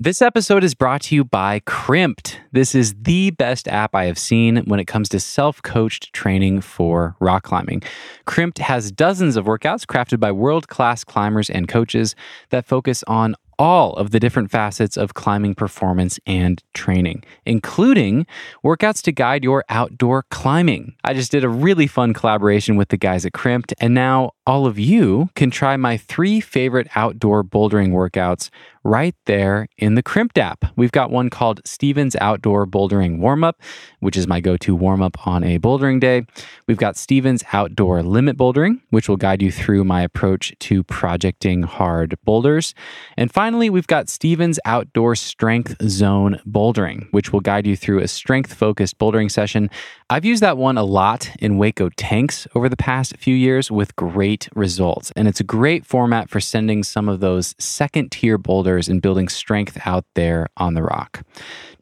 This episode is brought to you by Crimpd. This is the best app I have seen when it comes to self coached training for rock climbing. Crimpd has dozens of workouts crafted by world class climbers and coaches that focus on all of the different facets of climbing performance and training, including workouts to guide your outdoor climbing. I just did a really fun collaboration with the guys at Crimpd, and now all of you can try my three favorite outdoor bouldering workouts right there in the Crimpd app. We've got one called Steven's Outdoor Bouldering Warm Up, which is my go to warm up on a bouldering day. We've got Steven's Outdoor Limit Bouldering, which will guide you through my approach to projecting hard boulders. And finally, we've got Steven's Outdoor Strength Zone Bouldering, which will guide you through a strength focused bouldering session. I've used that one a lot in Hueco Tanks over the past few years with great results. And it's a great format for sending some of those second tier boulders and building strength out there on the rock.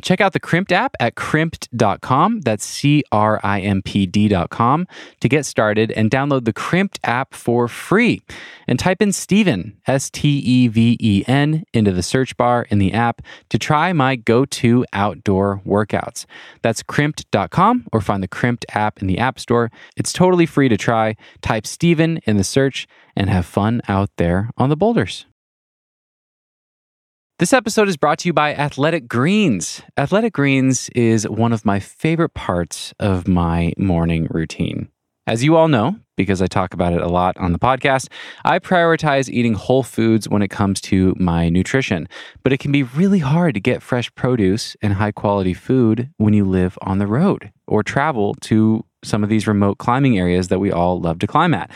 Check out the Crimpd app at crimpd.com. That's C R I M P D.com to get started and download the Crimpd app for free. And type in Steven, S T E V E N, into the search bar in the app to try my go to outdoor workouts. That's crimpd.com or find the Crimpd app in the App Store. It's totally free to try. Type Steven in the search and have fun out there on the boulders. This episode is brought to you by Athletic Greens. Athletic Greens is one of my favorite parts of my morning routine. As you all know, because I talk about it a lot on the podcast, I prioritize eating whole foods when it comes to my nutrition. But it can be really hard to get fresh produce and high quality food when you live on the road or travel to some of these remote climbing areas that we all love to climb at.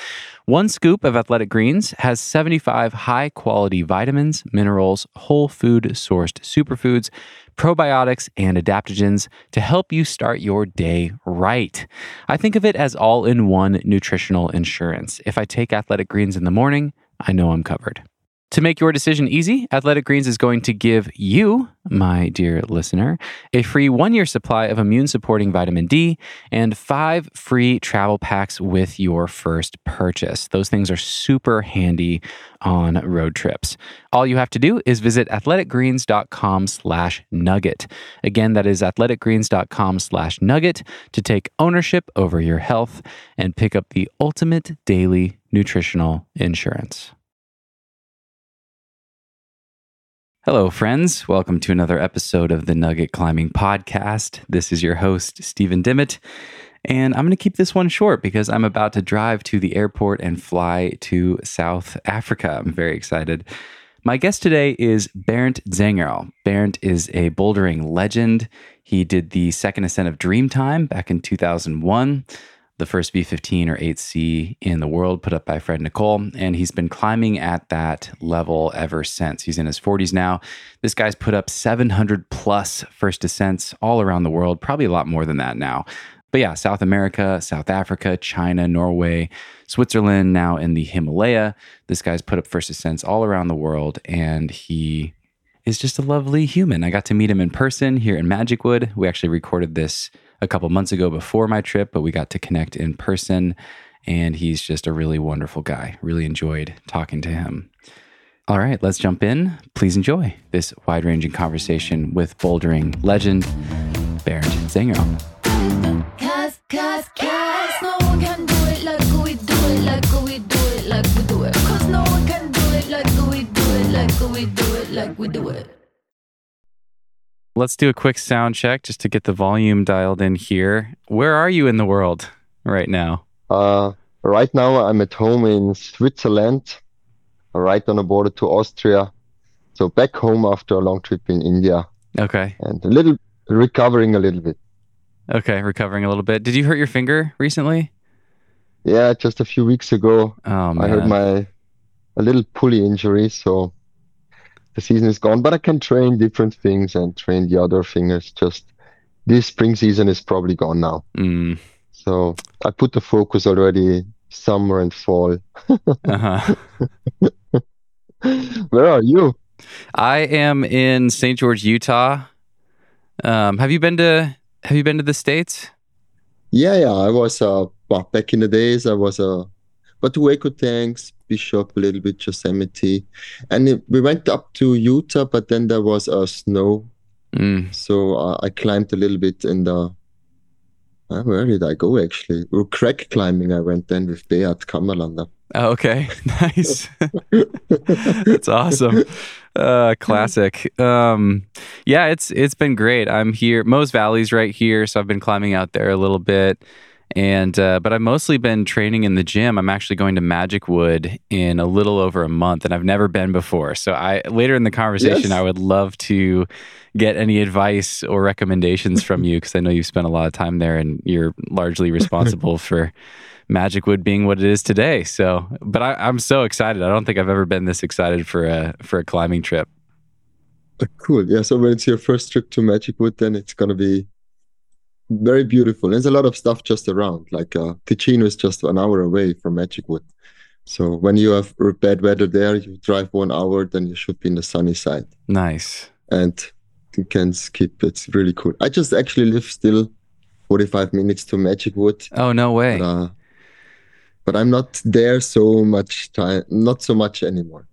One scoop of Athletic Greens has 75 high quality vitamins, minerals, whole food sourced superfoods, probiotics, and adaptogens to help you start your day right. I think of it as all in one nutritional insurance. If I take Athletic Greens in the morning, I know I'm covered. To make your decision easy, Athletic Greens is going to give you, my dear listener, a free one year supply of immune supporting vitamin D and five free travel packs with your first purchase. Those things are super handy on road trips. All you have to do is visit athleticgreens.com slash nugget. Again, that is athleticgreens.com slash nugget to take ownership over your health and pick up the ultimate daily nutritional insurance. Hello, friends. Welcome to another episode of the Nugget Climbing Podcast. This is your host, Steven Dimmitt. And I'm going to keep this one short because I'm about to drive to the airport and fly to South Africa. I'm very excited. My guest today is Bernd Zangerl. Bernd is a bouldering legend. He did the second ascent of Dreamtime back in 2001 the first B 15 or 8C in the world, put up by Fred Nicole. And he's been climbing at that level ever since. He's in his 40s now. This guy's put up 700 plus first ascents all around the world, probably a lot more than that now. But yeah, South America, South Africa, China, Norway, Switzerland, now in the Himalaya. This guy's put up first ascents all around the world, and he is just a lovely human. I got to meet him in person here in Magic Wood. We actually recorded this a couple months ago before my trip, but we got to connect in person. And he's just a really wonderful guy. Really enjoyed talking to him. All right, let's jump in. Please enjoy this wide ranging conversation with bouldering legend, do it, like we do it. Let's do a quick sound check just to get the volume dialed in here. Where are you in the world right now? Uh, right now, I'm at home in Switzerland, right on the border to Austria. So back home after a long trip in India Okay. and a little recovering a little bit. Okay, recovering a little bit. Did you hurt your finger recently? Yeah, just a few weeks ago, Oh man. I hurt my a little pulley injury, so the season is gone. But I can train different things and train the other fingers. Just this spring season is probably gone now. Mm, So I put the focus already summer and fall. uh-huh. Where are you? I am in St. George, Utah. Um, have you been to Have you been to the states? Yeah, yeah. I was uh well, back in the days. I was a but Hueco Tanks, Bishop, a little bit Yosemite, and it, we went up to Utah, but then there was a uh, snow, Mm. so uh, I climbed a little bit in the. Uh, where did I go actually? Oh, crack climbing. I went then with Beat Kammerlander. Oh, okay, nice. That's awesome. Uh, classic. Um, yeah, it's it's been great. I'm here. Moe's Valley's right here, so I've been climbing out there a little bit. And uh, but I've mostly been training in the gym. I'm actually going to Magic Wood in a little over a month, and I've never been before. So I later in the conversation, Yes. I would love to get any advice or recommendations from you because I know you've spent a lot of time there, and you're largely responsible for Magic Wood being what it is today. So, but I, I'm so excited. I don't think I've ever been this excited for a for a climbing trip. Uh, Cool. Yeah. So when it's your first trip to Magic Wood, then it's gonna be very beautiful. There's a lot of stuff just around. Like uh, Ticino is just an hour away from Magic Wood. So when you have bad weather there, you drive one hour, then you should be in the sunny side, Nice. and you can skip. It's really cool. I just actually live still 45 minutes to Magic Wood, Oh no way. but, uh, but I'm not there so much time. Not so much anymore.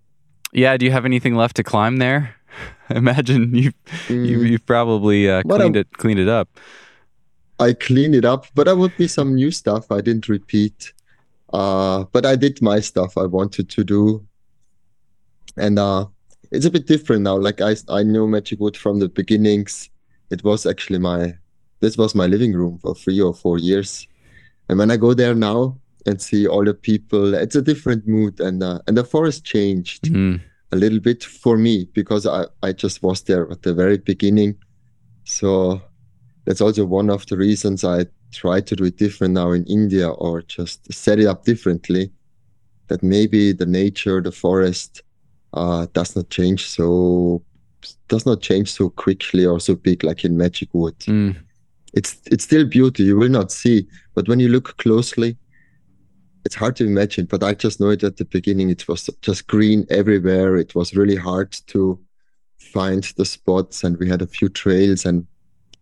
Yeah. Do you have anything left to climb there? I imagine you you Mm. you've probably uh, cleaned it cleaned it up. I cleaned it up, but there would be some new stuff I didn't repeat. Uh, but I did my stuff I wanted to do. And uh, it's a bit different now. Like I, I know Magic Wood from the beginnings. It was actually my, this was my living room for three or four years. And when I go there now and see all the people, it's a different mood. And uh, and the forest changed Mm. a little bit for me because I, I just was there at the very beginning. So that's also one of the reasons I try to do it different now in India or just set it up differently. That maybe the nature, the forest, uh, does not change so does not change so quickly or so big like in Magic Wood. Mm. It's it's still beauty you will not see, but when you look closely, it's hard to imagine. But I just know it at the beginning. It was just green everywhere. It was really hard to find the spots, and we had a few trails. And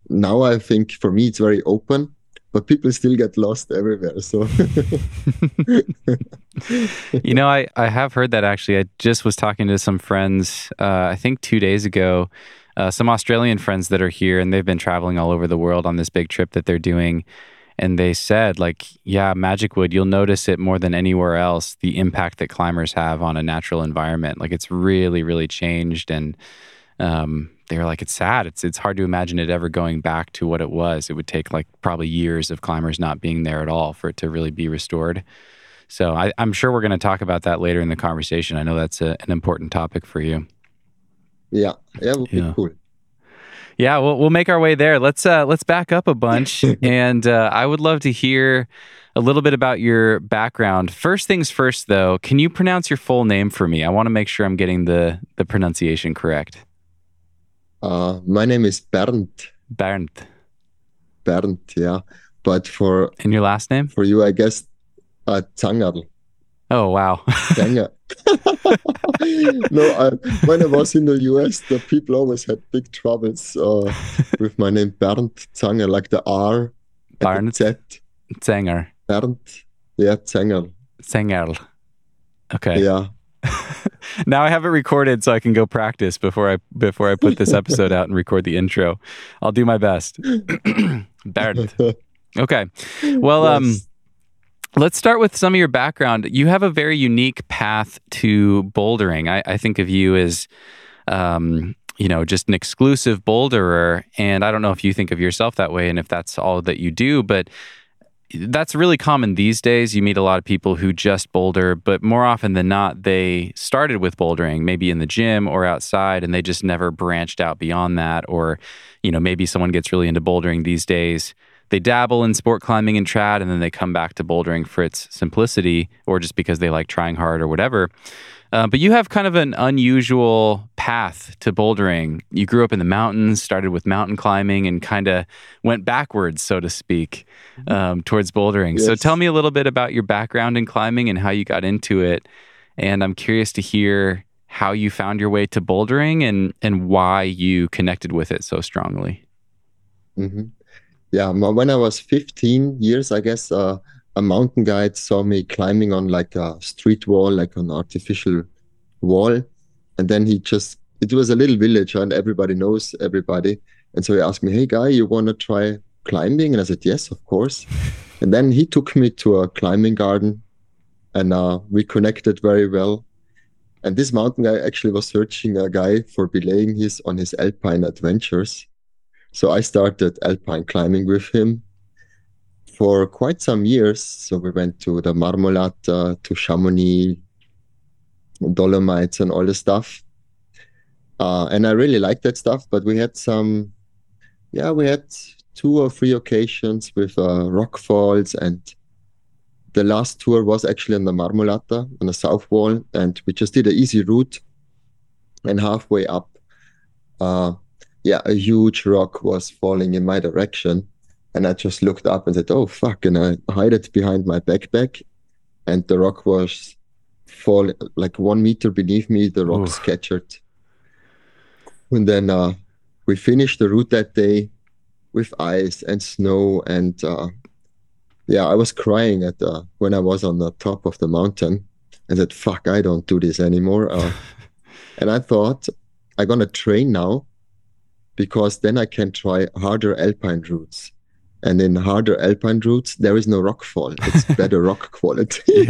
now I think for me it's very open, but people still get lost everywhere. So you know, I, I have heard that actually. I just was talking to some friends, uh, I think two days ago, uh, some Australian friends that are here, and they've been traveling all over the world on this big trip that they're doing. And they said, like, yeah, Magic Wood, you'll notice it more than anywhere else, the impact that climbers have on a natural environment. Like, it's really, really changed. And um, they were like, it's sad. It's, it's hard to imagine it ever going back to what it was. It would take like probably years of climbers not being there at all for it to really be restored. So I, I'm sure we're going to talk about that later in the conversation. I know that's a, an important topic for you. yeah, yeah, would Yeah. be cool. Yeah, we'll we'll make our way there. Let's uh, let's back up a bunch, and uh, I would love to hear a little bit about your background. First things first, though, can you pronounce your full name for me? I want to make sure I'm getting the the pronunciation correct. Uh, my name is Bernd. Bernd, Bernd, yeah. But for and your last name? for you, I guess, uh, Zangerl. Oh wow, Zanger. no, I, when I was in the US, the people always had big troubles uh, with my name Bernd Zanger, like the R, Bernd the Z. Zanger, Bernd, yeah, Zanger, Zangerl. Okay. yeah. now I have it recorded so I can go practice before I before I put this episode out and record the intro. I'll do my best. Bernd. Okay. Well, um, let's start with some of your background. You have a very unique path to bouldering. I, I think of you as, um, you know, just an exclusive boulderer, and I don't know if you think of yourself that way and if that's all that you do, but that's really common these days. You meet a lot of people who just boulder, but more often than not, they started with bouldering, maybe in the gym or outside, and they just never branched out beyond that. Or, you know, maybe someone gets really into bouldering these days. They dabble in sport climbing and trad, and then they come back to bouldering for its simplicity or just because they like trying hard or whatever. Uh, but you have kind of an unusual path to bouldering. You grew up in the mountains, started with mountain climbing, and kind of went backwards, so to speak, um, towards bouldering. So tell me a little bit about your background in climbing and how you got into it. And I'm curious to hear how you found your way to bouldering and, and why you connected with it so strongly. hmm Yeah, when I was 15 years, I guess, uh, a mountain guide saw me climbing on like a street wall, like an artificial wall. And then he just, it was a little village and everybody knows everybody. And so he asked me, Hey, guy, you want to try climbing? And I said, Yes, of course. And then he took me to a climbing garden and uh, we connected very well. And this mountain guy actually was searching a guy for belaying his on his alpine adventures. So I started alpine climbing with him for quite some years. So we went to the Marmolata, to Chamonix, Dolomites, and all the stuff. Uh, and I really like that stuff. But we had some, yeah, we had two or three occasions with uh, rock falls. And the last tour was actually on the Marmolata, on the south wall. And we just did an easy route. And halfway up, uh, yeah, a huge rock was falling in my direction and I just looked up and said, "Oh fuck!" And I hid it behind my backpack, and the rock was fall like one meter beneath me. The rock Oof. scattered, and then uh, we finished the route that day with ice and snow, and uh, yeah, I was crying at the when I was on the top of the mountain, and said, "Fuck! I don't do this anymore." Uh, and I thought, I'm gonna train now because then I can try harder alpine routes and in harder alpine routes, there is no rock fall. It's better rock quality.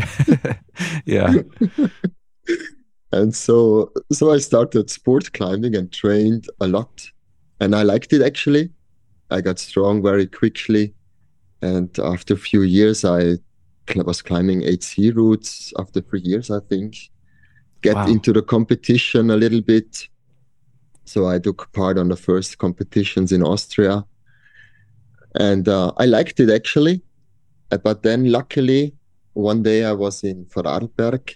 yeah. yeah. and so so I started sport climbing and trained a lot. And I liked it actually. I got strong very quickly. And after a few years, I was climbing 8C routes after three years, I think. Get wow. into the competition a little bit. So I took part on the first competitions in Austria and uh, I liked it actually. Uh, but then, luckily, one day I was in Vorarlberg,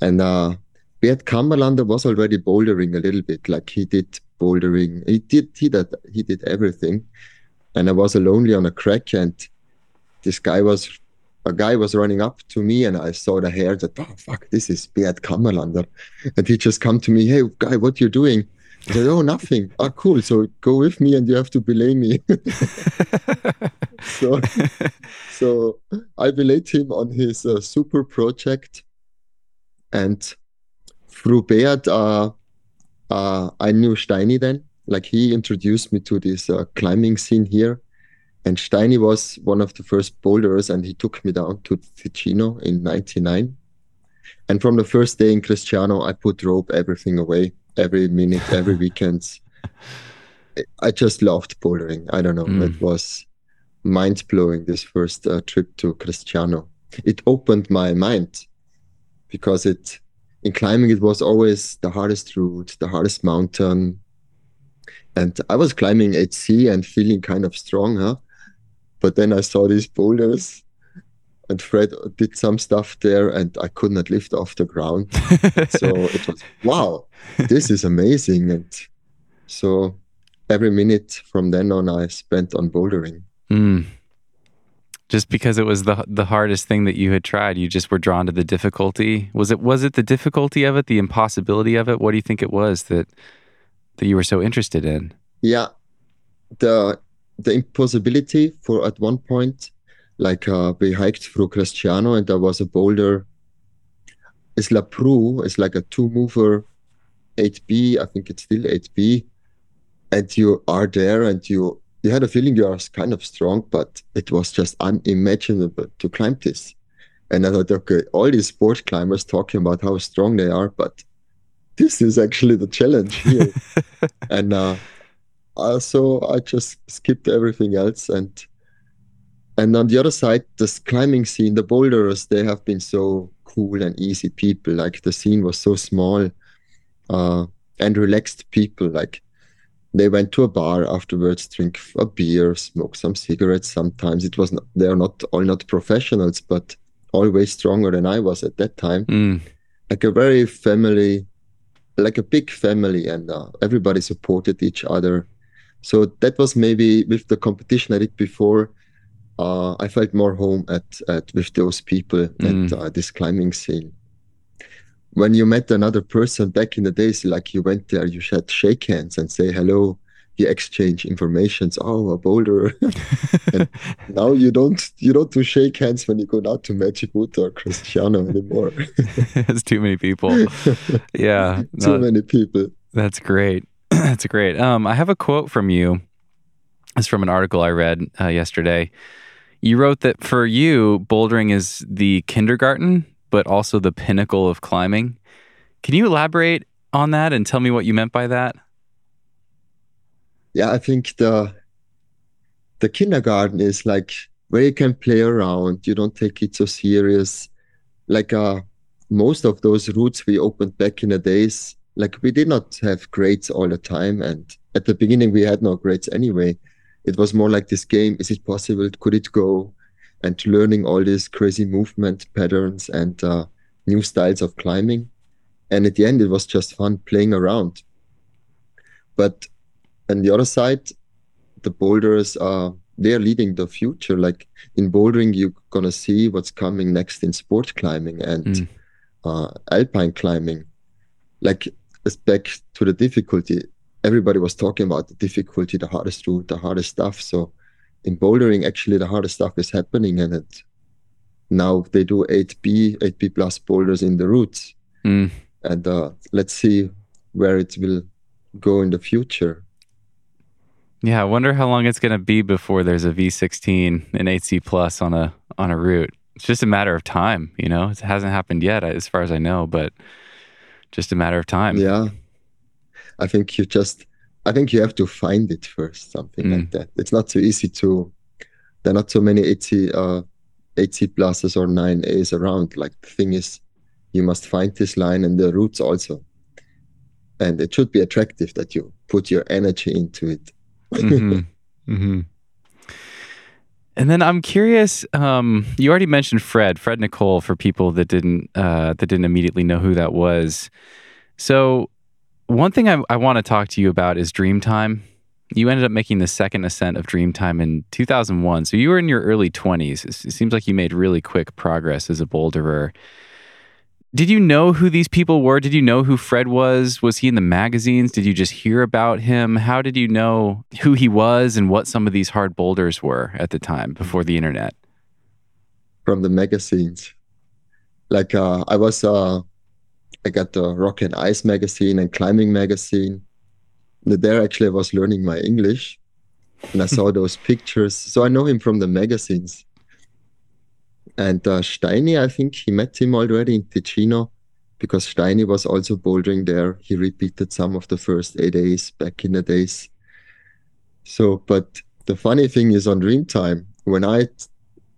and uh, Beat Kammerlander was already bouldering a little bit. Like he did bouldering, he did he did he did everything, and I was lonely on a crack, and this guy was a guy was running up to me and I saw the hair that, oh, fuck, this is Beat Kammerlander. And he just come to me, hey, guy, what you doing? Said, oh, nothing. Ah, cool. So go with me and you have to belay me. so, so I belayed him on his uh, super project. And through Beat, uh, uh, I knew Steini then. Like he introduced me to this uh, climbing scene here. And Steini was one of the first boulders and he took me down to Ticino in 99. And from the first day in Cresciano, I put rope everything away every minute, every weekend. I just loved bouldering. I don't know. Mm. It was mind blowing this first uh, trip to Cresciano. It opened my mind because it in climbing it was always the hardest route, the hardest mountain. And I was climbing 8C and feeling kind of strong, huh? But then I saw these boulders and Fred did some stuff there, and I could not lift off the ground. so it was wow, this is amazing, and so every minute from then on, I spent on bouldering. Mm. Just because it was the the hardest thing that you had tried, you just were drawn to the difficulty. Was it was it the difficulty of it, the impossibility of it? What do you think it was that that you were so interested in? Yeah, the the impossibility for at one point like uh, we hiked through Cresciano and there was a boulder. It's La Prua, it's like a two mover 8B, I think it's still 8B. And you are there and you you had a feeling you are kind of strong, but it was just unimaginable to climb this. And I thought, okay, all these sport climbers talking about how strong they are, but this is actually the challenge here. and uh, uh, so I just skipped everything else and and on the other side, this climbing scene, the boulders, they have been so cool and easy people. Like the scene was so small uh, and relaxed people. Like they went to a bar afterwards, drink a beer, smoke some cigarettes. Sometimes it was not, they are not all not professionals, but always stronger than I was at that time. Mm. Like a very family, like a big family, and uh, everybody supported each other. So that was maybe with the competition I did before uh, I felt more home at, at with those people mm. at uh, this climbing scene. When you met another person back in the days, like you went there, you should shake hands and say hello. you exchange informations. Oh, a boulder. and now you don't you don't do shake hands when you go out to Magic Wood or Cresciano anymore. it's too many people. Yeah, Too no, many people. that's great. that's great. Um, I have a quote from you. It's from an article I read uh, yesterday. You wrote that for you, bouldering is the kindergarten, but also the pinnacle of climbing. Can you elaborate on that and tell me what you meant by that? Yeah, I think the the kindergarten is like where you can play around. You don't take it so serious. Like uh, most of those routes we opened back in the days, like we did not have grades all the time, and at the beginning we had no grades anyway. It was more like this game: is it possible? Could it go? And learning all these crazy movement patterns and uh, new styles of climbing. And at the end, it was just fun playing around. But on the other side, the boulders are they're leading the future. Like in bouldering, you're gonna see what's coming next in sport climbing and Mm. uh, alpine climbing. Like it's back to the difficulty. Everybody was talking about the difficulty, the hardest route, the hardest stuff. So in bouldering, actually, the hardest stuff is happening, and it now they do 8B, 8B plus boulders in the routes, Mm. and uh, let's see where it will go in the future. Yeah, I wonder how long it's going to be before there's a V16 and 8C plus on a on a route. It's just a matter of time, you know. It hasn't happened yet, as far as I know, but just a matter of time. Yeah. I think you just, I think you have to find it first, something Mm. like that. It's not so easy to, there are not so many 80, uh, 80 pluses or 9As around. Like the thing is, you must find this line and the roots also. And it should be attractive that you put your energy into it. hmm hmm And then I'm curious. Um, you already mentioned Fred, Fred Nicole, for people that didn't uh, that didn't immediately know who that was. So, one thing I, I want to talk to you about is Dreamtime. You ended up making the second ascent of Dreamtime in 2001. So you were in your early 20s. It seems like you made really quick progress as a boulderer. Did you know who these people were? Did you know who Fred was? Was he in the magazines? Did you just hear about him? How did you know who he was and what some of these hard boulders were at the time before the internet? from the magazines. Like uh, I was, uh, I got the Rock and Ice magazine and Climbing magazine. And There actually I was learning my English, and I saw those pictures. So I know him from the magazines. And uh, Steini, I think he met him already in Ticino, because Steini was also bouldering there. He repeated some of the first eight days back in the days. So, but the funny thing is on Dreamtime, when I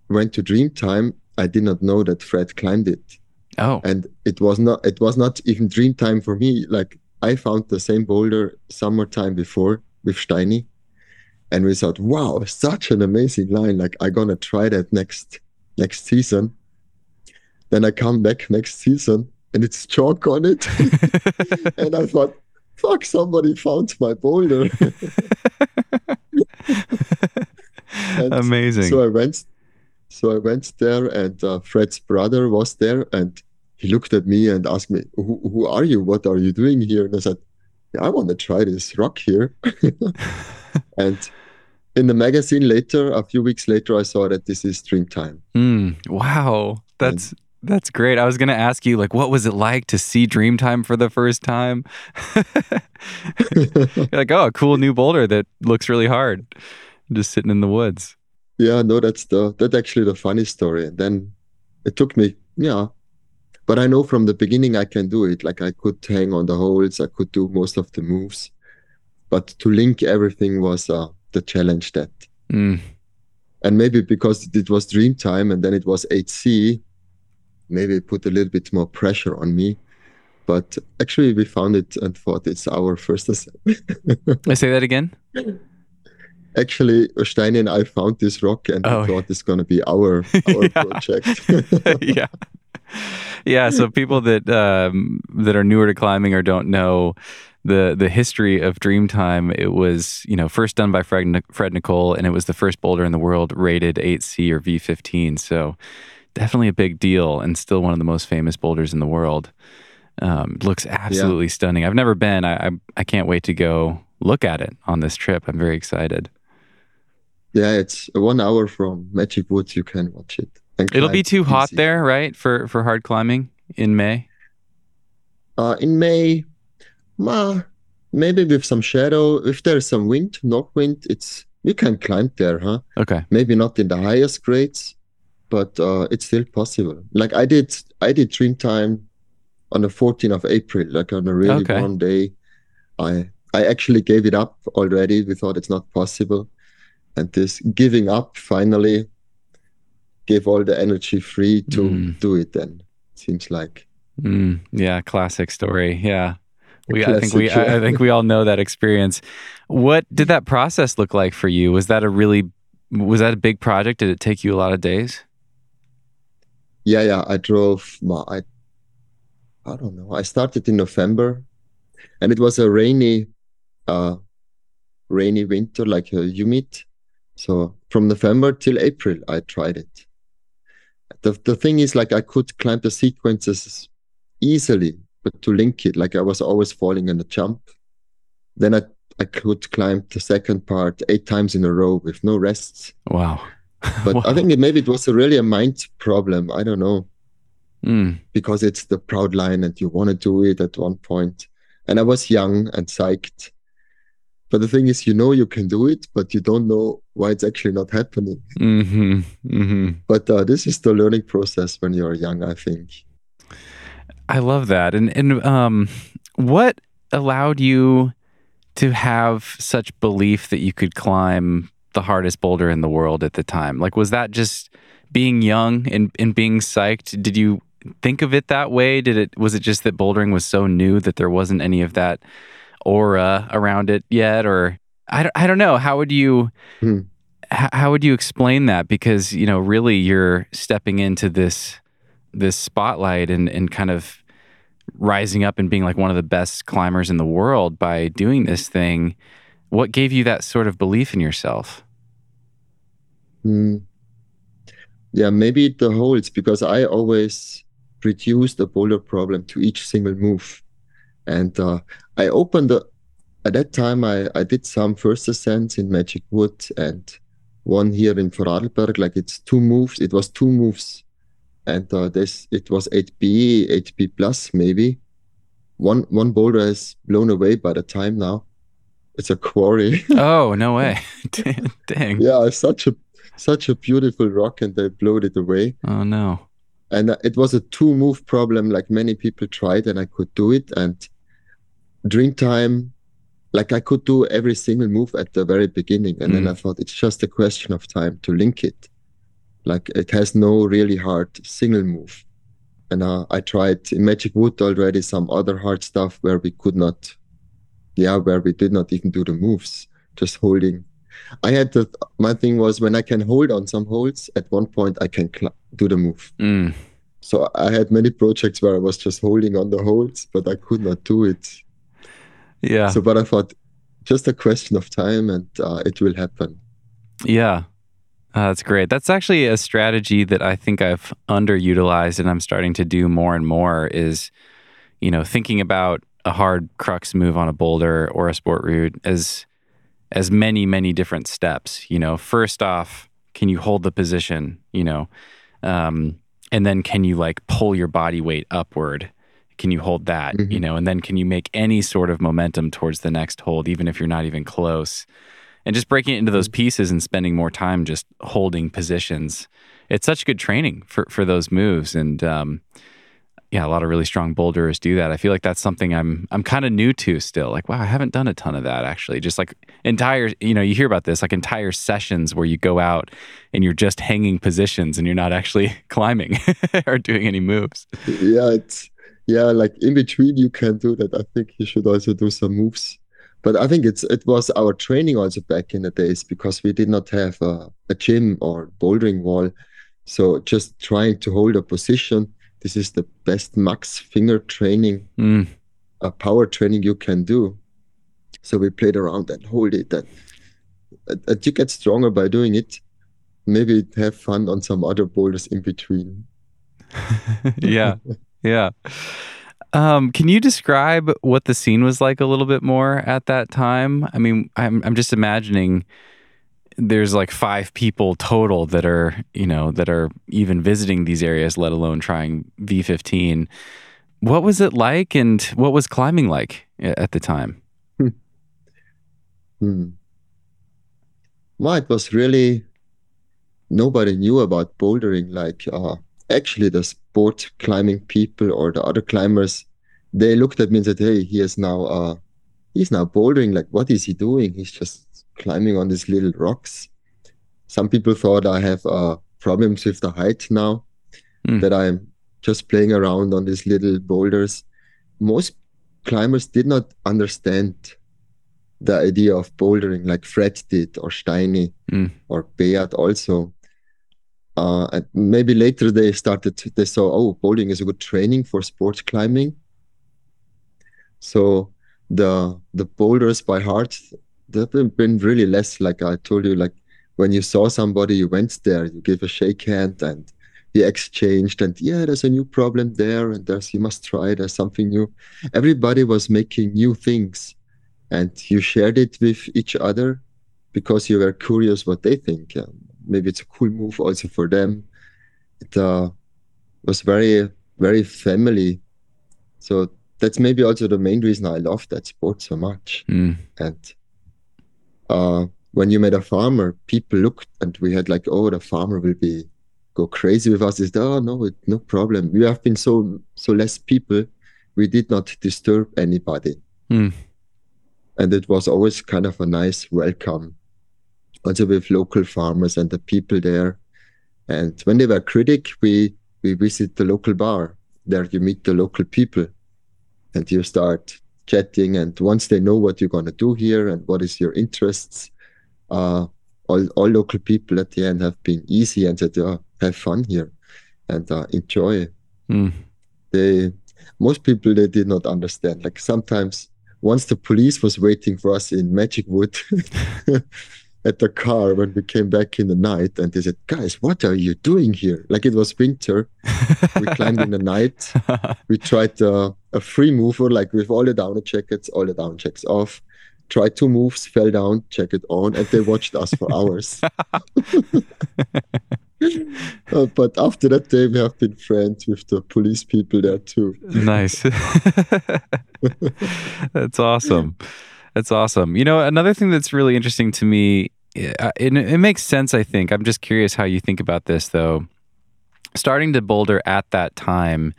went to Dreamtime, I did not know that Fred climbed it, Oh, and it was not it was not even dream time for me. Like I found the same boulder summertime before with Steini, and we thought, wow, such an amazing line! Like I gonna try that next next season. Then I come back next season, and it's chalk on it, and I thought, fuck, somebody found my boulder. Amazing. So I went, so I went there, and uh, Fred's brother was there, and he looked at me and asked me, "Who, who are you? What are you doing here?" And I said, yeah, "I want to try this rock here." and in the magazine later, a few weeks later, I saw that this is Dreamtime. Mm, wow, that's that's great. I was going to ask you, like, what was it like to see Dreamtime for the first time? You're like, oh, a cool new boulder that looks really hard, just sitting in the woods. Yeah, no, that's the that's actually the funny story. And then it took me, yeah. But I know from the beginning I can do it. Like I could hang on the holes, I could do most of the moves. But to link everything was uh, the challenge that. Mm, And maybe because it was dream time and then it was 8C, maybe it put a little bit more pressure on me. But actually, we found it and thought it's our first ascent. I say that again. Actually, Steini and I found this rock and Oh, thought it's going to be our, our Yeah. project. yeah, yeah. So people that um, that are newer to climbing or don't know the the history of Dreamtime, it was you know first done by Fred, Fred Nicole, and it was the first boulder in the world rated 8C or V15. So definitely a big deal, and still one of the most famous boulders in the world. Um, looks absolutely stunning. I've never been. I, I I can't wait to go look at it on this trip. I'm very excited. Yeah, it's one hour from Magic Woods. You can watch it. It'll be too hot easy. there, right? For for hard climbing in May. Uh, in May, ma, maybe with some shadow. If there's some wind, north wind, it's you can climb there, huh? Okay. Maybe not in the highest grades, but uh, it's still possible. Like I did, I did Dreamtime on the 14th of April, like on a really Okay. warm day. I I actually gave it up already. We thought it's not possible, and this giving up finally gave all the energy free to Mm. do it. Then seems like Mm, yeah, classic story. Yeah. We, I think we, Classic, I, I think we all know that experience. What did that process look like for you? Was that a really, was that a big project? Did it take you a lot of days? Yeah, yeah. I drove. ma- I, I don't know. I started in November, and it was a rainy, uh, rainy winter, like a humid. So from November till April, I tried it. The the thing is, like, I could climb the sequences easily, but to link it, like, I was always falling in a jump. Then I I could climb the second part eight times in a row with no rests. Wow. But Wow. I think it, maybe it was a really a mind problem. I don't know Mm, because it's the proud line and you want to do it at one point. And I was young and psyched. But the thing is, you know you can do it, but you don't know why it's actually not happening. hmm hmm But uh, this is the learning process when you're young, I think. I love that. And and um, what allowed you to have such belief that you could climb the hardest boulder in the world at the time? Like, was that just being young and and being psyched? Did you think of it that way? Did it was it just that bouldering was so new that there wasn't any of that aura around it yet, or I don't, I don't know. How would you? Hmm. h- How would you explain that? Because you know, really, you're stepping into this this spotlight and and kind of rising up and being like one of the best climbers in the world by doing this thing. What gave you that sort of belief in yourself? Hmm. Yeah, maybe the holds because I always reduce the boulder problem to each single move. And uh, I opened at that time, I, I did some first ascents in Magic Wood and one here in Vorarlberg, like it's two moves. It was two moves. And uh, this, it was 8B, 8B plus maybe. One, one boulder is blown away by the time now. It's a quarry. oh no way! Dang! yeah, such a such a beautiful rock, and they blowed it away. Oh no! And uh, it was a two move problem, like many people tried, and I could do it. And Dreamtime, like I could do every single move at the very beginning, and then Mm. I thought it's just a question of time to link it. Like it has no really hard single move. And uh, I tried in Magic Wood already some other hard stuff where we could not, yeah, where we did not even do the moves, just holding. I had the, my thing was when I can hold on some holds, at one point I can cl- do the move. Mm. So I had many projects where I was just holding on the holds, but I could not do it. Yeah, So, but I thought just a question of time and uh, it will happen. yeah. Uh, that's great. That's actually a strategy that I think I've underutilized, and I'm starting to do more and more. Is you know thinking about a hard crux move on a boulder or a sport route as as many many different steps. You know, first off, can you hold the position? You know, um, and then can you like pull your body weight upward? Can you hold that? You Mhm. know, and then can you make any sort of momentum towards the next hold, even if you're not even close? And just breaking it into those pieces and spending more time just holding positions. It's such good training for for those moves, and um, yeah, a lot of really strong boulders do that. I feel like that's something I'm I'm kind of new to still. Like, wow, I haven't done a ton of that actually. Just like entire, you know, you hear about this like entire sessions where you go out and you're just hanging positions and you're not actually climbing or doing any moves. Yeah, it's, yeah, like in between you can do that. I think you should also do some moves. But I think it's it was our training also back in the days because we did not have a, a gym or bouldering wall. So just trying to hold a position, this is the best max finger training Mm, uh, power training you can do. So we played around and hold it, and- and you get stronger by doing it. Maybe have fun on some other boulders in between. yeah, yeah. Um, can you describe what the scene was like a little bit more at that time? I mean, I'm I'm just imagining there's like five people total that are you know that are even visiting these areas, let alone trying V15. What was it like, and what was climbing like at the time? Hmm. Well, it was really nobody knew about bouldering. Like, uh, actually, the sport climbing people or the other climbers, they looked at me and said, "Hey, he is now, uh, he's now bouldering. Like, what is he doing? He's just climbing on these little rocks." Some people thought I have uh, problems with the height now, Hmm. that I'm just playing around on these little boulders. Most climbers did not understand the idea of bouldering like Fred did or Steini Mm. or Beat also. Uh, maybe later they started, they saw, oh, bouldering is a good training for sports climbing. So the the boulders by heart, they've been, really less like I told you, like when you saw somebody, you went there, you gave a shake hand and you exchanged and yeah, there's a new problem there and there's you must try, there's something new. Everybody was making new things and you shared it with each other because you were curious what they think. Maybe it's a cool move also for them. It uh, was very, very family. So that's maybe also the main reason I love that sport so much. Mm. And uh, when you met a farmer, people looked and we had like, oh, the farmer will be go crazy with us. Is oh no, it, no problem. We have been so so less people. We did not disturb anybody Mm. and it was always kind of a nice welcome also with local farmers and the people there. And when they were critic we we visit the local bar. There you meet the local people and you start chatting. And once they know what you're going to do here and what is your interests uh all, all local people at the end have been easy and said yeah, have fun here and uh, enjoy. Mm. they most people they did not understand. Like sometimes once the police was waiting for us in magic wood at the car when we came back in the night and they said guys what are you doing here? Like it was winter. We climbed in the night. We tried uh, a free mover like with all the down jackets all the down checks off. Tried two moves fell down jacket on and they watched us for hours. Uh, but after that day we have been friends with the police people there too. Nice. that's awesome. That's awesome. You know, another thing that's really interesting to me, uh, it, it makes sense, I think. I'm just curious how you think about this, though. Starting to boulder at that time,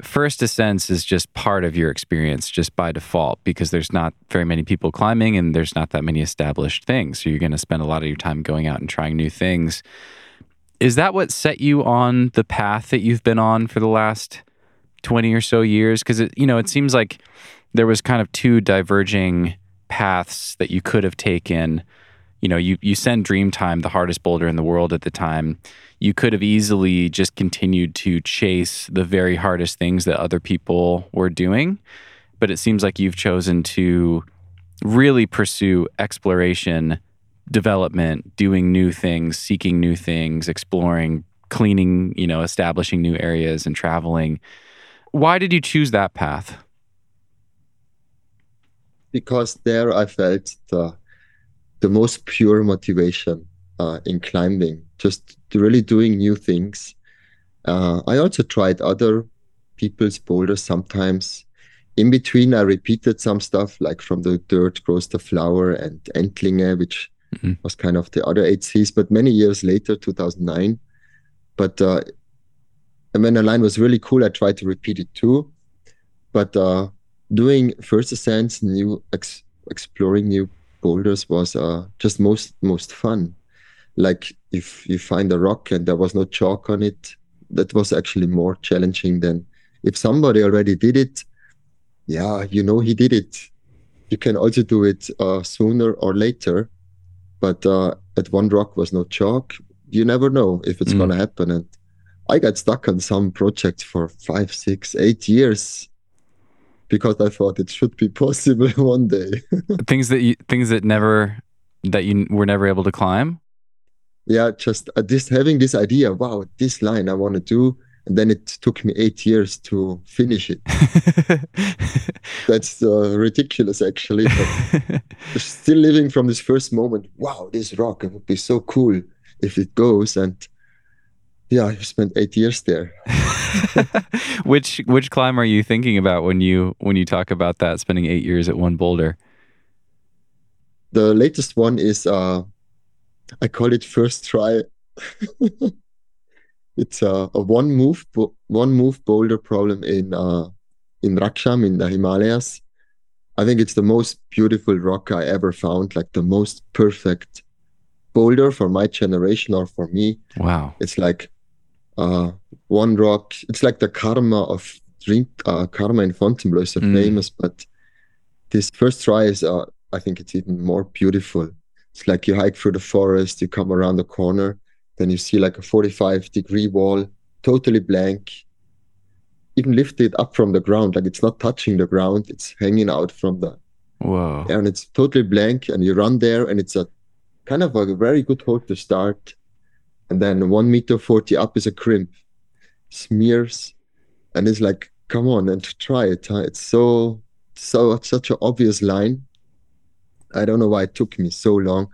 first ascents is just part of your experience just by default because there's not very many people climbing and there's not that many established things. So you're going to spend a lot of your time going out and trying new things. Is that what set you on the path that you've been on for the last 20 or so years because it you know it seems like there was kind of two diverging paths that you could have taken. You know you you send dreamtime the hardest boulder in the world at the time. You could have easily just continued to chase the very hardest things that other people were doing. But it seems like you've chosen to really pursue exploration development doing new things seeking new things exploring cleaning you know establishing new areas and traveling. Why did you choose that path? Because there I felt the the most pure motivation uh, in climbing, just really doing new things. Uh, I also tried other people's boulders sometimes. In between, I repeated some stuff like from the dirt grows the flower and Entlinge, which Mhm. was kind of the other eight Cs. But many years later, 2009. But uh, and when the line was really cool, I tried to repeat it too. But uh, doing first ascents, new ex- exploring new boulders was uh, just most most fun. Like if you find a rock and there was no chalk on it, that was actually more challenging than if somebody already did it. Yeah, you know he did it. You can also do it uh, sooner or later, but uh, at one rock was no chalk. You never know if it's Mm. gonna happen. And I got stuck on some project for five, six, eight years because I thought it should be possible one day. things that you things that never that you were never able to climb. yeah, just uh, this having this idea. Wow, this line I want to do. and then it took me eight years to finish it. That's uh, ridiculous, actually. Still living from this first moment. Wow, this rock it would be so cool if it goes. And yeah, I spent eight years there. which which climb are you thinking about when you when you talk about that spending eight years at one boulder? The latest one is uh, I call it first try. it's a, a one move bo- one move boulder problem in uh, in Rakcham in the Himalayas. I think it's the most beautiful rock I ever found, like the most perfect boulder for my generation or for me. Wow. It's like uh, one rock. It's like the karma of drink. Uh, karma in Fontainebleau is so Mm. famous, but this first try is, uh, I think it's even more beautiful. It's like you hike through the forest, you come around the corner, then you see like a 45 degree wall, totally blank, even lifted up from the ground. Like it's not touching the ground, it's hanging out from the Wow. and it's totally blank and you run there and it's a kind of a very good hole to start and then one meter 40 up is a crimp smears and it's like come on and try it huh? it's so so such an obvious line i don't know why it took me so long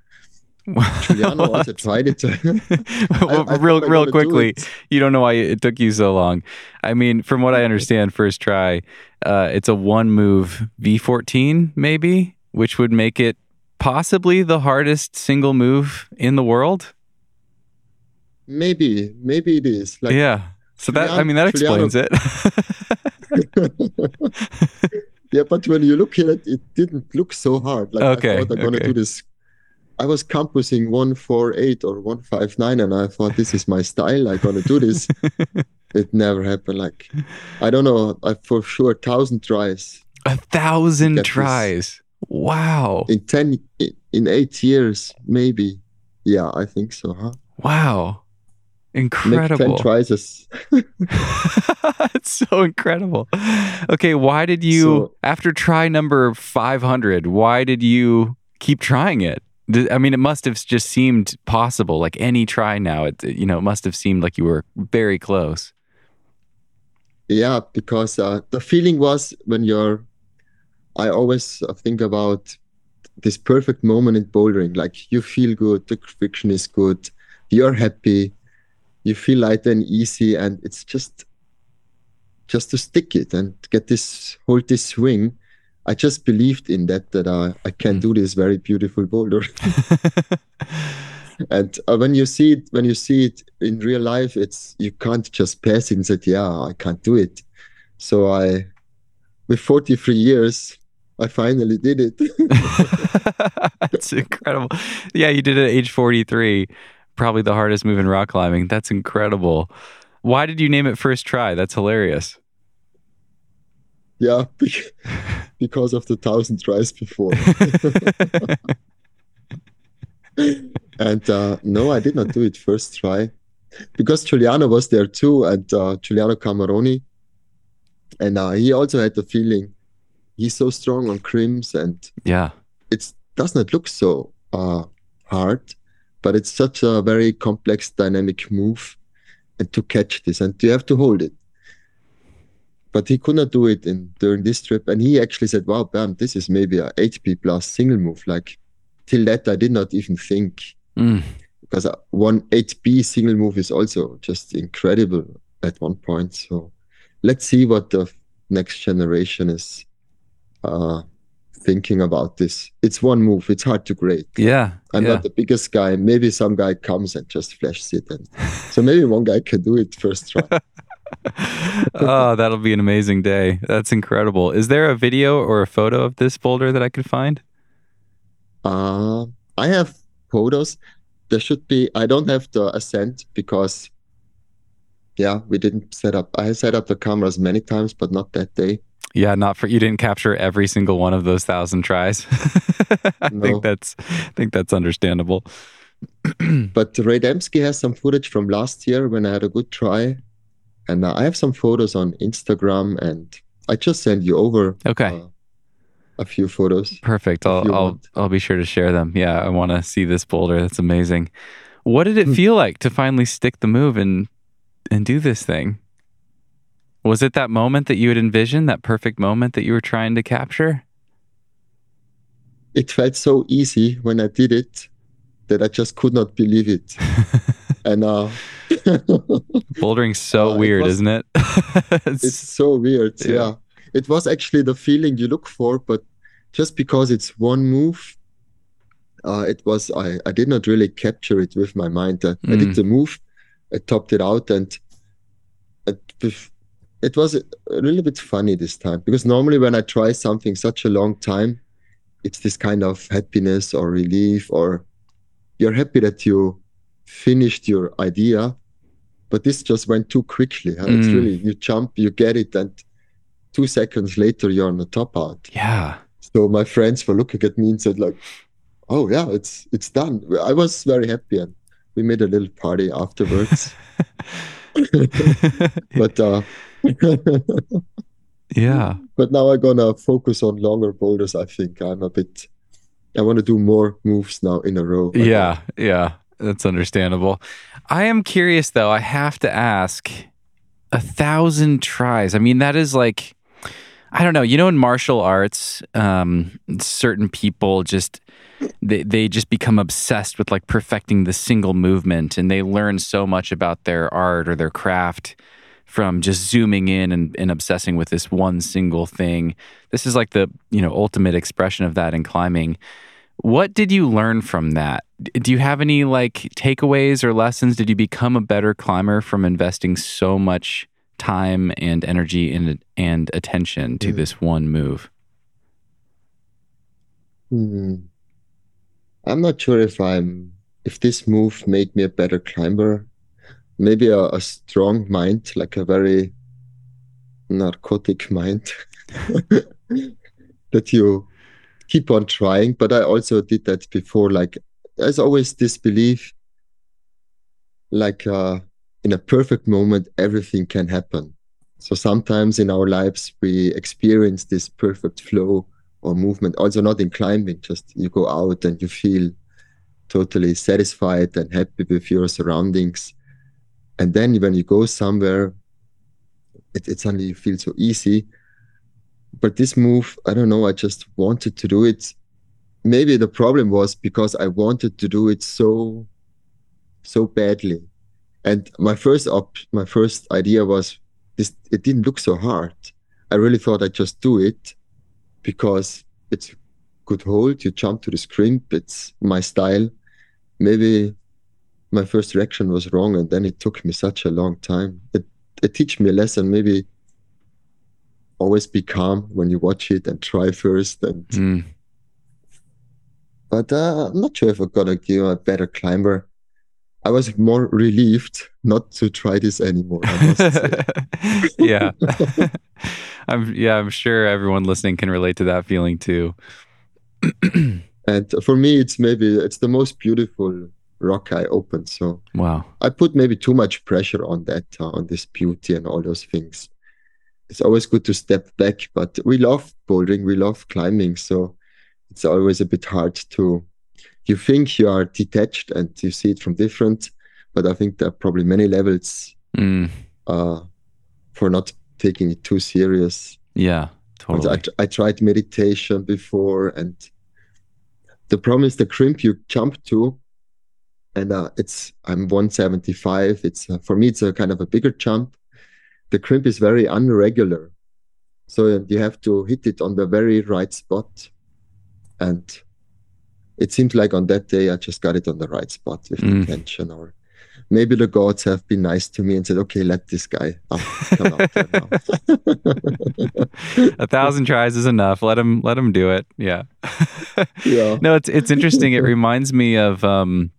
Giuliano also tried it Well, I- I real real do quickly, you don't know why it took you so long. I mean, from what I understand, first try, uh, it's a one move V14 maybe, which would make it possibly the hardest single move in the world. Maybe maybe it is like yeah. So that I mean that explains it. yeah, but when you look at it, it didn't look so hard. Like Okay, I thought I'm gonna okay. do this. I was campusing one four eight or one five nine, and I thought this is my style. I'm gonna do this. it never happened. Like I don't know. I for sure thousand tries a thousand Get this. tries. Wow. in ten in eight years, maybe. Yeah, I think so. Huh? Wow. Incredible. ten tries. It's so incredible. Okay, why did you So- after try number 500, why did you keep trying it? I mean, it must have just seemed possible. Like any try now, it you know, it must have seemed like you were very close. yeah, because uh, the feeling was when you're. I always uh, think about this perfect moment in bouldering. Like you feel good, the friction is good, you're happy, you feel light and easy, and it's just just to stick it and get this hold this swing. I just believed in that that uh, I can Mm. do this very beautiful boulder. and uh, when you see it, when you see it in real life, it's you can't just pass it and say, "Yeah, I can't do it." So I, with 43 years, I finally did it. That's incredible. Yeah, you did it at age 43. Probably the hardest move in rock climbing. That's incredible. Why did you name it first try? That's hilarious. yeah, bec- because of the thousand tries before. and uh, no, I did not do it first try because Giuliano was there too, and uh, Giuliano Cameroni, and uh, he also had the feeling he's so strong on crims, and yeah. it does not look so uh, hard, but it's such a very complex, dynamic move, and to catch this, and you have to hold it. But he could not do it in during this trip, and he actually said, "Wow, Bernd, this is maybe a 8B plus single move." Like till that, I did not even think Mm. because uh, one 8B single move is also just incredible at one point. So let's see what the next generation is uh, thinking about this. It's one move. It's hard to grade. Yeah. I'm yeah. not the biggest guy. Maybe some guy comes and just flashes it, and so maybe one guy can do it first try. oh, that'll be an amazing day. That's incredible. Is there a video or a photo of this boulder that I could find? Uh, I have photos. There should be. I don't have the ascent because, yeah, we didn't set up. I set up the cameras many times, but not that day. Yeah, not for you didn't capture every single one of those thousand tries. I No. think that's I think that's understandable. But Ray Dembski has some footage from last year when I had a good try, and I have some photos on Instagram, and I just send you over Okay. uh, a few photos. Perfect. I'll I'll want. I'll be sure to share them. Yeah, I want to see this boulder. That's amazing. What did it Hmm. feel like to finally stick the move and and do this thing? Was it that moment that you had envisioned, that perfect moment that you were trying to capture? It felt so easy when I did it that I just could not believe it. and uh, Bouldering's so Uh, it weird, was- isn't it? It's- it's so weird. Yeah. Yeah. It was actually the feeling you look for, but just because it's one move, uh, it was I, I did not really capture it with my mind. Uh, I Mm. did the move, I topped it out, and it, it was a little bit funny this time because normally when I try something such a long time, it's this kind of happiness or relief, or you're happy that you finished your idea, but this just went too quickly. huh? It's Mm. really you jump, you get it, and two seconds later you're on the top out. yeah. So my friends were looking at me and said like, "Oh yeah, it's it's done." I was very happy, and we made a little party afterwards. but uh, yeah. but now I'm gonna focus on longer boulders. I think I'm a bit. I want to do more moves now in a row. Yeah. Yeah. That's understandable. I am curious though. I have to ask a thousand tries. I mean, that is like, I don't know. You know, in martial arts, um, certain people just they they just become obsessed with like perfecting the single movement, and they learn so much about their art or their craft from just zooming in and, and obsessing with this one single thing. This is like the you know ultimate expression of that in climbing. What did you learn from that? Do you have any like takeaways or lessons? Did you become a better climber from investing so much time and energy and and attention to Mm. this one move? Hmm. I'm not sure if I'm if this move made me a better climber. Maybe a, a strong mind, like a very narcotic mind, that you keep on trying. But I also did that before. Like there's always this belief, like uh, in a perfect moment, everything can happen. So sometimes in our lives we experience this perfect flow or movement. Also not in climbing, just you go out and you feel totally satisfied and happy with your surroundings. And then when you go somewhere, it, it suddenly you feel so easy. But this move, I don't know, I just wanted to do it. Maybe the problem was because I wanted to do it so so badly. And my first op my first idea was this it didn't look so hard. I really thought I'd just do it because it's good hold. You jump to the scrimp. It's my style. Maybe my first reaction was wrong, and then it took me such a long time. It it teach me a lesson. Maybe always be calm when you watch it and try first. And Mm. but uh, I'm not sure if I'm gonna give a better climber. I was more relieved not to try this anymore. I must yeah. I'm yeah, I'm sure everyone listening can relate to that feeling too. and for me, it's maybe it's the most beautiful rock I opened. So Wow. I put maybe too much pressure on that, uh, on this beauty and all those things. It's always good to step back, but we love bouldering, we love climbing, so it's always a bit hard to. You think you are detached and you see it from different, but I think there are probably many levels Mm. uh, for not taking it too serious. Yeah, Also, I, totally. I tried meditation before, and the problem is the crimp you jump to, and uh, it's I'm 175. It's uh, for me it's a kind of a bigger jump. The crimp is very unregular, so you have to hit it on the very right spot, and it seems like on that day I just got it on the right spot with Mm. the tension, or maybe the gods have been nice to me and said, "Okay, let this guy up, come out there now." a thousand tries is enough. Let him let him do it. Yeah. Yeah. No, it's it's interesting. It reminds me of um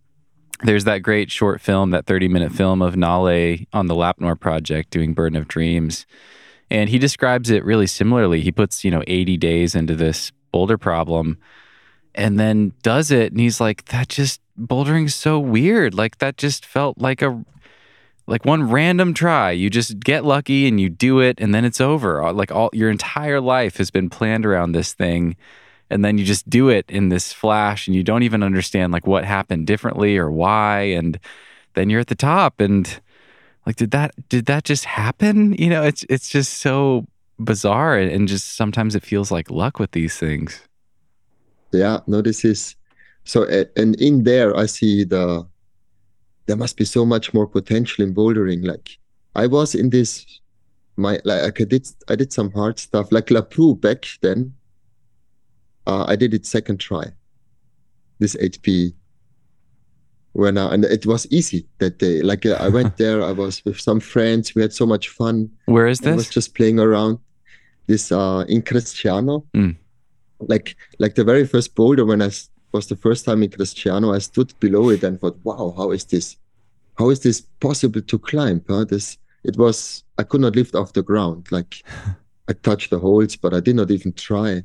there's that great short film, that 30 minute film of Nalle on the Lappnor project doing Burden of Dreams. And he describes it really similarly. He puts, you know, 80 days into this boulder problem and then does it and he's like that just bouldering's so weird. Like that just felt like a like one random try. You just get lucky and you do it and then it's over. Like all your entire life has been planned around this thing and then you just do it in this flash and you don't even understand like what happened differently or why and then you're at the top and like did that did that just happen? You know, it's it's just so bizarre and, just sometimes it feels like luck with these things. Yeah, no, this is so. And in there, I see the there must be so much more potential in bouldering. Like I was in this, my like I did I did some hard stuff like La Prua back then. Uh, I did it second try. This 8B. When I, and it was easy that day. Like uh, I went there, I was with some friends. We had so much fun. Where is this? I was just playing around. This uh in Cresciano, Mm. like like the very first boulder when I was the first time in Cresciano, I stood below it and thought, "Wow, how is this? How is this possible to climb?" Huh? This it was I could not lift off the ground. Like I touched the holes, but I did not even try.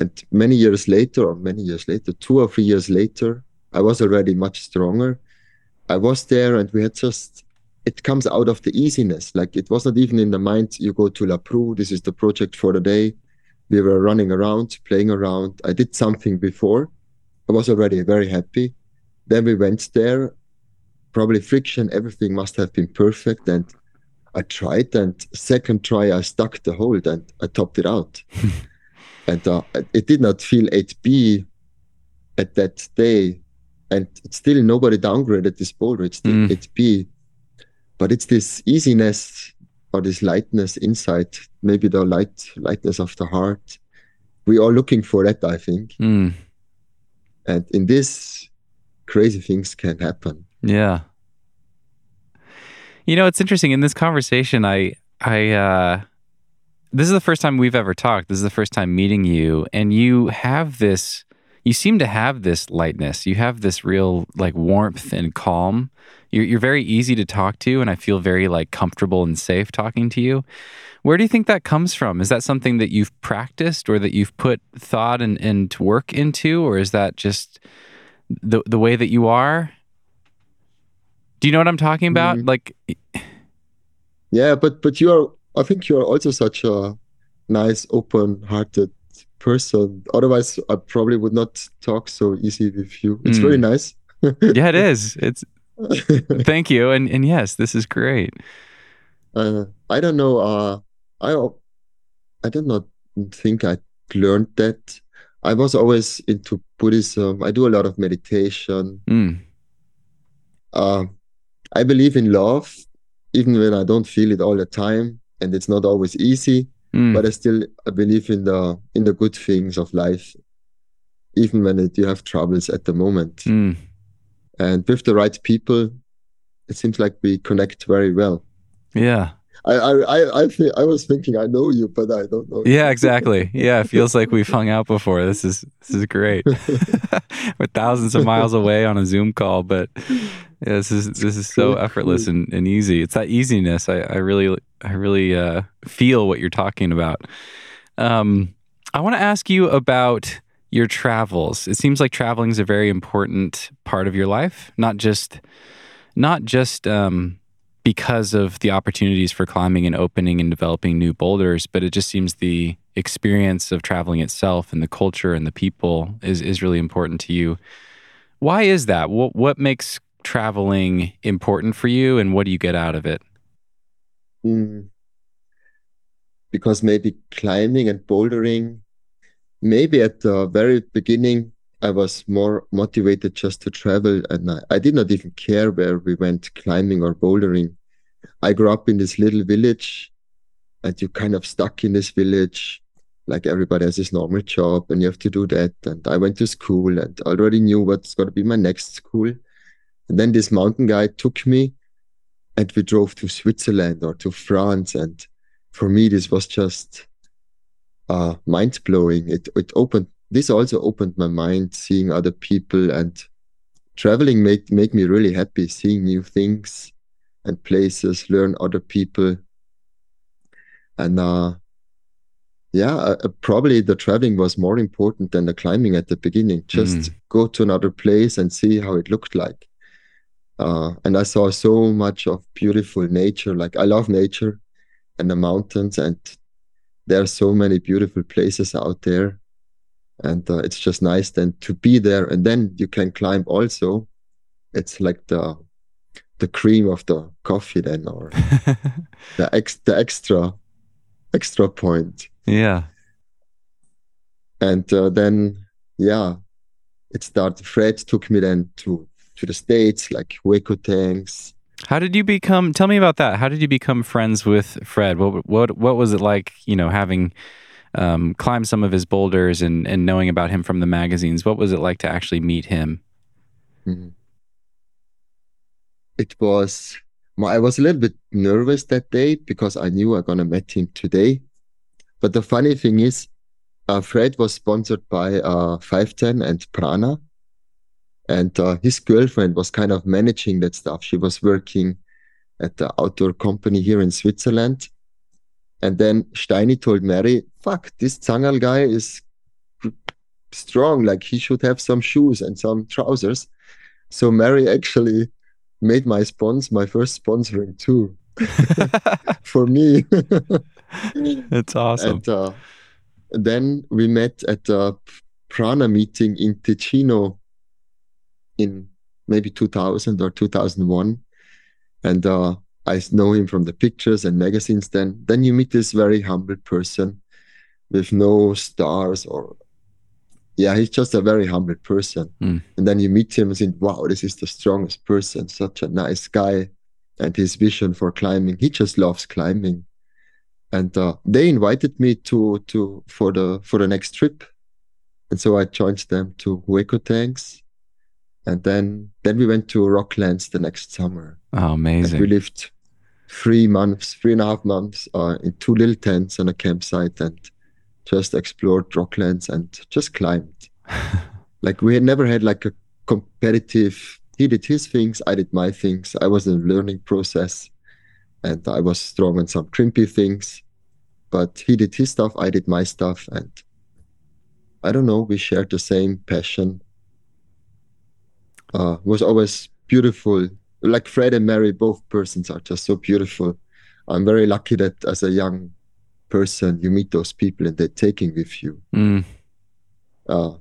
And many years later, or many years later, two or three years later, I was already much stronger. I was there, and we had just it comes out of the easiness. Like it was not even in the mind. You go to La Prua. This is the project for the day. We were running around, playing around. I did something before. I was already very happy. Then we went there. Probably friction, everything must have been perfect. And I tried. And second try, I stuck the hold and I topped it out. and uh, it did not feel 8B at that day. And still nobody downgraded this boulder. It's still Mm. 8B. But it's this easiness or this lightness inside, maybe the light lightness of the heart. We are looking for that, I think. Mm, And in this, crazy things can happen. yeah. You know, it's interesting in this conversation. I, I, uh, this is the first time we've ever talked. This is the first time meeting you, and you have this. You seem to have this lightness. You have this real like warmth and calm. You're, you're very easy to talk to, and I feel very like comfortable and safe talking to you. Where do you think that comes from? Is that something that you've practiced or that you've put thought and, and work into, or is that just the the way that you are? Do you know what I'm talking about? Mhm. Like, Yeah, but but you are. I think you are also such a nice, open-hearted person. Otherwise, I probably would not talk so easy with you. It's Mm. very nice. yeah, it is. It's thank you, and and yes, this is great. uh, I don't know. Uh, I I did not think I learned that. I was always into Buddhism. I do a lot of meditation. Mm, Uh, I believe in love, even when I don't feel it all the time, and it's not always easy. mm, But I still I believe in the in the good things of life, even when it, you have troubles at the moment. mm. And with the right people, it seems like we connect very well. yeah, I I I I, I was thinking I know you, but I don't know. you. yeah, exactly. Yeah, it feels like we've hung out before. This is this is great. We're thousands of miles away on a Zoom call, but yeah, this is this is so effortless and, and easy. It's that easiness. I, I really I really uh, feel what you're talking about. Um, I want to ask you about your travels. It seems like traveling is a very important part of your life, not just not just um, because of the opportunities for climbing and opening and developing new boulders, but it just seems the experience of traveling itself and the culture and the people is is really important to you. Why is that? What what makes traveling important for you, and what do you get out of it? Mm. Because maybe climbing and bouldering, maybe at the very beginning, I was more motivated just to travel, and I, I did not even care where we went climbing or bouldering. I grew up in this little village, and you're kind of stuck in this village. Like everybody has this normal job, and you have to do that. And I went to school and already knew what's going to be my next school. And then this mountain guy took me and we drove to Switzerland or to France. And for me, this was just uh, mind blowing. It it opened. This also opened my mind, seeing other people and traveling made make me really happy. Seeing new things and places, learn other people, and uh, yeah, uh, uh, probably the traveling was more important than the climbing at the beginning. Just Mm. go to another place and see how it looked like. Uh, and I saw so much of beautiful nature. Like I love nature and the mountains, and there are so many beautiful places out there. And uh, it's just nice then to be there. And then you can climb also. It's like the the cream of the coffee then, or the ex the extra extra point. yeah. And uh, then, yeah, it started. Fred took me then to to the states, like Hueco Tanks. How did you become? Tell me about that. How did you become friends with Fred? What what what was it like? You know, having um, climbed some of his boulders and and knowing about him from the magazines. What was it like to actually meet him? Mhm. It was. I was a little bit nervous that day because I knew I'm gonna meet him today. But the funny thing is, uh, Fred was sponsored by uh, 510 and Prana. And uh, his girlfriend was kind of managing that stuff. She was working at the outdoor company here in Switzerland. And then Steini told Mary, fuck, this Zangerl guy is strong. Like he should have some shoes and some trousers. So Mary actually made my spons, my first sponsoring too for me. That's awesome. And uh, then we met at a Prana meeting in Ticino in maybe 2000 or 2001. And uh, I know him from the pictures and magazines then. Then you meet this very humble person with no stars or, yeah, he's just a very humble person. Mm. And then you meet him and think, wow, this is the strongest person, such a nice guy. And his vision for climbing, he just loves climbing. And uh, they invited me to to for the for the next trip. And so i joined them to Hueco Tanks. And then then we went to rocklands the next summer. Oh, and we lived three months three and a half months uh, in two little tents on a campsite. And just explored rocklands and just climbed. Like we had never had like a competitive he did his things i did my things. I was in a learning process and i was strong in some crimpy things but he did his stuff i did my stuff and i don't know we shared the same passion. Uh was always beautiful. Like fred and mary both persons are just so beautiful. I'm very lucky that as a young person you meet those people and they're taking with you Mm. uh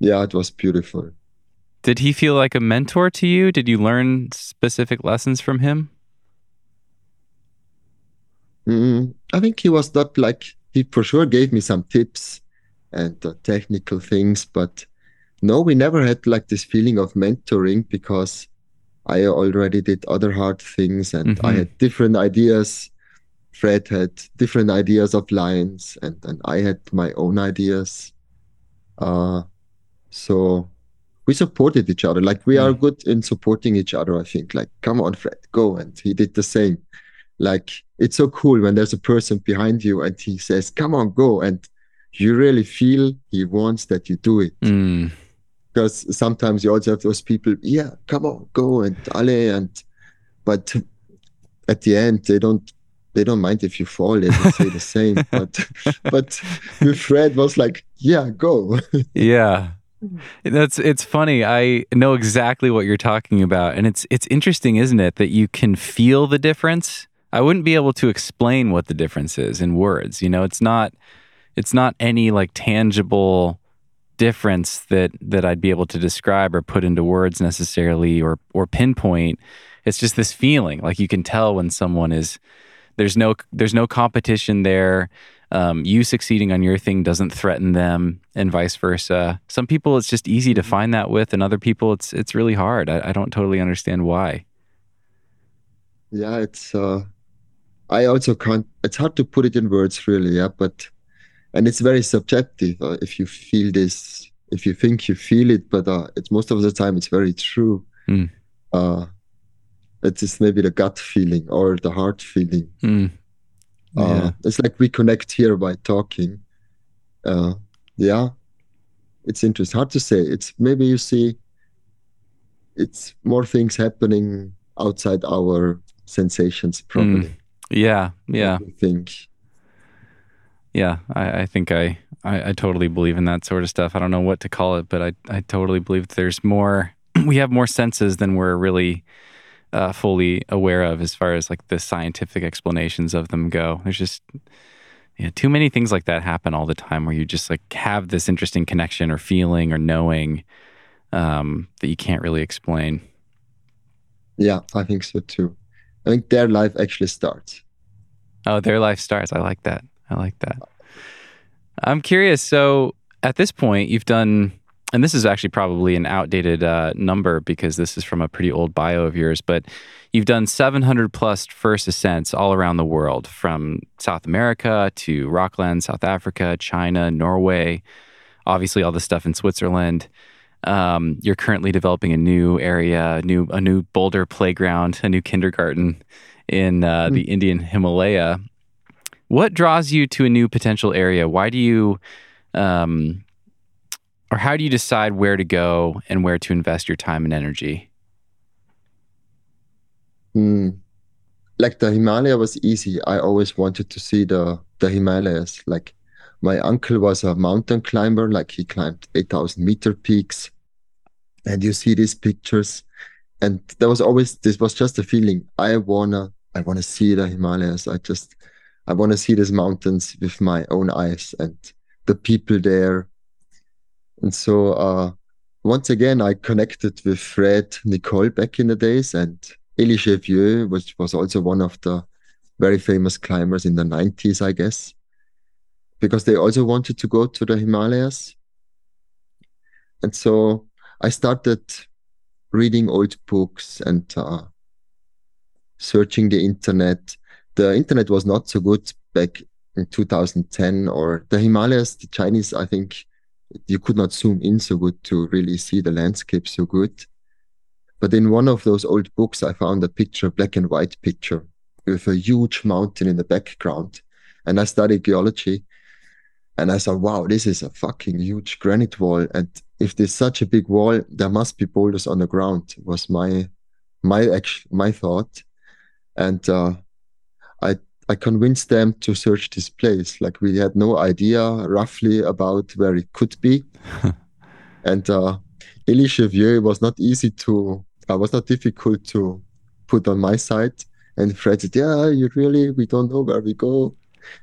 yeah it was beautiful Did he feel like a mentor to you? Did you learn specific lessons from him? Mm, I think he was not like he for sure gave me some tips and uh, technical things, but no, we never had like this feeling of mentoring because I already did other hard things and I Mhm. had different ideas. Fred had different ideas of lines, and and I had my own ideas. Uh, so we supported each other. Like we are good in supporting each other. I think. Like, come on, Fred, go, and he did the same like it's so cool when there's a person behind you and he says come on go and you really feel he wants that you do it Mm. because sometimes you also have those people yeah come on go and ale and but at the end they don't they don't mind if you fall they say the same but but with fred was like yeah go Yeah. Mm-hmm. That's it's funny. I know exactly what you're talking about and it's it's interesting, isn't it, that you can feel the difference? I wouldn't be able to explain what the difference is in words. You know, it's not it's not any like tangible difference that that I'd be able to describe or put into words necessarily or or pinpoint. It's just this feeling. Like you can tell when someone is there's no there's no competition there. Um, you succeeding on your thing doesn't threaten them, and vice versa. Some people it's just easy to find that with, and other people it's it's really hard. I, I don't totally understand why. yeah it's uh i also can't it's hard to put it in words really yeah but and it's very subjective uh, if you feel this if you think you feel it but uh it's most of the time it's very true Mm. uh it is maybe the gut feeling or the heart feeling Mm. uh Yeah. it's like we connect here by talking uh yeah it's interesting hard to say it's maybe you see it's more things happening outside our sensations probably Yeah, yeah, I think yeah. I, I think I, I I totally believe in that sort of stuff. I don't know what to call it, but I I totally believe there's more. We have more senses than we're really uh, fully aware of, as far as like the scientific explanations of them go. There's just yeah, too many things like that happen all the time, where you just like have this interesting connection or feeling or knowing um, that you can't really explain. Yeah, I think so too. I think their life actually starts. Oh, their life starts. I like that. I like that. I'm curious. So at this point, you've done, and this is actually probably an outdated uh, number because this is from a pretty old bio of yours, but you've done 700 plus first ascents all around the world from South America to Rockland, South Africa, China, Norway, obviously all the stuff in Switzerland. Um, you're currently developing a new area, new a new boulder playground, a new kindergarten in uh, the Indian Himalaya. What draws you to a new potential area? Why do you, um, or how do you decide where to go and where to invest your time and energy? Mm. Like the Himalaya was easy. I always wanted to see the the Himalayas. Like my uncle was a mountain climber. Like he climbed eight thousand meter peaks, and you see these pictures. And there was always this was just a feeling. I wanna I wanna see the Himalayas. I just I wanna see these mountains with my own eyes and the people there. And so uh, once again, I connected with Fred Nicole back in the days and Elie Chevieux, which was also one of the very famous climbers in the 90s, I guess, because they also wanted to go to the Himalayas. And so I started reading old books and uh, searching the internet. The internet was not so good back in 2010 or the Himalayas, the Chinese, I think you could not zoom in so good to really see the landscape so good. But in one of those old books, I found a picture, black and white picture with a huge mountain in the background. And I studied geology and I thought, wow, this is a fucking huge granite wall. And if there's such a big wall, there must be boulders on the ground was my, my, my thought. And, uh, I I convinced them to search this place. Like we had no idea roughly about where it could be. and uh, Elie was not easy to, uh, was not difficult to put on my side. And Fred said, yeah, you really, we don't know where we go.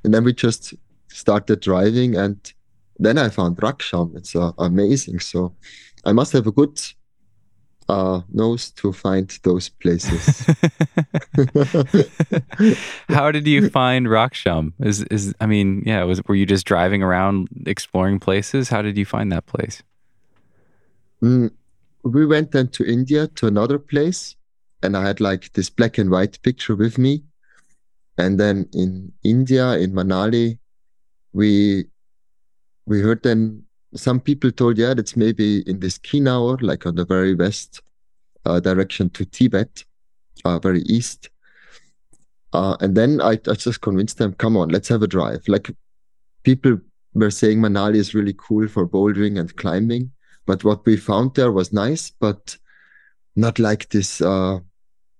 And then we just started driving and then I found Rakcham. It's uh, amazing. So I must have a good uh, nose to find those places. How did you find Rakcham? Is is I mean, yeah, was were you just driving around exploring places? How did you find that place? Mm, we went then to India to another place, and I had like this black and white picture with me. And then in India, in Manali, we we heard then some people told, yeah, that's maybe in this Kinnaur, like on the very west uh, direction to Tibet, uh, very east. Uh, and then I, I just convinced them, come on, let's have a drive. Like people were saying Manali is really cool for bouldering and climbing. But what we found there was nice, but not like this, uh,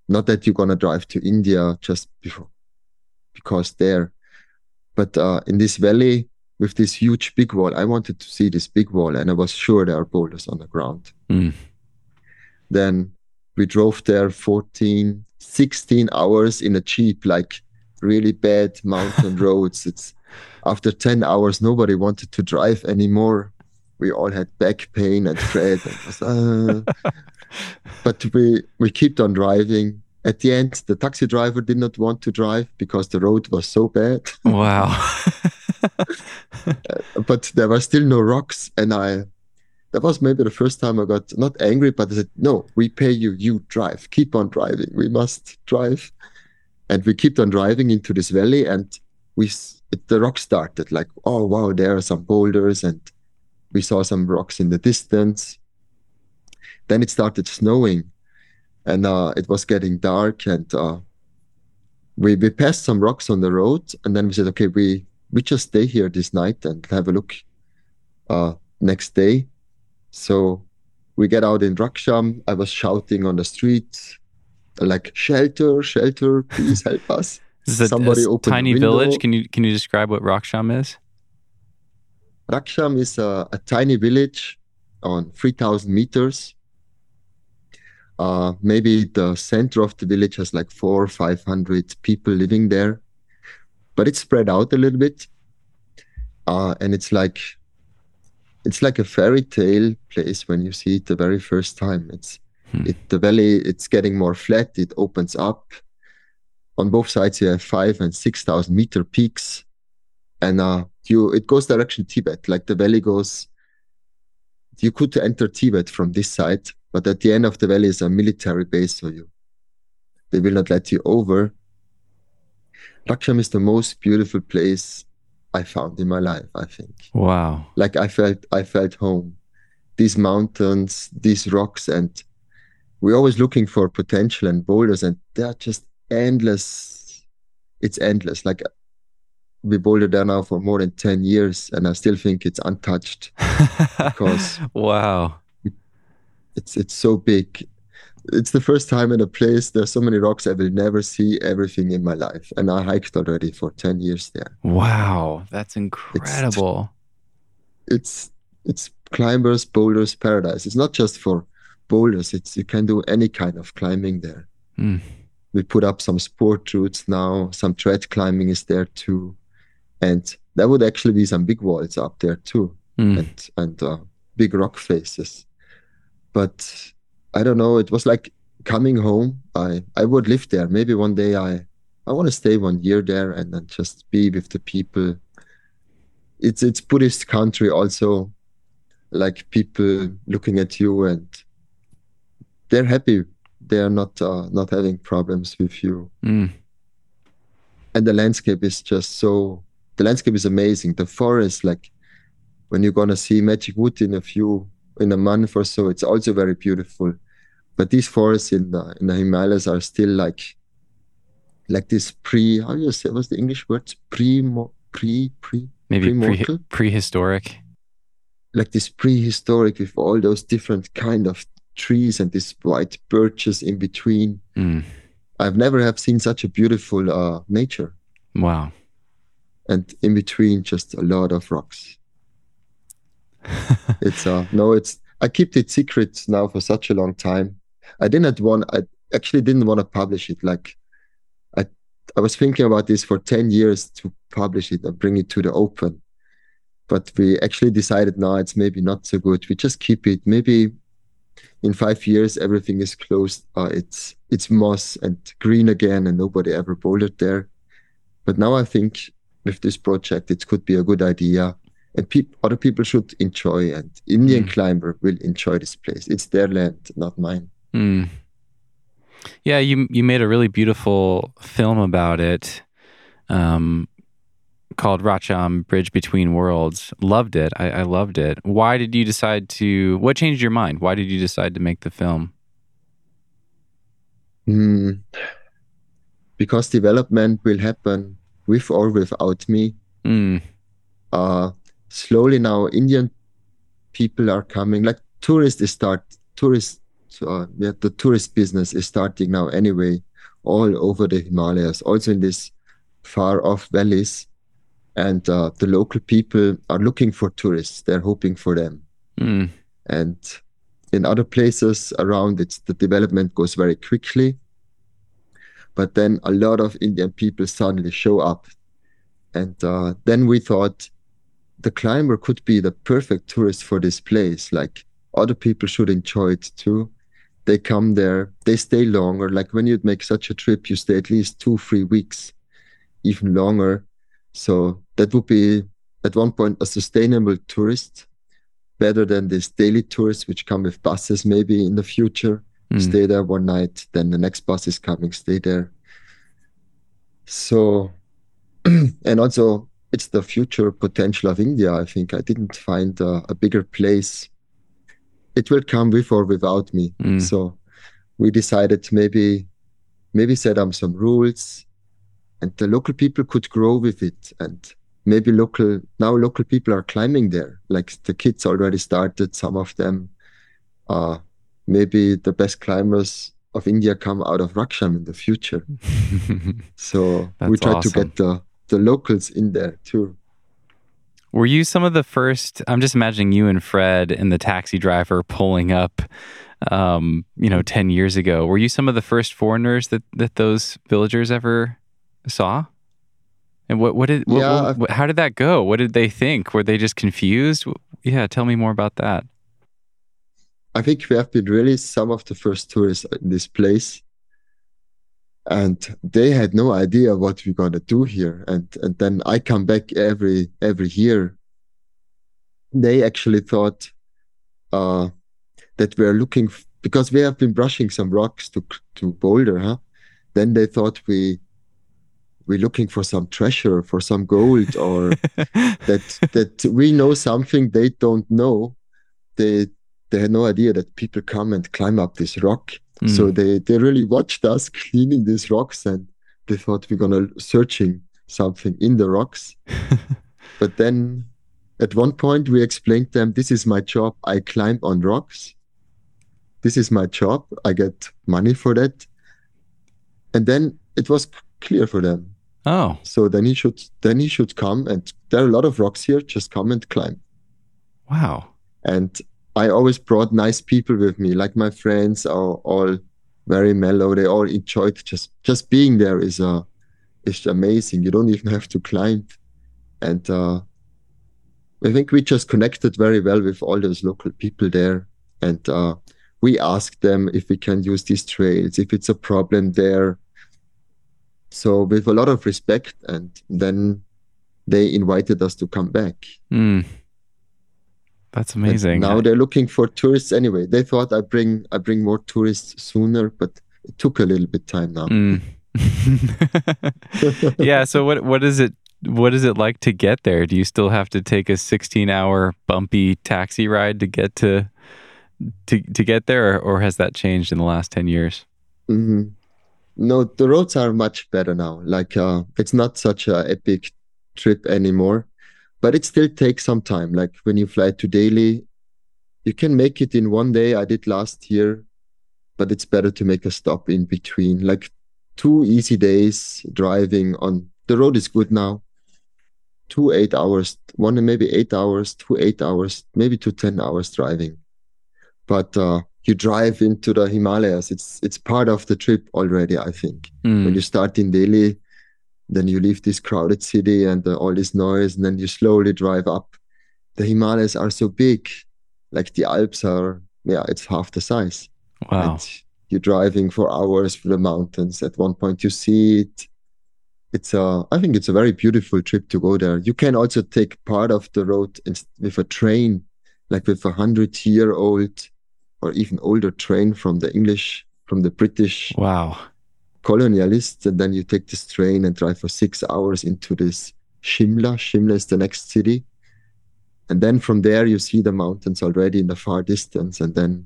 not that you're going to drive to India just before, because there. But uh, in this valley, with this huge big wall. I wanted to see this big wall, and I was sure there are boulders on the ground. Mm. Then we drove there 14, 16 hours in a jeep, like really bad mountain roads. It's after 10 hours, nobody wanted to drive anymore. We all had back pain and Fred. And was, uh. but we we kept on driving. At the end, the taxi driver did not want to drive because the road was so bad. Wow. Uh, but there were still no rocks, and I. That was maybe the first time I got not angry, but I said, "No, we pay you. You drive. Keep on driving. We must drive." And we kept on driving into this valley, and we the rock started like, "Oh wow, there are some boulders," and we saw some rocks in the distance. Then it started snowing, and uh, it was getting dark, and uh, we we passed some rocks on the road, and then we said, "Okay, we we just stay here this night and have a look uh, next day. So we get out in Rakcham. I was shouting on the street, like shelter, shelter, please help us. This is Somebody a, a tiny village. Can you can you describe what Rakcham is? Rakcham is a, a tiny village on 3,000 meters. Uh, maybe the center of the village has like four or 500 people living there but it's spread out a little bit. Uh, and it's like it's like a fairy tale place when you see it the very first time. It's Hmm. It, the valley, it's getting more flat. It opens up. On both sides, you have five and six thousand meter peaks, and uh, you it goes direction to Tibet. Like the valley goes. You could enter Tibet from this side, but at the end of the valley is a military base, so you they will not let you over. Rakcham is the most beautiful place I found in my life. I think Wow. like I felt I felt home. These mountains, these rocks, and we're always looking for potential and boulders, and they're just endless. It's endless. Like we boulder there now for more than ten years, and I still think it's untouched. Because- wow. It's it's so big. It's the first time in a place there's so many rocks I will never see everything in my life, and I hiked already for ten years there. Wow. That's incredible. it's it's climbers boulders paradise it's not just for boulders it's you can do any kind of climbing there Mm. we put up some sport routes now some tread climbing is there too and there would actually be some big walls up there too. Mm. and and uh, big rock faces. But i don't know it was like coming home. I i would live there. Maybe one day i i want to stay one year there and then just be with the people. It's it's buddhist country also like people looking at you and they're happy. They're not uh, not having problems with you. Mm. and the landscape is just so the landscape is amazing the forest like when you're gonna see magic wood in a few in a month or so it's also very beautiful but these forests in the in the himalayas are still like like this pre how do you say what's the english word pre pre pre Maybe pre- prehistoric. like this prehistoric with all those different kind of trees and these white birches in between Mm. i've never have seen such a beautiful uh nature Wow. And in between just a lot of rocks. It's uh no it's i kept it secret now for such a long time. I didn't want i actually didn't want to publish it. Like i i was thinking about this for 10 years to publish it and bring it to the open. But we actually decided now it's maybe not so good. We just keep it. Maybe in five years everything is closed. Uh, it's it's moss and green again and nobody ever bouldered there. But now i think with this project it could be a good idea and peop- other people should enjoy and indian Mm. climber will enjoy this place it's their land not mine Mm. Yeah, you you made a really beautiful film about it, um, called Rakcham Bridge Between Worlds. Loved it. I, I loved it. Why did you decide to? What changed your mind? Why did you decide to make the film? Hmm. because development will happen with or without me Mm. uh slowly now indian people are coming like tourists is start tourists uh, yeah, the tourist business is starting now anyway all over the himalayas also in these far off valleys and uh, the local people are looking for tourists they're hoping for them Mm. and in other places around it's the development goes very quickly but then a lot of indian people suddenly show up. And uh, then we thought the climber could be the perfect tourist for this place. Like other people should enjoy it too. They come there they stay longer. Like when you make such a trip you stay at least two three weeks even longer. So that would be at one point a sustainable tourist better than these daily tourists which come with buses maybe in the future Mm. stay there one night then the next bus is coming stay there. So and also it's the future potential of india i think. I didn't find a, a bigger place. It will come with or without me. Mm. so we decided maybe maybe set up some rules and the local people could grow with it. And maybe local now local people are climbing there. Like the kids already started some of them uh maybe the best climbers of india come out of Rakcham in the future so we try to get the the locals in there too Were you some of the first? I'm just imagining you and Fred and the taxi driver pulling up, um, you know, ten years ago. Were you some of the first foreigners that that those villagers ever saw? And what what did what, Yeah, what- how did that go? What did they think? Were they just confused? Yeah, tell me more about that. I think we have been really some of the first tourists in this place. And they had no idea what we're gonna do here. And and then I come back every every year. They actually thought uh, that we're looking f- because we have been brushing some rocks to to Boulder, huh? Then they thought we we're looking for some treasure, for some gold, or that that we know something they don't know. They they had no idea that people come and climb up this rock. So Mm. they they really watched us cleaning these rocks and they thought we're gonna searching something in the rocks. but then at one point we explained them this is my job. I climb on rocks. This is my job. I get money for that. And then it was clear for them. Oh, So then he should then he should come and there are a lot of rocks here. Just come and climb. wow. And I always brought nice people with me. Like my friends are all very mellow. They all enjoyed just just being there is uh is amazing. You don't even have to climb. And uh I think we just connected very well with all those local people there. And uh we asked them if we can use these trails, if it's a problem there. So with a lot of respect, and then they invited us to come back. Mm. That's amazing. now they're looking for tourists anyway. They thought I bring I bring more tourists sooner, but it took a little bit time now. Mm. yeah. So what what is it? What is it like to get there? Do you still have to take a 16 hour bumpy taxi ride to get to to to get there, or, or has that changed in the last 10 years? hmm No, the roads are much better now. Like uh, it's not such a epic trip anymore, but it still takes some time. Like when you fly to Delhi, you can make it in one day. I did last year, but it's better to make a stop in between. Like two easy days driving on the road is good now. Two eight hours, one maybe eight hours, two eight hours, maybe two ten hours driving. But uh, you drive into the Himalayas. It's it's part of the trip already. I think when Mm. you start in Delhi, then you leave this crowded city and uh, all this noise, and then you slowly drive up. The Himalayas are so big, like the Alps are. Yeah, it's half the size. Wow. And you're driving for hours through the mountains. At one point, you see it. It's a, I think it's a very beautiful trip to go there. You can also take part of the road in, with a train, like with a hundred year old or even older train from the English, from the British Wow. Colonialists. And then you take this train and drive for six hours into this Shimla. Shimla is the next city. And then from there, you see the mountains already in the far distance. And then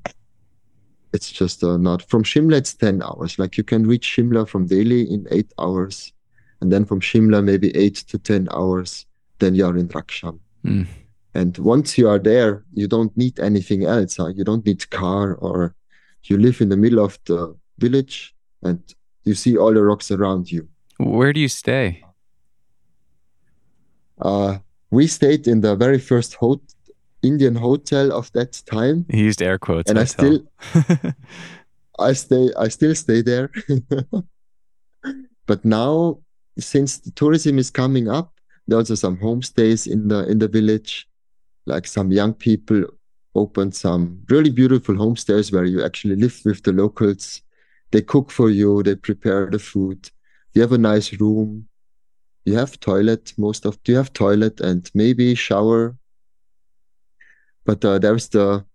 it's just uh, not from Shimla, it's 10 hours. Like you can reach Shimla from Delhi in eight hours. And then from Shimla, maybe eight to 10 hours. Then you're in Rakcham. Mm. And once you are there, you don't need anything else. Huh? You don't need car or you live in the middle of the village and you see all the rocks around you. Where do you stay? Uh, we stayed in the very first hot Indian hotel of that time, He used air quotes. and I still, I stay, I still stay there. but now, since the tourism is coming up, there are also some homestays in the in the village. Like some young people opened some really beautiful homestays where you actually live with the locals. They cook for you, they prepare the food. You have a nice room. You have toilet, most of you have toilet and maybe shower. But uh, there's the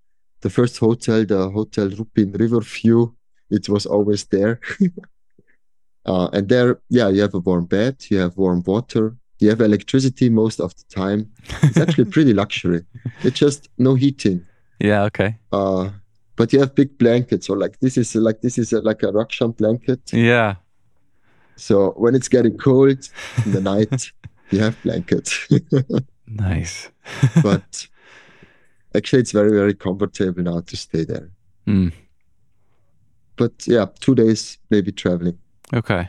the first hotel, the Hotel Rupin Riverview. It was always there. uh, and there, yeah, you have a warm bed, you have warm water, you have electricity most of the time. It's actually pretty luxury. It's just no heating. yeah. Okay. Uh, but you have big blankets. or like this is like this is a, like a Rakcham blanket. Yeah. So when it's getting cold in the night, you have blankets. Nice. but actually, it's very very comfortable now to stay there. Mm. But yeah, two days maybe traveling. Okay.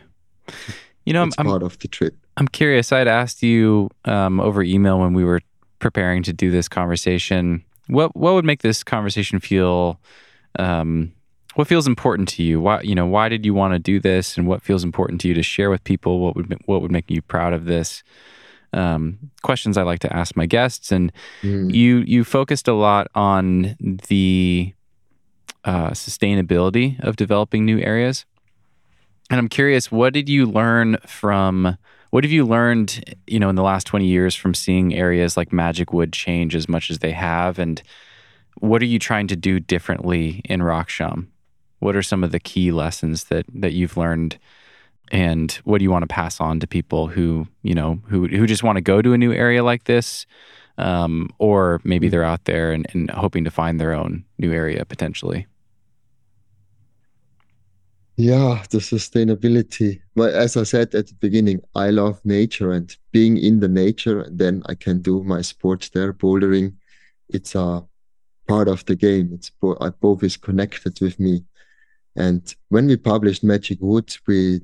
You know, I'm, It's I'm part of the trip. I'm curious. I'd asked you um, over email when we were preparing to do this conversation. What what would make this conversation feel? Um, what feels important to you? Why you know why did you want to do this, and what feels important to you to share with people? What would what would make you proud of this? Um, questions I like to ask my guests, and Mm. you you focused a lot on the uh, sustainability of developing new areas. And I'm curious, what did you learn from? What have you learned, you know, in the last 20 years from seeing areas like Magic Wood change as much as they have? And what are you trying to do differently in Rakcham? What are some of the key lessons that that you've learned and what do you want to pass on to people who, you know, who who just want to go to a new area like this? Um, or maybe they're out there and, and hoping to find their own new area potentially. Yeah, the sustainability. Well, as I said at the beginning, I love nature and being in the nature, then I can do my sports there, bouldering. It's a part of the game. It's both is connected with me. And when we published Magic Wood, we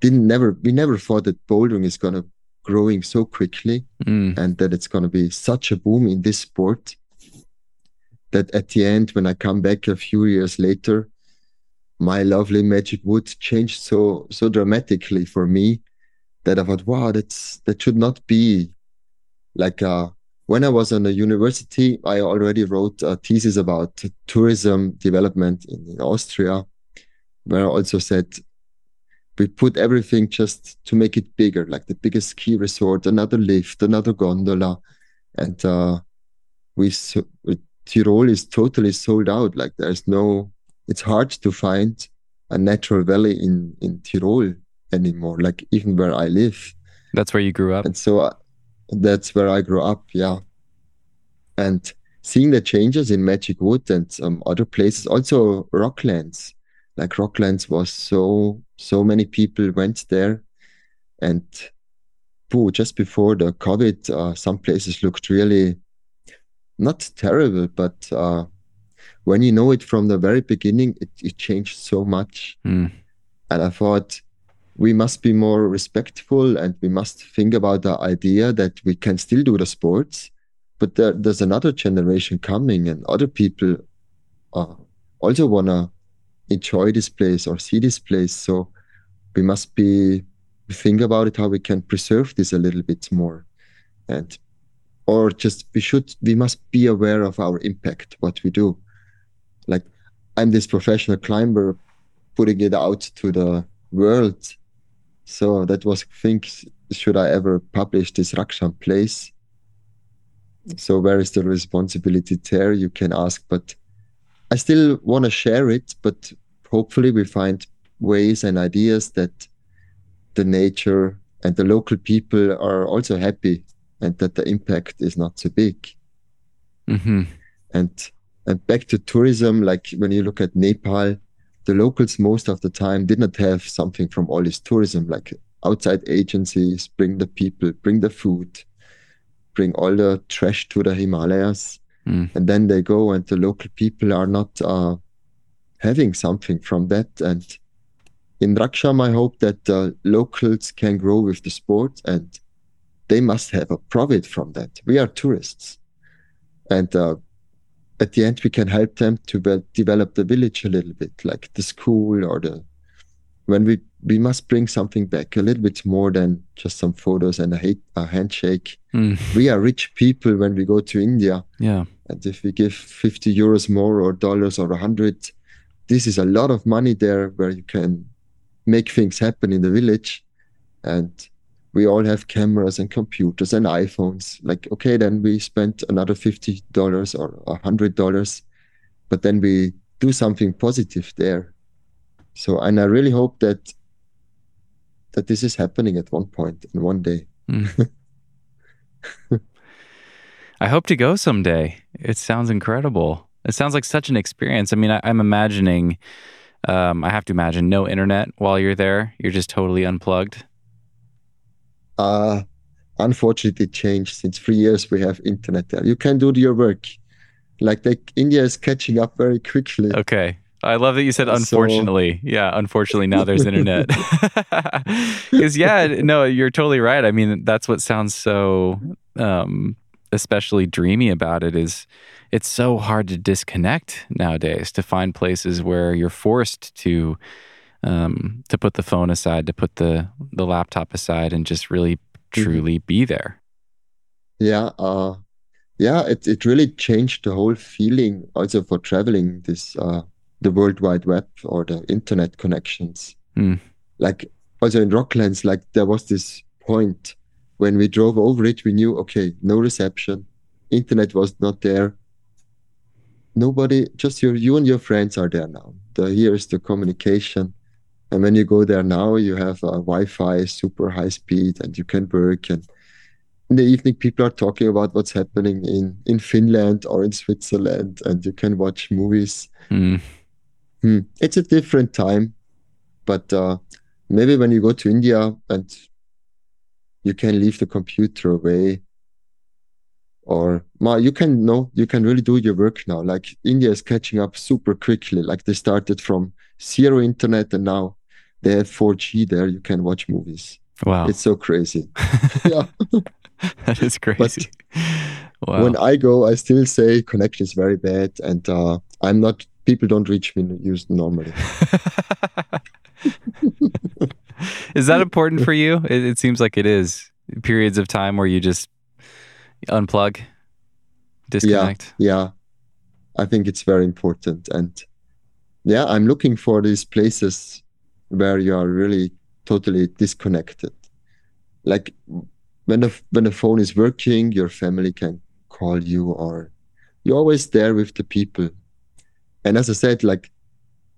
didn't never we never thought that bouldering is gonna growing so quickly Mm. and that it's gonna be such a boom in this sport that at the end, when I come back a few years later, my lovely Magic Wood changed so so dramatically for me that I thought, wow, that's that should not be like uh when I was on the university, I already wrote a thesis about tourism development in, in Austria, where I also said we put everything just to make it bigger, like the biggest ski resort, another lift, another gondola, and uh, we so, Tyrol is totally sold out. Like there's no, it's hard to find a natural valley in in Tyrol anymore. Like even where I live, That's where you grew up. and so uh, that's where I grew up. Yeah, and seeing the changes in Magic Wood and some other places, also Rocklands. Like Rocklands was so so many people went there, and boo, just before the COVID, uh, some places looked really not terrible, but uh, when you know it from the very beginning, it, it changed so much. Mm. And I thought we must be more respectful and we must think about the idea that we can still do the sports, but there, there's another generation coming and other people uh, also want to enjoy this place or see this place. So we must be think about it how we can preserve this a little bit more and or just we should we must be aware of our impact what we do like i'm this professional climber putting it out to the world. So that was think should i ever publish this rakcham place? So where is the responsibility there? You can ask but i still want to share it but hopefully we find ways and ideas that the nature and the local people are also happy and that the impact is not so big. Hmm and and back to tourism like when you look at nepal the locals most of the time did not have something from all this tourism like outside agencies bring the people bring the food bring all the trash to the himalayas Mm. and then they go and the local people are not uh, having something from that and in Rakcham, I hope that the locals can grow with the sport and they must have a profit from that. We are tourists. And uh, at the end, we can help them to develop the village a little bit, like the school or the. When we, we must bring something back, a little bit more than just some photos and a, hate, a handshake. Mm. We are rich people when we go to India. Yeah. And if we give 50 euros more or dollars or 100, this is a lot of money there where you can make things happen in the village. And we all have cameras and computers and iPhones. Like, okay, then we spent another $50 or $100, but then we do something positive there. So, and I really hope that that this is happening at one point and one day. Mm. I hope to go someday. It sounds incredible. It sounds like such an experience. I mean, I, I'm imagining, um, I have to imagine no internet while you're there. You're just totally unplugged. Uh, unfortunately, changed. Since three years, we have internet there. You can do your work. Like, like India is catching up very quickly. Okay. I love that you said So- unfortunately. yeah, unfortunately now there's internet. Cuz yeah, no, you're totally right. I mean, that's what sounds so um especially dreamy about it is it's so hard to disconnect nowadays to find places where you're forced to um to put the phone aside, to put the the laptop aside and just really truly be there. Yeah, uh, yeah, it, it really changed the whole feeling also for traveling this uh, the World Wide Web or the internet connections. Mm. Like also in Rocklands, like there was this point when we drove over it, we knew okay, no reception, internet was not there. Nobody, just your you and your friends are there now. The here is the communication. And when you go there now, you have uh, Wi-Fi, super high speed, and you can work. And in the evening, people are talking about what's happening in in Finland or in Switzerland, and you can watch movies. Mm. Hmm. It's a different time, but uh, maybe when you go to India and you can leave the computer away, or ma, you can no, you can really do your work now. Like India is catching up super quickly. Like they started from zero internet and now they have 4G there. You can watch movies. Wow. It's so crazy. yeah. that is crazy. wow. When I go, I still say connection is very bad, and uh, I'm not. People don't reach me used normally. is that important for you? It, it seems like it is. Periods of time where you just unplug, disconnect. Yeah, yeah. I think it's very important, and yeah, I'm looking for these places where you are really totally disconnected. Like when the when the phone is working, your family can call you, or you're always there with the people. And as I said, like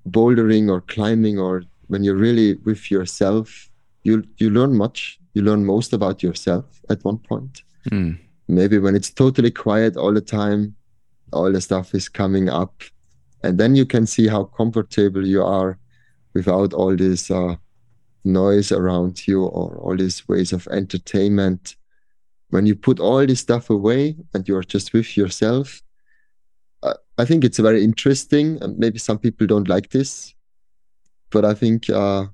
bouldering or climbing, or when you're really with yourself, you you learn much. You learn most about yourself at one point. Mm. Maybe when it's totally quiet all the time, all the stuff is coming up, and then you can see how comfortable you are without all this uh, noise around you or all these ways of entertainment. When you put all this stuff away and you're just with yourself, uh, I think it's very interesting. And maybe some people don't like this, but I think uh,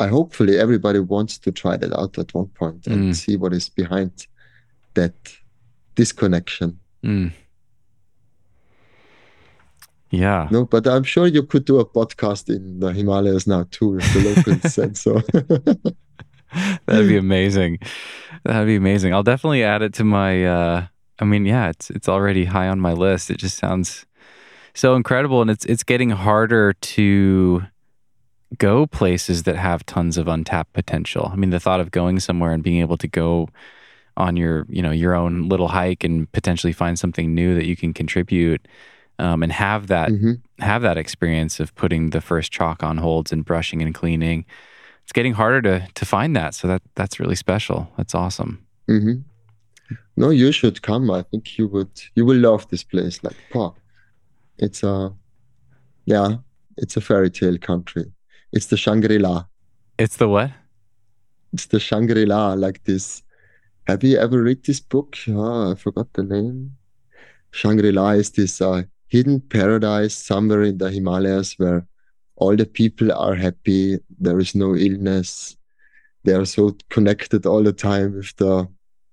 I hopefully everybody wants to try that out at one point and Mm. see what is behind that disconnection. Mm. Yeah. No, but I'm sure you could do a podcast in the Himalayas now too, if the locals said so. That'd be amazing. That'd be amazing. I'll definitely add it to my uh I mean, yeah, it's it's already high on my list. It just sounds so incredible and it's it's getting harder to go places that have tons of untapped potential. I mean, the thought of going somewhere and being able to go on your, you know, your own little hike and potentially find something new that you can contribute um, and have that Mhm. have that experience of putting the first chalk on holds and brushing and cleaning. It's getting harder to to find that. So that that's really special. That's awesome. hmm No, you should come. I think you would. You will love this place. Like, pa, it's a, yeah, it's a fairy tale country. It's the Shangri La. It's the what? It's the Shangri La. Like this. Have you ever read this book? Oh, I forgot the name. Shangri La is this uh, hidden paradise somewhere in the Himalayas where all the people are happy. There is no illness. They are so connected all the time with the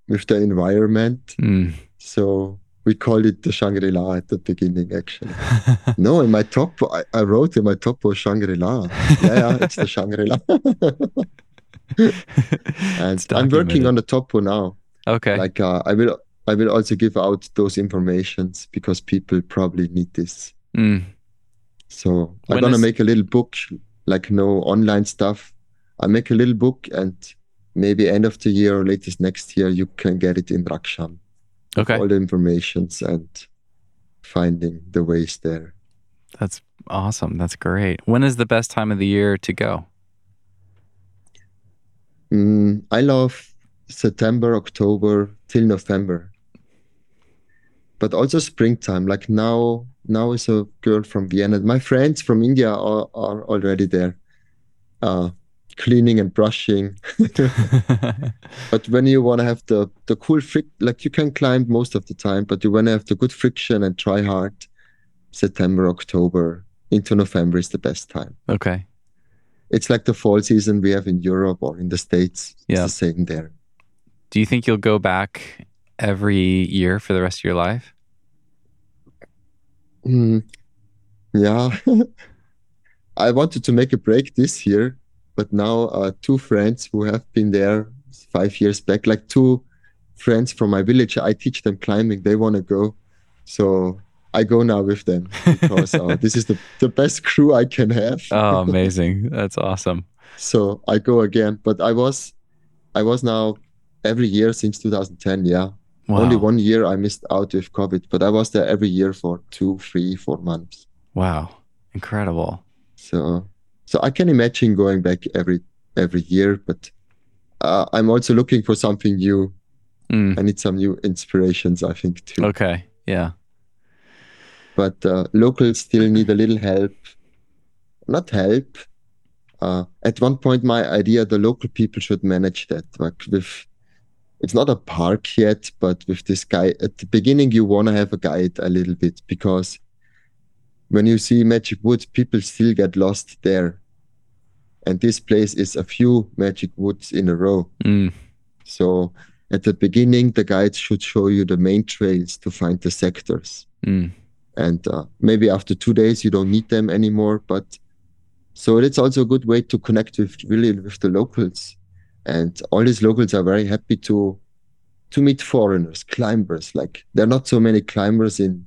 with the environment. Mm. So we called it the Shangri La at the beginning, actually. No, in my top, I, I wrote in my top was Shangri La. Yeah, yeah, it's the Shangri La. and I'm working on the topo now. Okay. Like uh, I will, I will also give out those informations because people probably need this. Mm. So I'm gonna is- make a little book, like no online stuff. I make a little book, and maybe end of the year or latest next year, you can get it in Rakcham. Okay. All the informations and finding the ways there. That's awesome. That's great. When is the best time of the year to go? Mm, I love September, October till November, but also springtime. Like now, now is a girl from Vienna. My friends from India are, are already there, uh, cleaning and brushing. But when you want to have the the cool fric, like you can climb most of the time, but you want to have the good friction and try hard. September, October into November is the best time. okay. It's like the fall season we have in Europe or in the States. It's Yeah. the same there. Do you think you'll go back every year for the rest of your life? Mm, yeah. I wanted to make a break this year, but now uh, two friends who have been there five years back, like two friends from my village. I teach them climbing. They want to go, so I go now with them because uh, this is the the best crew I can have. Oh, amazing. That's awesome. so I go again. But I was, I was now every year since 2010. Yeah, Wow. only one year I missed out with COVID, but I was there every year for two, three, four months. Wow. Incredible. So, so I can imagine going back every every year, but uh, I'm also looking for something new. Mm, I need some new inspirations, I think, too. okay. Yeah. But uh, locals still need a little help. Not help. Uh, at one point, my idea the local people should manage that. Like with, it's not a park yet, but with this guy at the beginning, you want to have a guide a little bit because when you see Magic Woods, people still get lost there. And this place is a few Magic Woods in a row. Mm, So at the beginning, the guides should show you the main trails to find the sectors. mm, And uh, maybe after two days, you don't need them anymore. But so it's also a good way to connect with really with the locals. And all these locals are very happy to to meet foreigners, climbers. Like there are not so many climbers in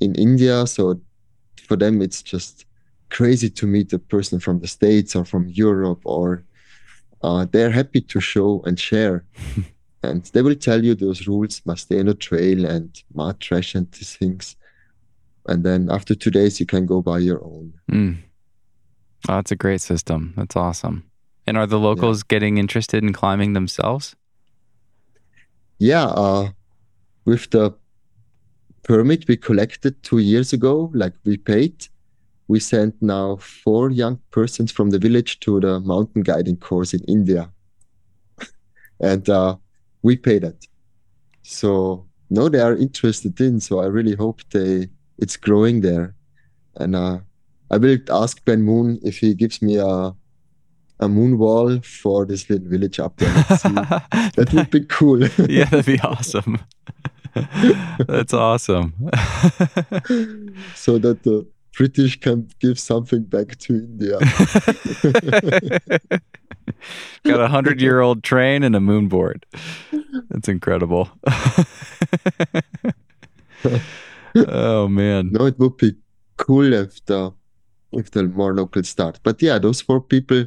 in India, so for them it's just crazy to meet a person from the states or from Europe or uh, they're happy to show and share. and they will tell you those rules must stay on the trail and mud trash and these things. And then after two days, you can go by your own. mm. Oh, that's a great system. That's awesome. And are the locals getting interested in climbing themselves? Yeah, uh, with the permit we collected two years ago, like we paid, we sent now four young persons from the village to the mountain guiding course in India. and uh, we paid it. So no, they are interested in. So I really hope they it's growing there. And uh, I will ask Ben Moon if he gives me a a moon wall for this little village up there. That would be cool. yeah, that'd be awesome. That's awesome. so that the British can give something back to India. Got a hundred year old train and a moon board. That's incredible. oh man. no, it would be cool if the if the more locals start. But yeah, those four people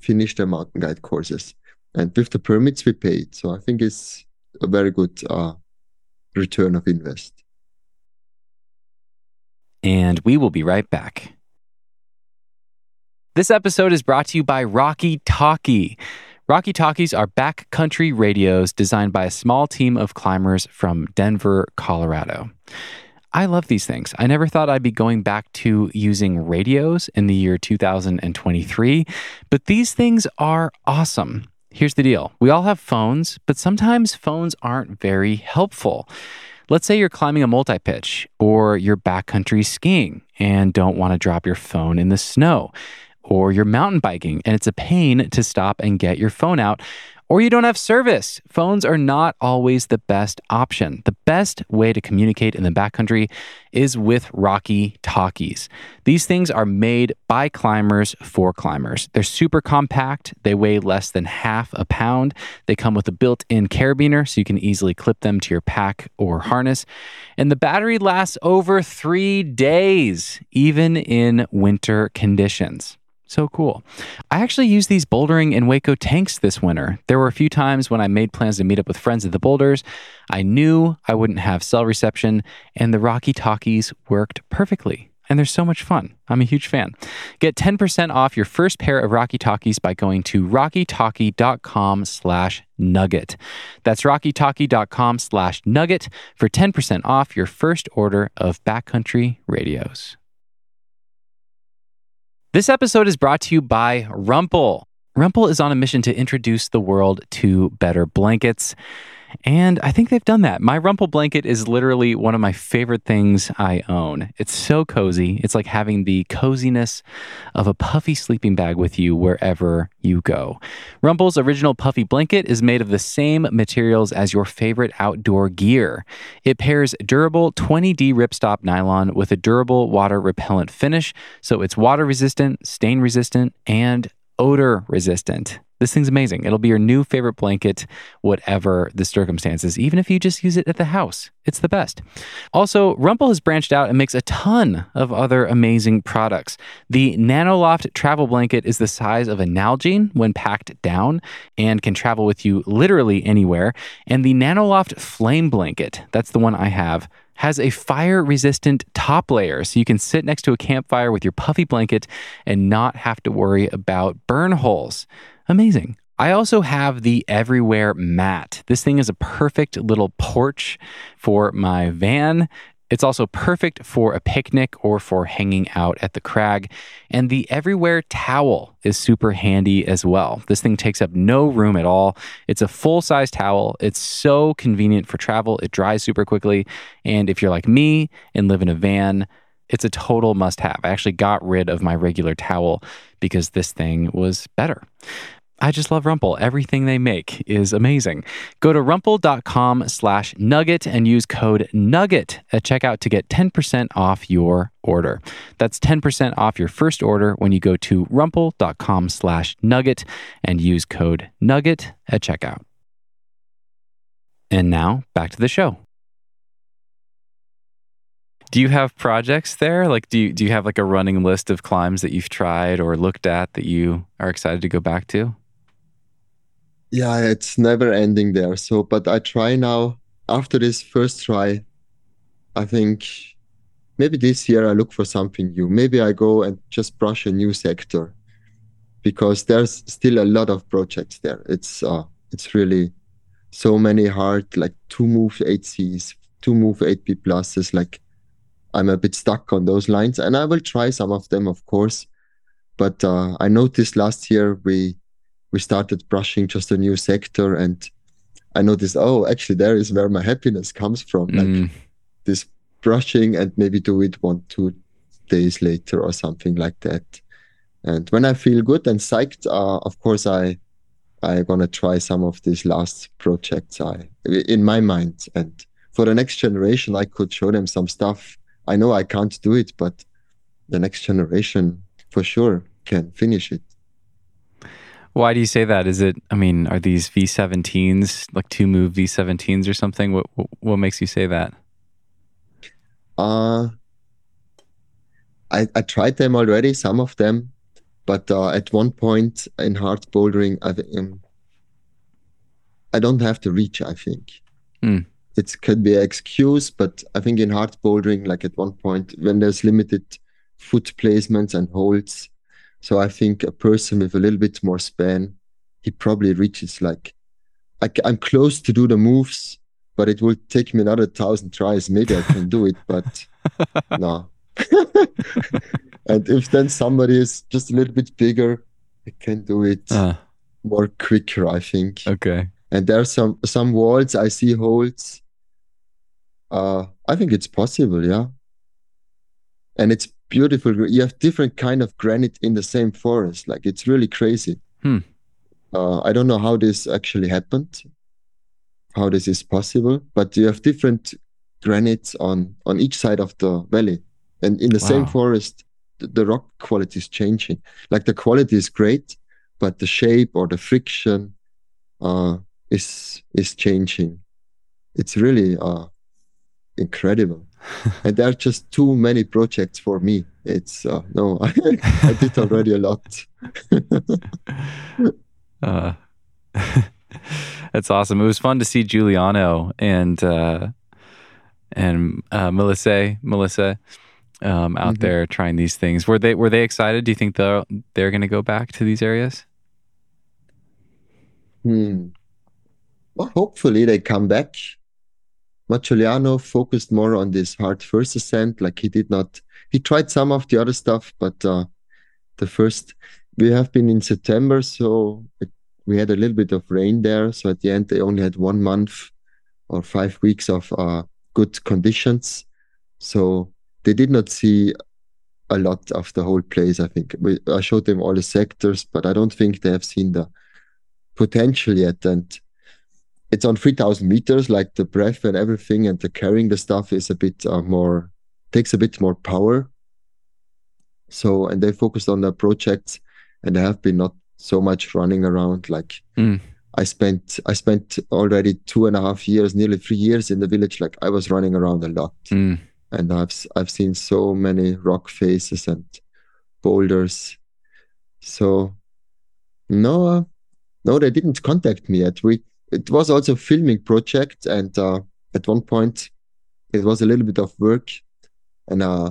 finished their mountain guide courses, and with the permits we paid. So I think it's a very good uh, return of invest. And we will be right back. This episode is brought to you by Rocky Talkie. Rocky Talkies are backcountry radios designed by a small team of climbers from Denver, Colorado. I love these things. I never thought I'd be going back to using radios in the year 2023, but these things are awesome. Here's the deal we all have phones, but sometimes phones aren't very helpful. Let's say you're climbing a multi pitch or you're backcountry skiing and don't want to drop your phone in the snow, or you're mountain biking and it's a pain to stop and get your phone out, or you don't have service. Phones are not always the best option. The best way to communicate in the backcountry is with Rocky Talkies. These things are made by climbers for climbers. They're super compact, they weigh less than half a pound. They come with a built in carabiner so you can easily clip them to your pack or harness. And the battery lasts over three days, even in winter conditions. So cool. I actually used these bouldering in Hueco Tanks this winter. There were a few times when I made plans to meet up with friends at the boulders. I knew I wouldn't have cell reception, and the Rocky Talkies worked perfectly. And they're so much fun. I'm a huge fan. Get 10% off your first pair of Rocky Talkies by going to rockytalkie.com slash nugget. That's rockytalkie.com slash nugget for 10% off your first order of backcountry radios. This episode is brought to you by Rumpl. Rumpl is on a mission to introduce the world to better blankets. And I think they've done that. My Rumpl blanket is literally one of my favorite things I own. It's so cozy. It's like having the coziness of a puffy sleeping bag with you wherever you go. Rumpl's original puffy blanket is made of the same materials as your favorite outdoor gear. It pairs durable 20D ripstop nylon with a durable water repellent finish, so it's water resistant, stain resistant, and odor resistant. This thing's amazing. It'll be your new favorite blanket, whatever the circumstances, even if you just use it at the house. It's the best. Also, Rumpl has branched out and makes a ton of other amazing products. The Nanoloft travel blanket is the size of a Nalgene when packed down and can travel with you literally anywhere. And the Nanoloft flame blanket, that's the one I have has a fire resistant top layer so you can sit next to a campfire with your puffy blanket and not have to worry about burn holes. Amazing. I also have the Everywhere mat. This thing is a perfect little porch for my van. It's also perfect for a picnic or for hanging out at the crag. And the Everywhere towel is super handy as well. This thing takes up no room at all. It's a full size towel. It's so convenient for travel. It dries super quickly. And if you're like me and live in a van, it's a total must have. I actually got rid of my regular towel because this thing was better. I just love Rumpl. Everything they make is amazing. Go to rumpl.com slash nugget and use code nugget at checkout to get 10% off your order. That's 10% off your first order when you go to rumpl.com slash nugget and use code nugget at checkout. And now back to the show. Do you have projects there? Like do you do you have like a running list of climbs that you've tried or looked at that you are excited to go back to? Yeah, it's never ending there. So, but I try now after this first try, I think maybe this year I look for something new. Maybe I go and just brush a new sector because there's still a lot of projects there. It's uh it's really so many hard like two move 8Cs, two move 8B pluses. Like I'm a bit stuck on those lines and I will try some of them, of course. But uh, I noticed last year we we started brushing just a new sector and I noticed, oh, actually there is where my happiness comes from. Like Mm. this brushing and maybe do it one, two days later or something like that. And when I feel good and psyched, uh, of course I I'm gonna try some of these last projects I in my mind. And for the next generation I could show them some stuff. I know I can't do it, but the next generation for sure can finish it. Why do you say that? Is it I mean, are these V17s like two move V17s or something? What what, makes you say that? Uh, I, I tried them already, some of them, but uh, at one point in hard bouldering, I, um, I don't have the reach, I think. Hmm. It could be an excuse, but I think in hard bouldering, like at one point, when there's limited foot placements and holds, so I think a person with a little bit more span, he probably reaches like, I, am close to do the moves, but it will take me another thousand tries. Maybe I can do it, but no. and if then somebody is just a little bit bigger, I can do it Uh, more quicker, I think. okay. And there are some some walls I see holds. Uh, I think it's possible, yeah. And it's beautiful. You have different kind of granite in the same forest. Like it's really crazy. Hmm. Uh, I don't know how this actually happened, how this is possible, but you have different granites on on each side of the valley, and in the same forest, the, the rock quality is changing. Like the quality is great, but the shape or the friction uh, is is changing. It's really uh, incredible, and there are just too many projects for me. It's uh, no, I, I did already a lot. Uh, that's awesome. It was fun to see Giuliano and uh, and uh, Melissa Melissa um, out Mhm. there trying these things. Were they were they excited? Do you think they're they're going to go back to these areas? Hmm. Well, hopefully they come back. Maciuliano focused more on this hard first ascent. Like he did not, he tried some of the other stuff, but uh, the first, we have been in September, so it, we had a little bit of rain there. So at the end, they only had one month or five weeks of uh, good conditions. So they did not see a lot of the whole place. I think we, I showed them all the sectors, but I don't think they have seen the potential yet. And it's on 3000 meters, like the breath and everything, and the carrying the stuff is a bit uh, more, takes a bit more power. So, and they focused on their projects and they have been not so much running around. Like Mm. I spent I spent already two and a half years, nearly three years in the village. Like I was running around a lot, Mm. and I've I've seen so many rock faces and boulders. So no, uh, no, they didn't contact me yet. We it was also a filming project, and uh, at one point it was a little bit of work, and uh,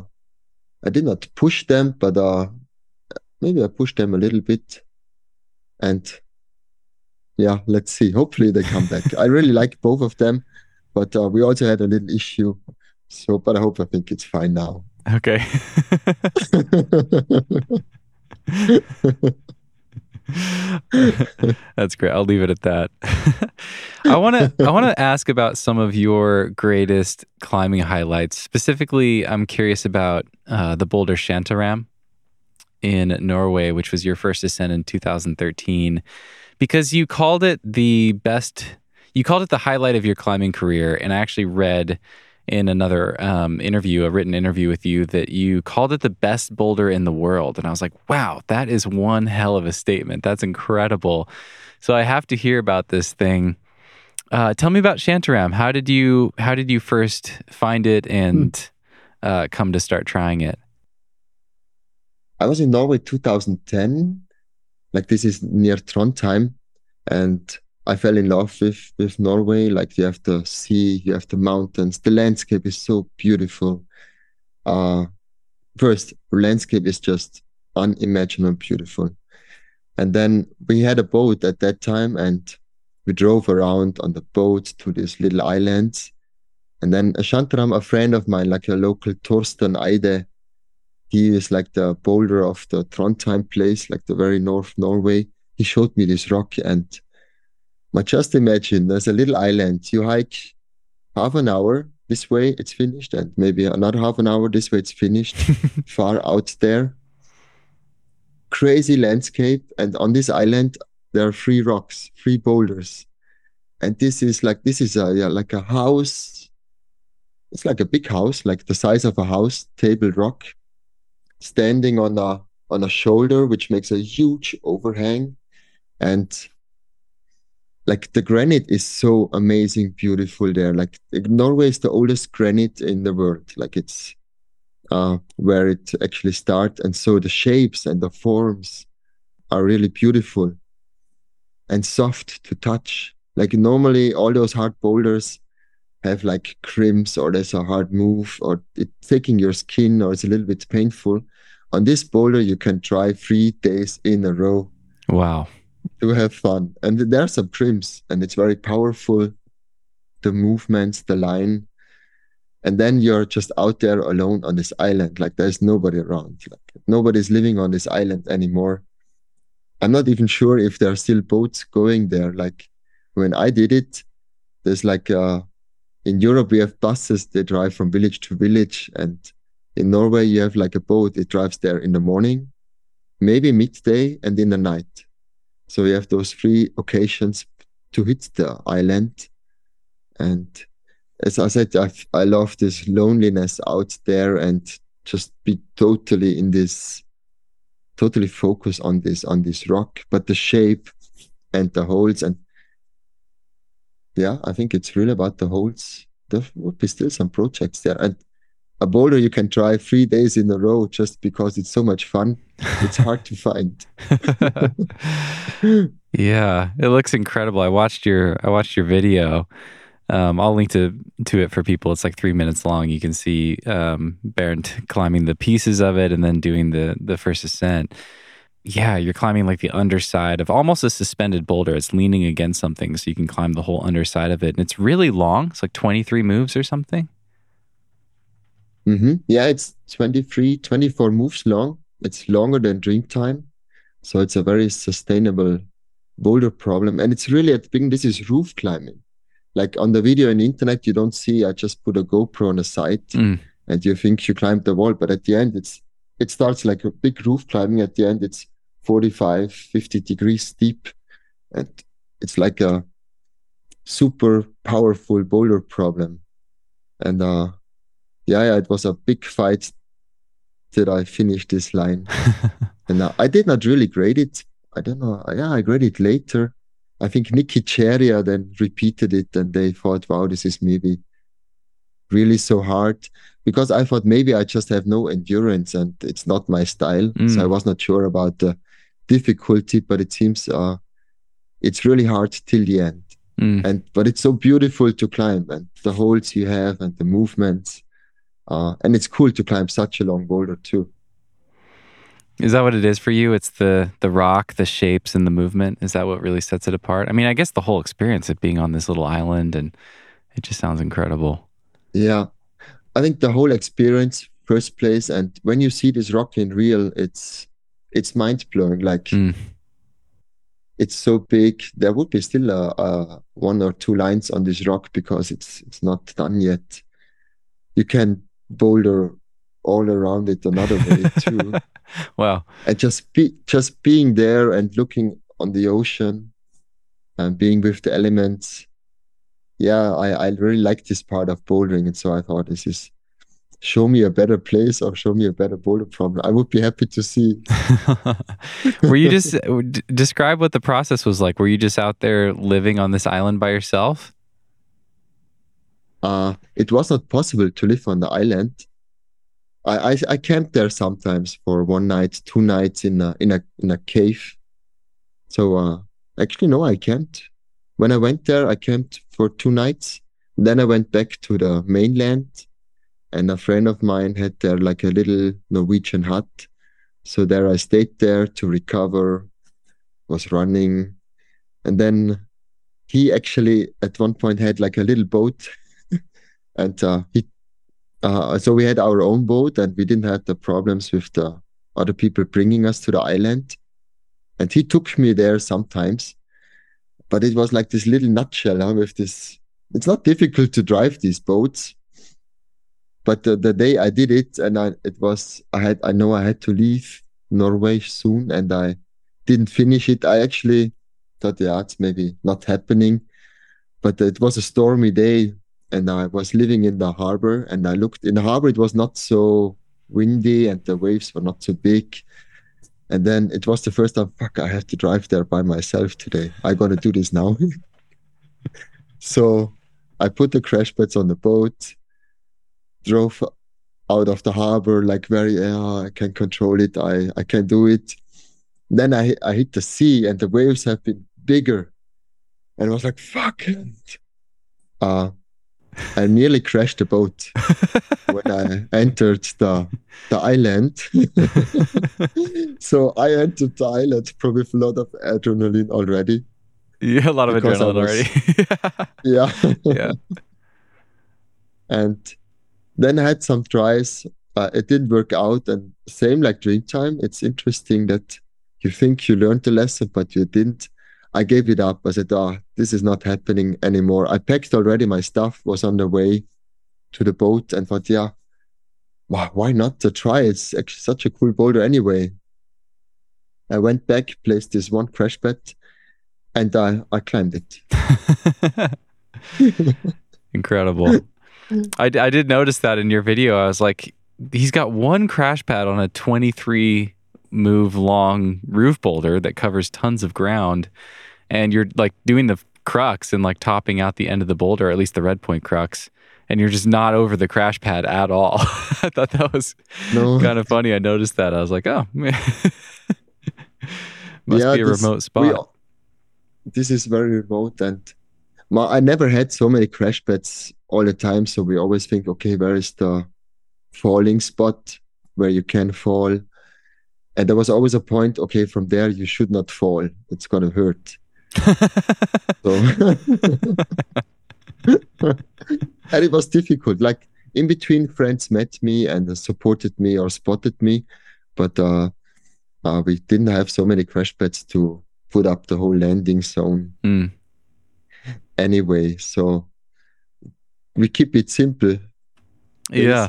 I did not push them, but uh, maybe I pushed them a little bit, and yeah, let's see. Hopefully they come back. I really like both of them, but uh, we also had a little issue. So, but I hope I think it's fine now. Okay. That's great. I'll leave it at that. I want to I want to ask about some of your greatest climbing highlights. Specifically, I'm curious about uh, the Boulder Shantaram in Norway, which was your first ascent in 2013, because you called it the best. You called it the highlight of your climbing career, and I actually read in another um, interview, a written interview with you, that you called it the best boulder in the world. And I was like, wow, that is one hell of a statement. That's incredible. So I have to hear about this thing. Uh, tell me about Shantaram. How did you how did you first find it and uh, come to start trying it? I was in Norway 2010. Like this is near Trondheim, and I fell in love with with Norway. Like you have the sea, you have the mountains. The landscape is so beautiful. Uh, first, landscape is just unimaginable beautiful. And then we had a boat at that time, and we drove around on the boat to these little islands. And then Shantaram, a friend of mine, like a local Torsten Eide, he is like the boulder of the Trondheim place, like the very north Norway. He showed me this rock and but just imagine there's a little island. You hike half an hour this way, it's finished, and maybe another half an hour this way, it's finished. Far out there. Crazy landscape. And on this island, there are three rocks, three boulders. And this is like this is a yeah, like a house. It's like a big house, like the size of a house, table rock, standing on a on a shoulder, which makes a huge overhang. And like the granite is so amazing, beautiful there. Like Norway is the oldest granite in the world. Like it's uh, where it actually starts, and so the shapes and the forms are really beautiful and soft to touch. Like normally, all those hard boulders have like crimps, or there's a hard move, or it's taking your skin, or it's a little bit painful. On this boulder, you can try three days in a row Wow. To have fun. And there are some trims, and it's very powerful. The movements, the line. And then you're just out there alone on this island. Like there's nobody around. Like nobody's living on this island anymore. I'm not even sure if there are still boats going there. Like when I did it, there's like uh in Europe we have buses, they drive from village to village. And in Norway you have like a boat, it drives there in the morning, maybe midday, and in the night. So we have those three occasions to hit the island. And as I said, I, I love this loneliness out there and just be totally in this, totally focus on this, on this rock, but the shape and the holes. And yeah, I think it's really about the holes. There would be still some projects there. And a boulder you can try three days in a row just because it's so much fun. It's hard to find. yeah, it looks incredible. I watched your I watched your video. Um, I'll link to to it for people. It's like three minutes long. You can see um, Bernd climbing the pieces of it and then doing the the first ascent. Yeah, you're climbing like the underside of almost a suspended boulder. It's leaning against something, so you can climb the whole underside of it. And it's really long. It's like 23 moves or something. Hmm Yeah, it's 23, 24 moves long. It's longer than Dreamtime. So it's a very sustainable boulder problem. And it's really at the beginning, this is roof climbing. Like on the video on the internet, you don't see, I just put a GoPro on the side Mm. and you think you climbed the wall. But at the end, it's it starts like a big roof climbing. At the end, it's 45, 50 degrees steep. And it's like a super powerful boulder problem. And uh yeah, yeah, it was a big fight that I finished this line. and uh, I did not really grade it. I don't know. Yeah, I graded it later. I think Nikki Ceria then repeated it and they thought, wow, this is maybe really so hard because I thought maybe I just have no endurance and it's not my style. Mm. So I was not sure about the difficulty, but it seems uh, it's really hard till the end. Mm. And but it's so beautiful to climb and the holds you have and the movements. Uh, and it's cool to climb such a long boulder too. Is that what it is for you? It's the the rock, the shapes, and the movement. Is that what really sets it apart? I mean, I guess the whole experience of being on this little island and it just sounds incredible. Yeah. I think the whole experience, first place, and when you see this rock in real, it's it's mind blowing. Like Mm. it's so big. There would be still a, a one or two lines on this rock because it's it's not done yet. You can boulder all around it another way too. Wow. and just be just being there and looking on the ocean and being with the elements yeah i i really like this part of bouldering and so i thought this is show me a better place or show me a better boulder problem i would be happy to see were you just d- describe what the process was like? Were you just out there living on this island by yourself? Uh it was not possible to live on the island. I i, I camped there sometimes for one night two nights in a in a in a cave. So uh actually no i camped. When i went there i camped for two nights. Then i went back to the mainland and a friend of mine had there like a little norwegian hut. So there i stayed there to recover was running. And then he actually at one point had like a little boat and uh, he uh, so we had our own boat and we didn't have the problems with the other people bringing us to the island. And he took me there sometimes but it was like this little nutshell huh, with this it's not difficult to drive these boats but the, the day i did it and i it was i had i know i had to leave norway soon and i didn't finish it. I actually thought yeah it's maybe not happening but it was a stormy day and I was living in the harbor and I looked in the harbor it was not so windy and the waves were not so big. And then it was the first time fuck I have to drive there by myself today. I gotta do this now. So I put the crash pads on the boat drove out of the harbor like very yeah I can control it. I I can do it. Then I I hit the sea and the waves have been bigger. And I was like fuck uh I nearly crashed the boat when I entered the the island. so I entered the island probably with a lot of adrenaline already. Yeah, a lot of adrenaline was- Yeah. already. yeah. and then I had some tries. Uh, it didn't work out. And same like Dreamtime, it's interesting that you think you learned the lesson, but you didn't. I gave it up. I said, oh, this is not happening anymore. I packed already my stuff, was on the way to the boat and thought, yeah, why, why not to try? It's actually such a cool boulder anyway. I went back, placed this one crash pad, and I, I climbed it. Incredible. Mm-hmm. I, I did notice that in your video. I was like, he's got one crash pad on a 23 move long roof boulder that covers tons of ground. And you're like doing the crux and like topping out the end of the boulder, at least the red point crux. And you're just not over the crash pad at all. I thought that was No. kind of funny. I noticed that. I was like, oh. Must Yeah, be a this- remote spot. this is very remote and ma- I never had so many crash pads all the time. So we always think, okay, where is the falling spot where you can fall? And there was always a point, okay, from there you should not fall. It's gonna hurt. So and it was difficult. Like in between friends met me and supported me or spotted me, but uh, uh we didn't have so many crash pads to put up the whole landing zone Mm. anyway. So we keep it simple, Yeah.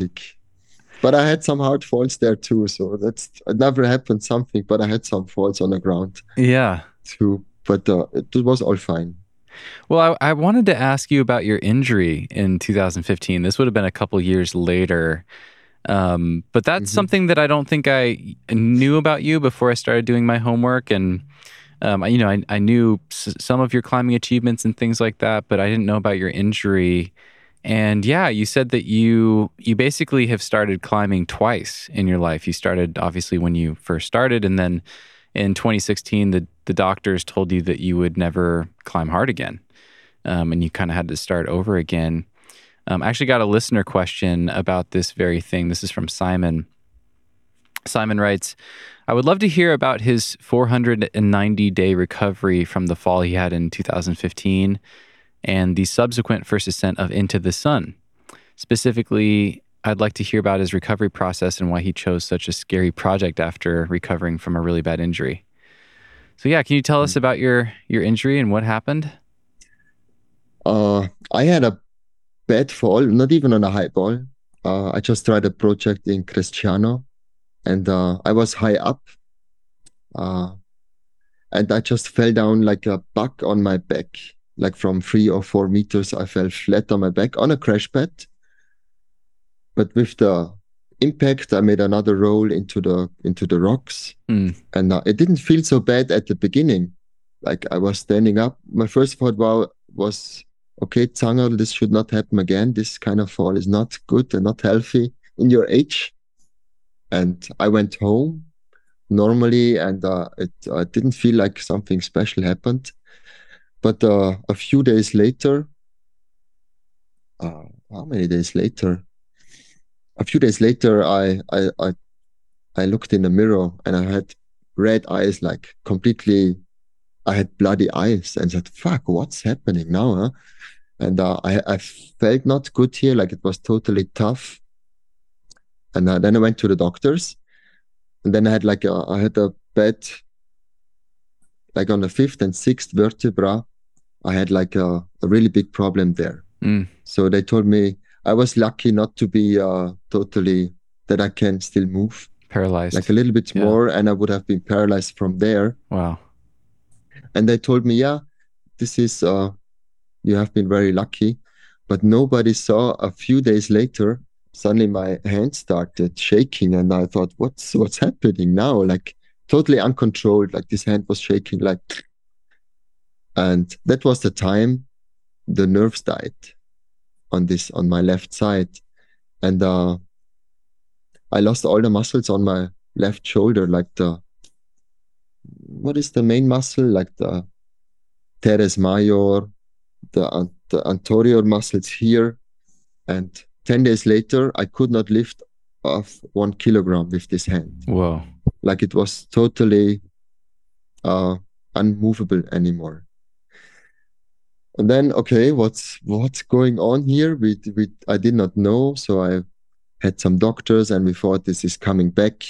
But I had some hard falls there too. So that's it never happened something, but I had some falls on the ground Yeah. too. But uh, it was all fine. Well, I, I wanted to ask you about your injury in 2015. This would have been a couple years later. Um, but that's Mhm. something that I don't think I knew about you before I started doing my homework. And Um, I- you know, I, I knew s- some of your climbing achievements and things like that, but I didn't know about your injury. And yeah, you said that you you basically have started climbing twice in your life. You started obviously when you first started, and then in 2016, the the doctors told you that you would never climb hard again, um, and you kind of had to start over again. Um, I actually got a listener question about this very thing. This is from Simon. Simon writes, I would love to hear about his 490 day recovery from the fall he had in 2015 and the subsequent first ascent of Into the Sun. Specifically, I'd like to hear about his recovery process and why he chose such a scary project after recovering from a really bad injury. So yeah, can you tell us about your your injury and what happened? Uh, I had a bad fall, not even on a high ball. Uh, I just tried a project in Cresciano, and uh, I was high up, uh, and I just fell down like a bug on my back, like from three or four meters. I fell flat on my back on a crash pad, but with the impact, I made another roll into the into the rocks, Mm. and uh, it didn't feel so bad at the beginning. Like I was standing up. My first thought wow, was, okay, Zangerl, this should not happen again. This kind of fall is not good and not healthy in your age. And I went home normally, and uh, it uh, didn't feel like something special happened. But uh, a few days later, uh, how many days later? A few days later, I I I, I looked in the mirror and I had red eyes, like completely. I had bloody eyes, and said, "Fuck, what's happening now?" Huh? And uh, I I felt not good here, like it was totally tough. And uh, then I went to the doctors, and then I had like a, I had a bad, like on the fifth and sixth vertebra, I had like a, a really big problem there. Mm. So they told me I was lucky not to be uh, totally that I can still move, Paralyzed. like a little bit Yeah. more, and I would have been paralyzed from there. wow. And they told me, yeah, this is uh, you have been very lucky, but nobody saw. A few days later, suddenly my hand started shaking, and I thought, what's what's happening now? Like totally uncontrolled. Like this hand was shaking, like. And that was the time the nerves died on this on my left side, and uh, I lost all the muscles on my left shoulder, like the what is the main muscle, like the teres major, the, the anterior muscles here, and ten days later I could not lift off one kilogram with this hand, Wow! like it was totally uh, unmovable anymore. And then, okay, what's what's going on here? We we I did not know, so I had some doctors, and we thought this is coming back.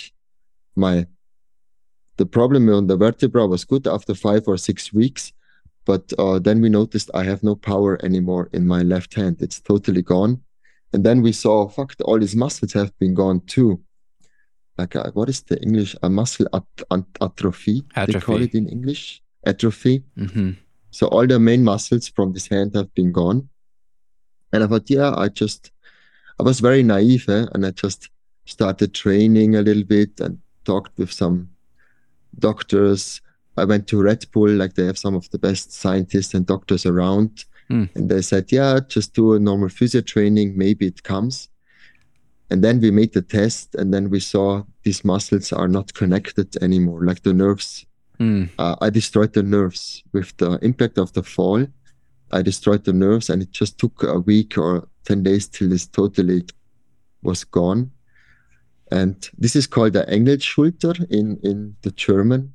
My the problem on the vertebra was good after five or six weeks, but uh, then we noticed I have no power anymore in my left hand. It's totally gone. And then we saw, fuck, all these muscles have been gone too. Like, uh, what is the English? A muscle at- at- atrophy. They call it in English. Atrophy. hmm So all the main muscles from this hand have been gone. And I thought, yeah, I just, I was very naive, eh? and I just started training a little bit and talked with some doctors. I went to Red Bull, like they have some of the best scientists and doctors around. Hmm. And they said, yeah, just do a normal physio training, maybe it comes. And then we made the test, and then we saw these muscles are not connected anymore, like the nerves Mm. uh, I destroyed the nerves with the impact of the fall. I destroyed the nerves, and it just took a week or 10 days till this totally was gone. And this is called the Engelschulter in, in the German.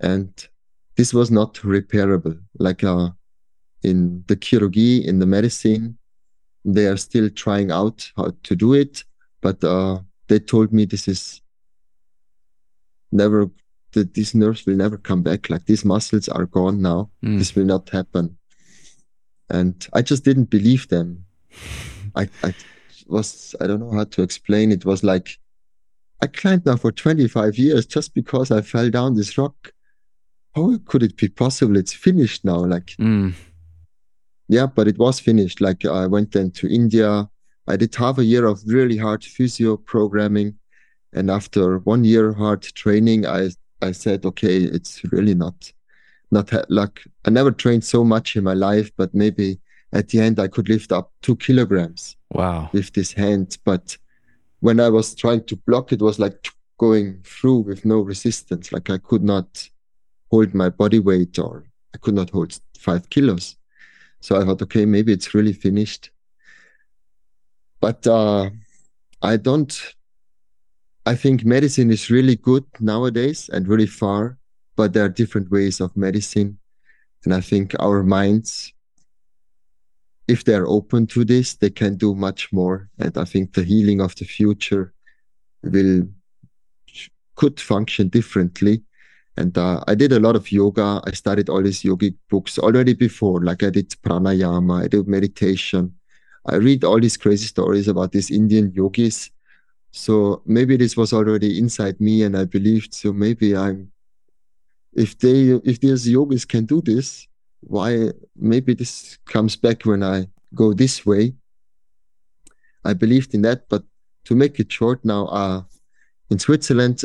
And this was not repairable. Like uh, in the chirurgy, in the medicine, they are still trying out how to do it. But uh, they told me this is never that these nerves will never come back. Like these muscles are gone now. Mm. This will not happen. And I just didn't believe them. I, I was, I don't know how to explain. It was like, I climbed now for 25 years just because I fell down this rock. How could it be possible? It's finished now. Like, Mm. yeah, but it was finished. Like I went then to India. I did half a year of really hard physio programming. And after one year hard training, I I said, okay, it's really not, not ha- like I never trained so much in my life, but maybe at the end I could lift up two kilograms Wow. with this hand. But when I was trying to block, it was like going through with no resistance. Like I could not hold my body weight or I could not hold five kilos. So I thought, okay, maybe it's really finished. But uh, I don't, I think medicine is really good nowadays and really far, but there are different ways of medicine. And I think our minds, if they're open to this, they can do much more. And I think the healing of the future will could function differently. And uh, I did a lot of yoga. I studied all these yogic books already before, like I did pranayama, I did meditation. I read all these crazy stories about these Indian yogis. So maybe this was already inside me, and I believed. So maybe I'm, if they, if these yogis can do this, why? Maybe this comes back when I go this way. I believed in that, but to make it short now, uh, in Switzerland,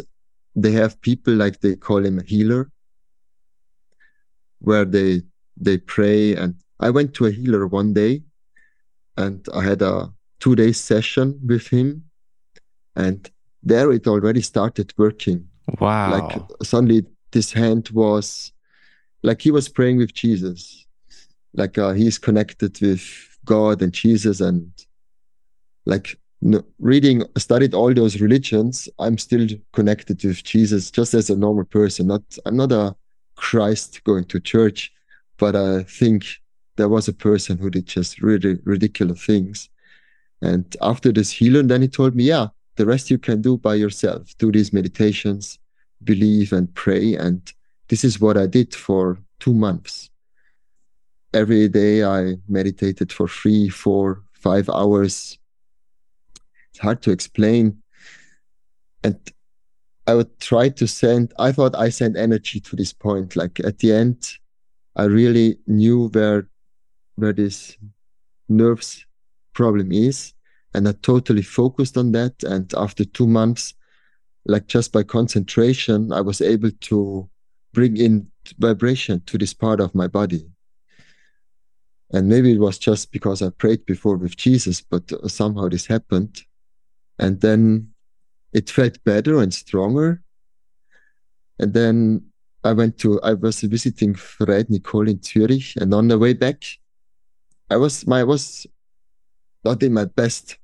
they have people like they call him a healer, where they they pray. And I went to a healer one day, and I had a two day session with him, and there it already started working. Wow. Like suddenly this hand was like he was praying with Jesus, like uh, he's connected with God and Jesus, and like no, reading studied all those religions i'm still connected with jesus just as a normal person not i'm not a christ going to church but i think there was a person who did just really ridiculous things and after this healing then he told me yeah the rest you can do by yourself do these meditations believe and pray and this is what i did for two months every day i meditated for three four five hours it's hard to explain. And I would try to send, I thought I sent energy to this point. Like at the end, I really knew where where this nerves problem is. And I totally focused on that. And after two months, like just by concentration, I was able to bring in vibration to this part of my body. And maybe it was just because I prayed before with Jesus, but somehow this happened and then it felt better and stronger. And then I went to, I was visiting Fred Nicole in Zurich, and on the way back, I was, my, I was not in my best.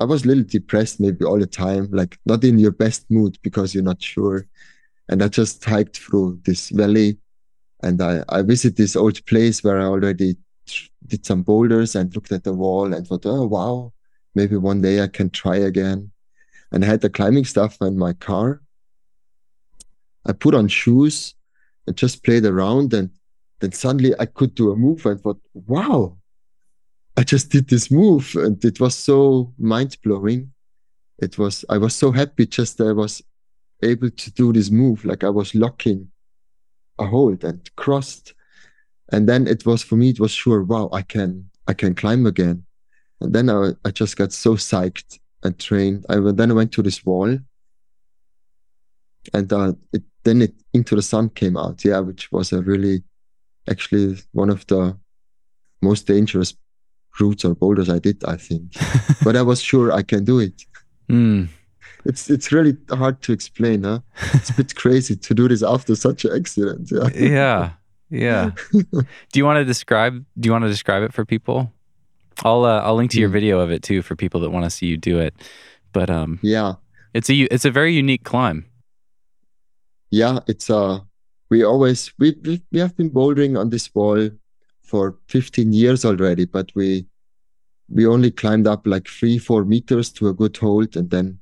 I was a little depressed maybe all the time, like not in your best mood because you're not sure. And I just hiked through this valley and I, I visited this old place where I already did some boulders and looked at the wall and thought, oh, wow, maybe one day I can try again. And I had the climbing stuff in my car. I put on shoes and just played around. And then suddenly I could do a move and thought, wow, I just did this move. And it was so mind blowing. It was, I was so happy just that I was able to do this move. Like I was locking a hold and crossed. And then it was for me, it was sure, wow, I can, I can climb again. And then I, I just got so psyched and trained. I then I went to this wall, and uh, it, then it into the sun came out. Yeah, which was a really, actually one of the most dangerous routes or boulders I did. I think, but I was sure I can do it. Mm. It's it's really hard to explain. Huh? It's a bit crazy to do this after such an accident. Yeah. Yeah. Yeah. do you want to describe? Do you want to describe it for people? I'll uh, I'll link to your Mm. video of it too for people that want to see you do it. But um, yeah. it's a it's a very unique climb. yeah, it's uh we always we we, we have been bouldering on this wall for 15 years already, but we we only climbed up like three, four meters to a good hold, and then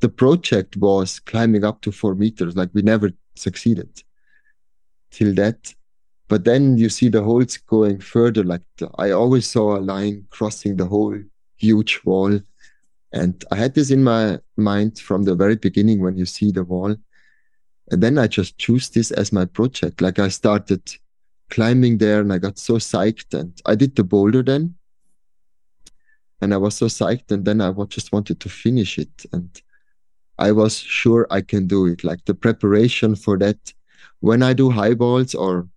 the project was climbing up to four meters. Like we never succeeded till that. But then you see the holes going further. Like the, I always saw a line crossing the whole huge wall. And I had this in my mind from the very beginning when you see the wall. And then I just choose this as my project. Like I started climbing there and I got so psyched and I did the boulder then. And I was so psyched. And then I just wanted to finish it. And I was sure I can do it. Like the preparation for that, when I do high balls or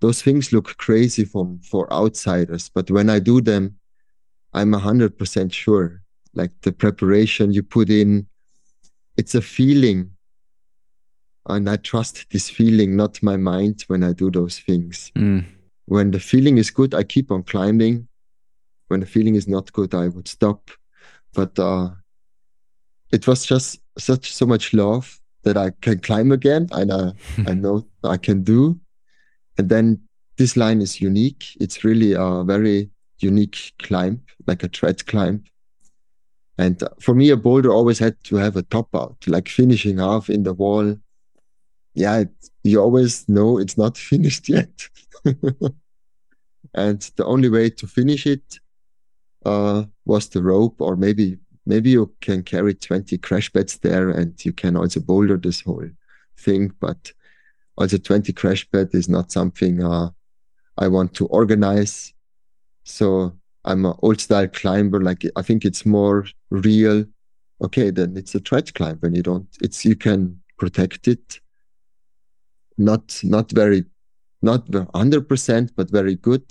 those things look crazy from for outsiders, but when I do them, I'm hundred percent sure. Like the preparation you put in, it's a feeling. And I trust this feeling, not my mind, when I do those things. Mm. When the feeling is good, I keep on climbing. When the feeling is not good, I would stop. But uh, it was just such so much love that I can climb again, and I, I know I can do. And then this line is unique. It's really a very unique climb, like a trad climb. And uh, for me, a boulder always had to have a top out, like finishing off in the wall. Yeah, it, you always know it's not finished yet. and the only way to finish it uh, was the rope, or maybe maybe you can carry 20 crash beds there and you can also boulder this whole thing. But also 20 crash pad is not something uh, I want to organize. So I'm an old style climber. Like I think it's more real. Okay, then it's a trad climb when you don't. It's you can protect it. Not not very, not hundred percent, but very good.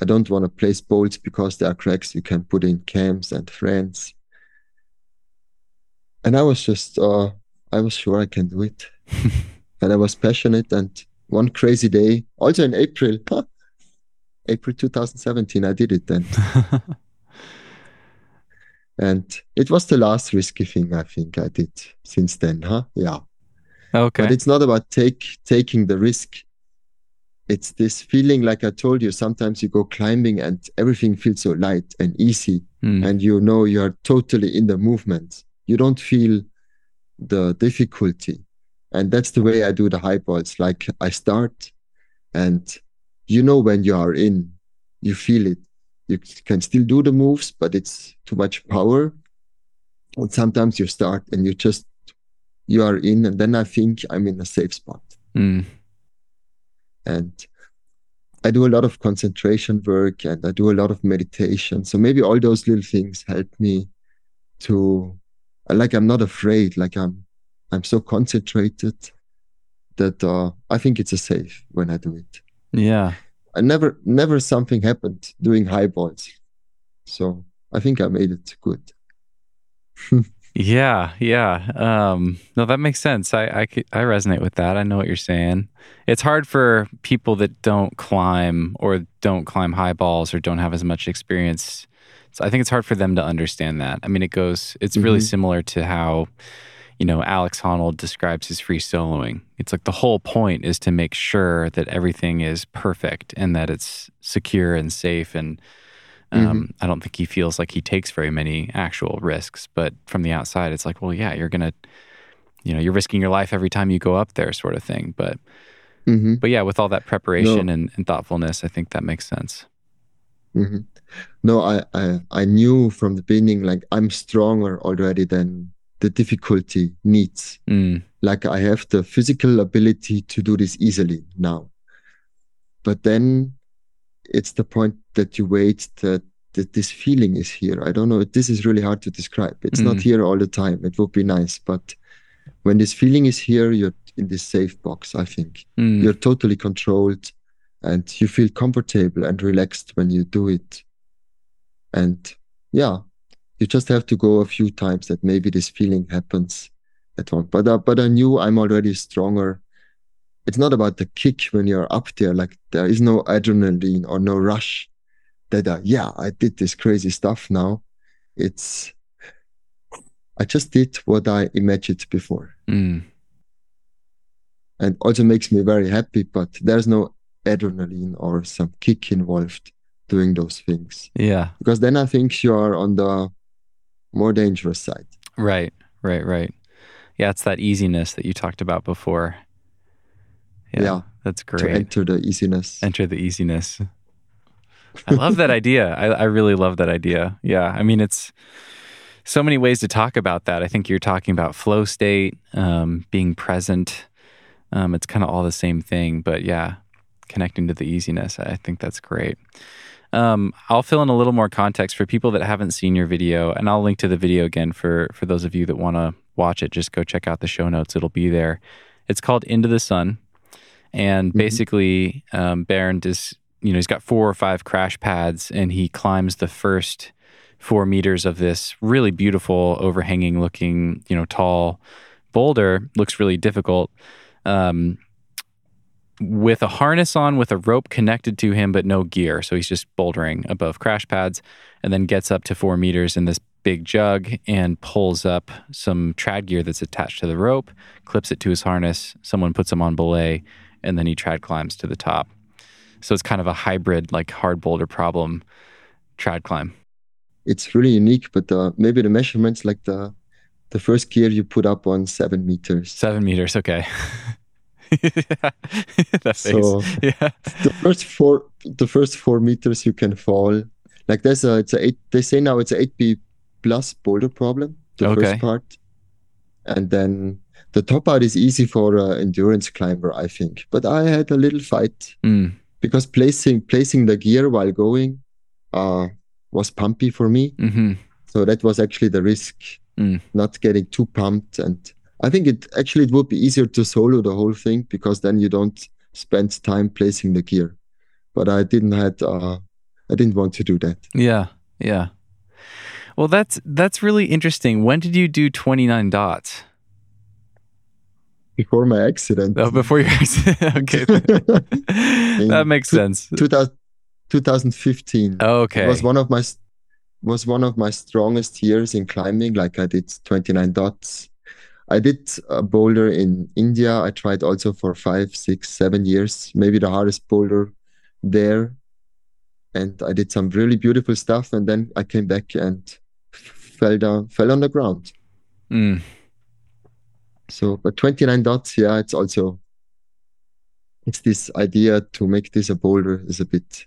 I don't want to place bolts because there are cracks. You can put in cams and friends. And I was just, uh, I was sure I can do it, and I was passionate. And one crazy day, also in April, huh, April 2017, I did it then. and it was the last risky thing I think I did since then, huh? Yeah. Okay. But it's not about take taking the risk. It's this feeling, like I told you, sometimes you go climbing and everything feels so light and easy, Mm. and you know you are totally in the movement. You don't feel the difficulty. And that's the way I do the high balls. Like I start and you know when you are in, you feel it. You can still do the moves, but it's too much power. And sometimes you start and you just you are in, and then I think I'm in a safe spot. Mm. And I do a lot of concentration work and I do a lot of meditation. So maybe all those little things help me to like I'm not afraid. Like I'm I'm so concentrated that uh, I think it's a safe when I do it. Yeah. I never never something happened doing high balls. So I think I made it good. Yeah, yeah. Um, no, that makes sense. I I resonate with that. I know what you're saying. It's hard for people that don't climb or don't climb high balls or don't have as much experience. So I think it's hard for them to understand that. I mean, it goes. It's really Mhm. similar to how, you know, Alex Honnold describes his free soloing. It's like the whole point is to make sure that everything is perfect and that it's secure and safe and um, I don't think he feels like he takes very many actual risks, but from the outside, it's like, well, yeah, you're gonna, you know, you're risking your life every time you go up there, sort of thing. But, hmm but yeah, with all that preparation and, and thoughtfulness, I think that makes sense. hmm No, I, I I knew from the beginning like I'm stronger already than the difficulty needs. Mm, Like I have the physical ability to do this easily now. But then it's the point that you wait that, that this feeling is here. I don't know. This is really hard to describe. It's not Mm. here all the time. It would be nice. But when this feeling is here, you're in this safe box, I think. mm, You're totally controlled and you feel comfortable and relaxed when you do it. And yeah, you just have to go a few times that maybe this feeling happens at one. But uh, but I knew I'm already stronger. It's not about the kick when you're up there. Like there is no adrenaline or no rush. That uh, yeah, I did this crazy stuff now. It's I just did what I imagined before, mm. and also makes me very happy. But there's no adrenaline or some kick involved doing those things yeah, because then I think you are on the more dangerous side. right, right, right. Yeah, it's that easiness that you talked about before. Yeah, Yeah, that's to great. enter the easiness. Enter the easiness. I love that idea. I, I really love that idea. Yeah. I mean, it's so many ways to talk about that. I think you're talking about flow state, um, being present. Um, it's kind of all the same thing, but yeah, connecting to the easiness. I think that's great. Um, I'll fill in a little more context for people that haven't seen your video, and I'll link to the video again for for those of you that want to watch it, just go check out the show notes. It'll be there. It's called Into the Sun. And Mhm. basically, um, Bernd is, you know, he's got four or five crash pads and he climbs the first four meters of this really beautiful, overhanging looking, you know, tall boulder. Looks really difficult. Um, with a harness on, with a rope connected to him, but no gear. So he's just bouldering above crash pads and then gets up to four meters in this big jug and pulls up some trad gear that's attached to the rope, clips it to his harness. Someone puts him on belay, and then he trad climbs to the top. So it's kind of a hybrid, like hard boulder problem trad climb. It's really unique, but uh, maybe the measurements, like the the first gear you put up on seven meters. Seven meters, okay. that face. So yeah. the first four, the first four meters you can fall. Like there's a, it's a eight. They say now it's a eight B plus boulder problem. The Okay. first part, and then the top part is easy for an endurance climber, I think. But I had a little fight Mm, because placing placing the gear while going, uh, was pumpy for me. hmm So that was actually the risk, Mm. not getting too pumped. And I think it actually it would be easier to solo the whole thing because then you don't spend time placing the gear. But I didn't had uh, I didn't want to do that. Yeah. Yeah. Well, that's that's really interesting. When did you do 29 dots? Before my accident, Oh, before your accident. okay. that makes two- sense. 2000, 2015 Okay. was one of my was one of my strongest years in climbing. Like I did 29 dots. I did a boulder in India. I tried also for five, six, seven years. Maybe the hardest boulder there. And I did some really beautiful stuff. And then I came back and fell down, fell on the ground. Mm. So, but 29 dots, yeah, it's also, it's this idea to make this a boulder is a bit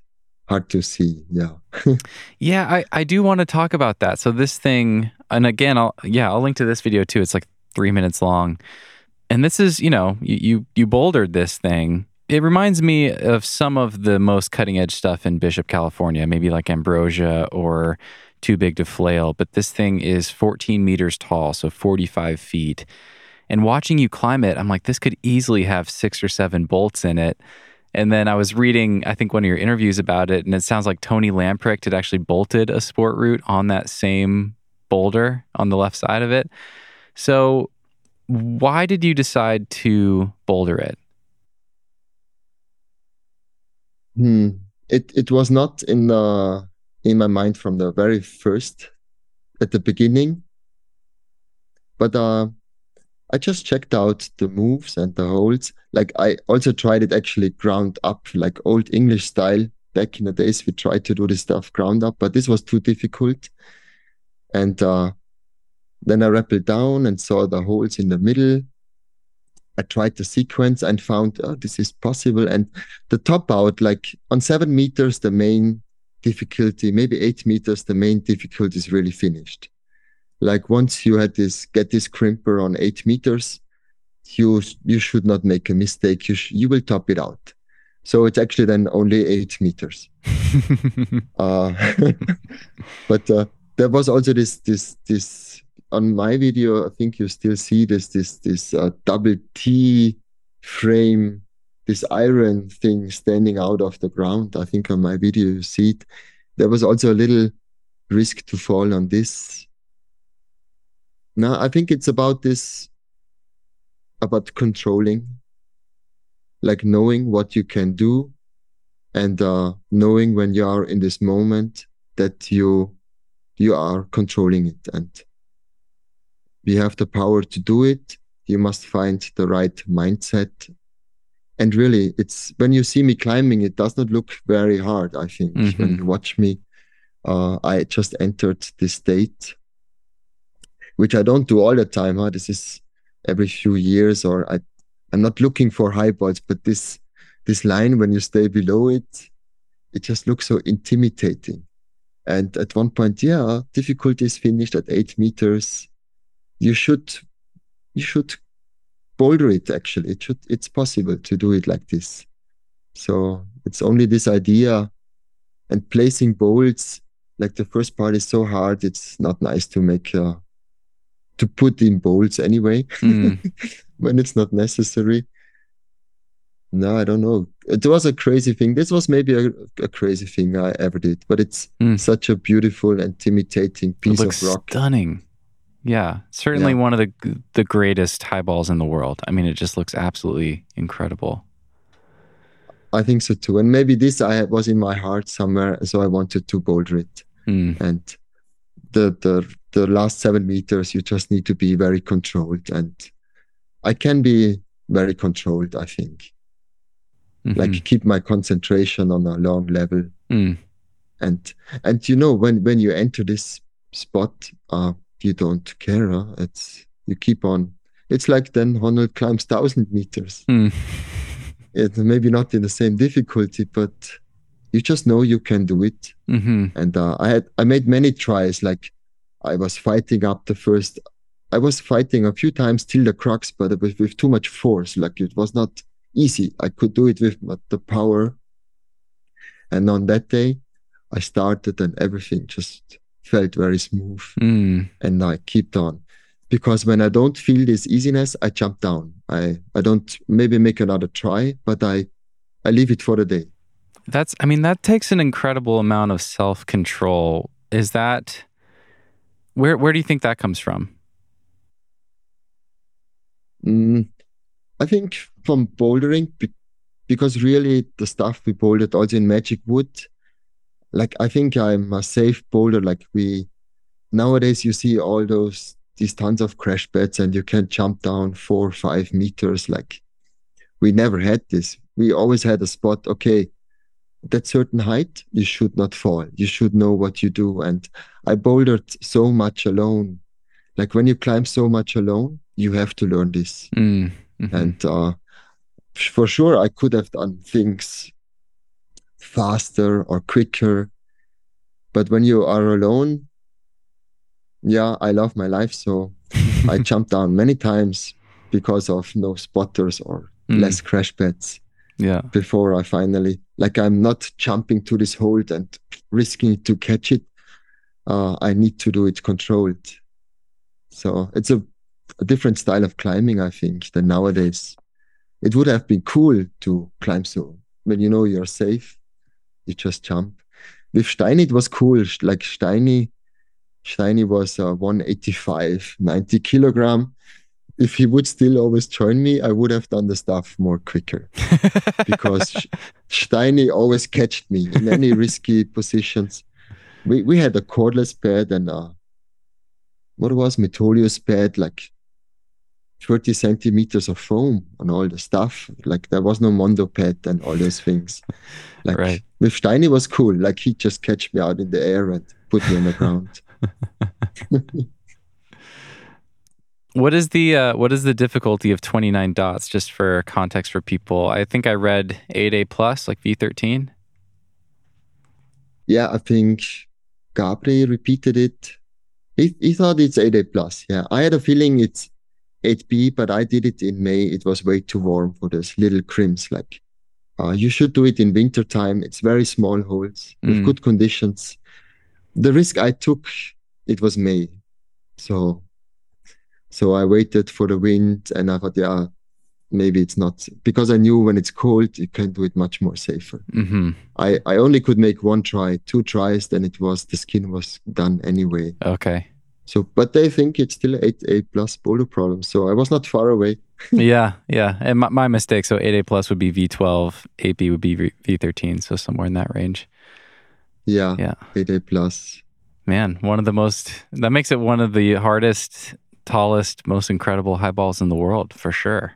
hard to see. Yeah. Yeah, I, I do want to talk about that. So this thing, and again, I'll yeah, I'll link to this video too. It's like three minutes long, and this is you know you you, you bouldered this thing. It reminds me of some of the most cutting edge stuff in Bishop, California, maybe like Ambrosia or Too Big to Flail. But this thing is 14 meters tall, so 45 feet. And watching you climb it, I'm like, this could easily have six or seven bolts in it. And then I was reading, I think, one of your interviews about it, and it sounds like Toni Lamprecht had actually bolted a sport route on that same boulder on the left side of it. So, why did you decide to boulder it? Hmm. It it was not in the in my mind from the very first at the beginning. But uh I just checked out the moves and the holds. Like I also tried it actually ground up, like old English style. Back in the days, we tried to do this stuff ground up, but this was too difficult. And uh, then I rappelled down and saw the holes in the middle. I tried the sequence and found oh, this is possible. And the top out, like on seven meters, the main difficulty, maybe eight meters, the main difficulty is really finished. Like once you had this, get this crimper on eight meters, you you should not make a mistake. You sh- you will top it out. So it's actually then only eight meters. Uh, but uh, there was also this this this on my video. I think you still see this this this uh, double T frame, this iron thing standing out of the ground. I think on my video you see it. There was also a little risk to fall on this. Now I think it's about this about controlling, like knowing what you can do and uh, knowing when you are in this moment that you you are controlling it and we have the power to do it. You must find the right mindset. And really it's when you see me climbing it does not look very hard i think. When Mhm. you watch me uh, i just entered this state which i don't do all the time huh? this is every few years or i i'm not looking for high balls but this this line when you stay below it it just looks so intimidating. And at one point yeah difficulty is finished at eight meters. You should you should boulder it actually. It should it's possible to do it like this. So it's only this idea and placing bolts like the first part is so hard it's not nice to make uh, to put in bowls anyway Mm. when it's not necessary. No, I don't know. It was a crazy thing. This was maybe a, a crazy thing I ever did, but it's Mm. such a beautiful, intimidating It piece looks of rock. stunning. Yeah, certainly Yeah. one of the the greatest high balls in the world. I mean, it just looks absolutely incredible. I think so too. And maybe this I was in my heart somewhere, so I wanted to boulder it. Mm. And the the the last seven meters, you just need to be very controlled, and I can be very controlled. I think, Mhm. like keep my concentration on a long level, Mm. and and you know when when you enter this spot, uh, you don't care. Huh? It's you keep on. It's like then Honnold climbs thousand meters. Mm. It's maybe not in the same difficulty, but you just know you can do it. hmm and uh, I had I made many tries. Like I was fighting up the first. I was fighting a few times till the crux, but with, with too much force. Like it was not easy. I could do it with but the power. And on that day, I started, and everything just felt very smooth. Mm. And I kept on, because when I don't feel this easiness, I jump down. I I don't maybe make another try, but I I leave it for the day. That's. I mean, that takes an incredible amount of self control. Is that where? Where do you think that comes from? Mm, I think from bouldering, be- because really the stuff we bouldered also in Magic Wood, like I think I'm a safe boulder. Like we nowadays, you see all those these tons of crash beds, and you can jump down four or five meters. Like we never had this. We always had a spot. Okay, that certain height, you should not fall. You should know what you do. And I bouldered so much alone. Like when you climb so much alone, you have to learn this. Mm. Mhm. And uh, for sure, I could have done things faster or quicker. But when you are alone, yeah, I love my life. So I jumped down many times because of no spotters or Mm. less crash pads yeah. before I finally, like, I'm not jumping to this hold and risking to catch it. Uh, I need to do it controlled. So it's a, a different style of climbing, I think, than nowadays. It would have been cool to climb so when you know you're safe, you just jump. With Steini, it was cool. Like Steini, Steini was uh, 185, 90 kilogram. If he would still always join me, I would have done the stuff more quicker because Steini always catched me in any risky positions. We we had a cordless pad and uh what was Metolius pad like 30 centimeters of foam and all the stuff. Like there was no Mondo pad and all those things. Like Right. with Steini was cool. Like he just catched me out in the air and put me on the ground. What is the uh, what is the difficulty of 29 dots? Just for context for people, I think I read 8A plus, like V13. Yeah, I think Gabri repeated it. He, he thought it's 8A plus. Yeah, I had a feeling it's 8B, but I did it in May. It was way too warm for those little crims. Like, uh, you should do it in winter time. It's very small holes with Mm. good conditions. The risk I took, it was May, so so I waited for the wind, and I thought, yeah, maybe it's not because I knew when it's cold, you can do it much more safer. hmm I, I only could make one try, two tries, then it was the skin was done anyway. Okay. So, but they think it's still eight A plus boulder problem. So I was not far away. yeah, yeah. And my, my mistake. So 8A plus would be V12, 8B would be V- V13. So somewhere in that range. Yeah, Yeah. eight A plus. Man, one of the most, that makes it one of the hardest, tallest, most incredible high balls in the world for sure.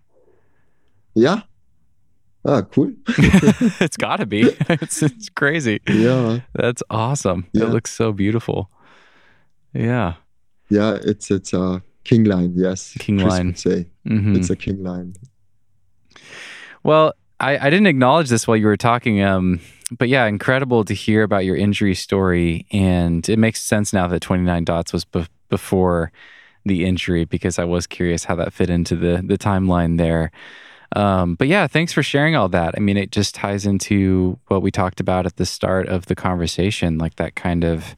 Yeah. Ah, cool. it's got to be. It's, it's crazy. yeah, That's awesome. It looks so beautiful. Yeah. yeah. It's it's a king line. Yes, King Chris line. say hmm it's a king line. Well, I, I didn't acknowledge this while you were talking. Um, but yeah, incredible to hear about your injury story. And it makes sense now that 29 dots was be- before the injury because I was curious how that fit into the, the timeline there. Um, but yeah, thanks for sharing all that. I mean, it just ties into what we talked about at the start of the conversation, like that kind of,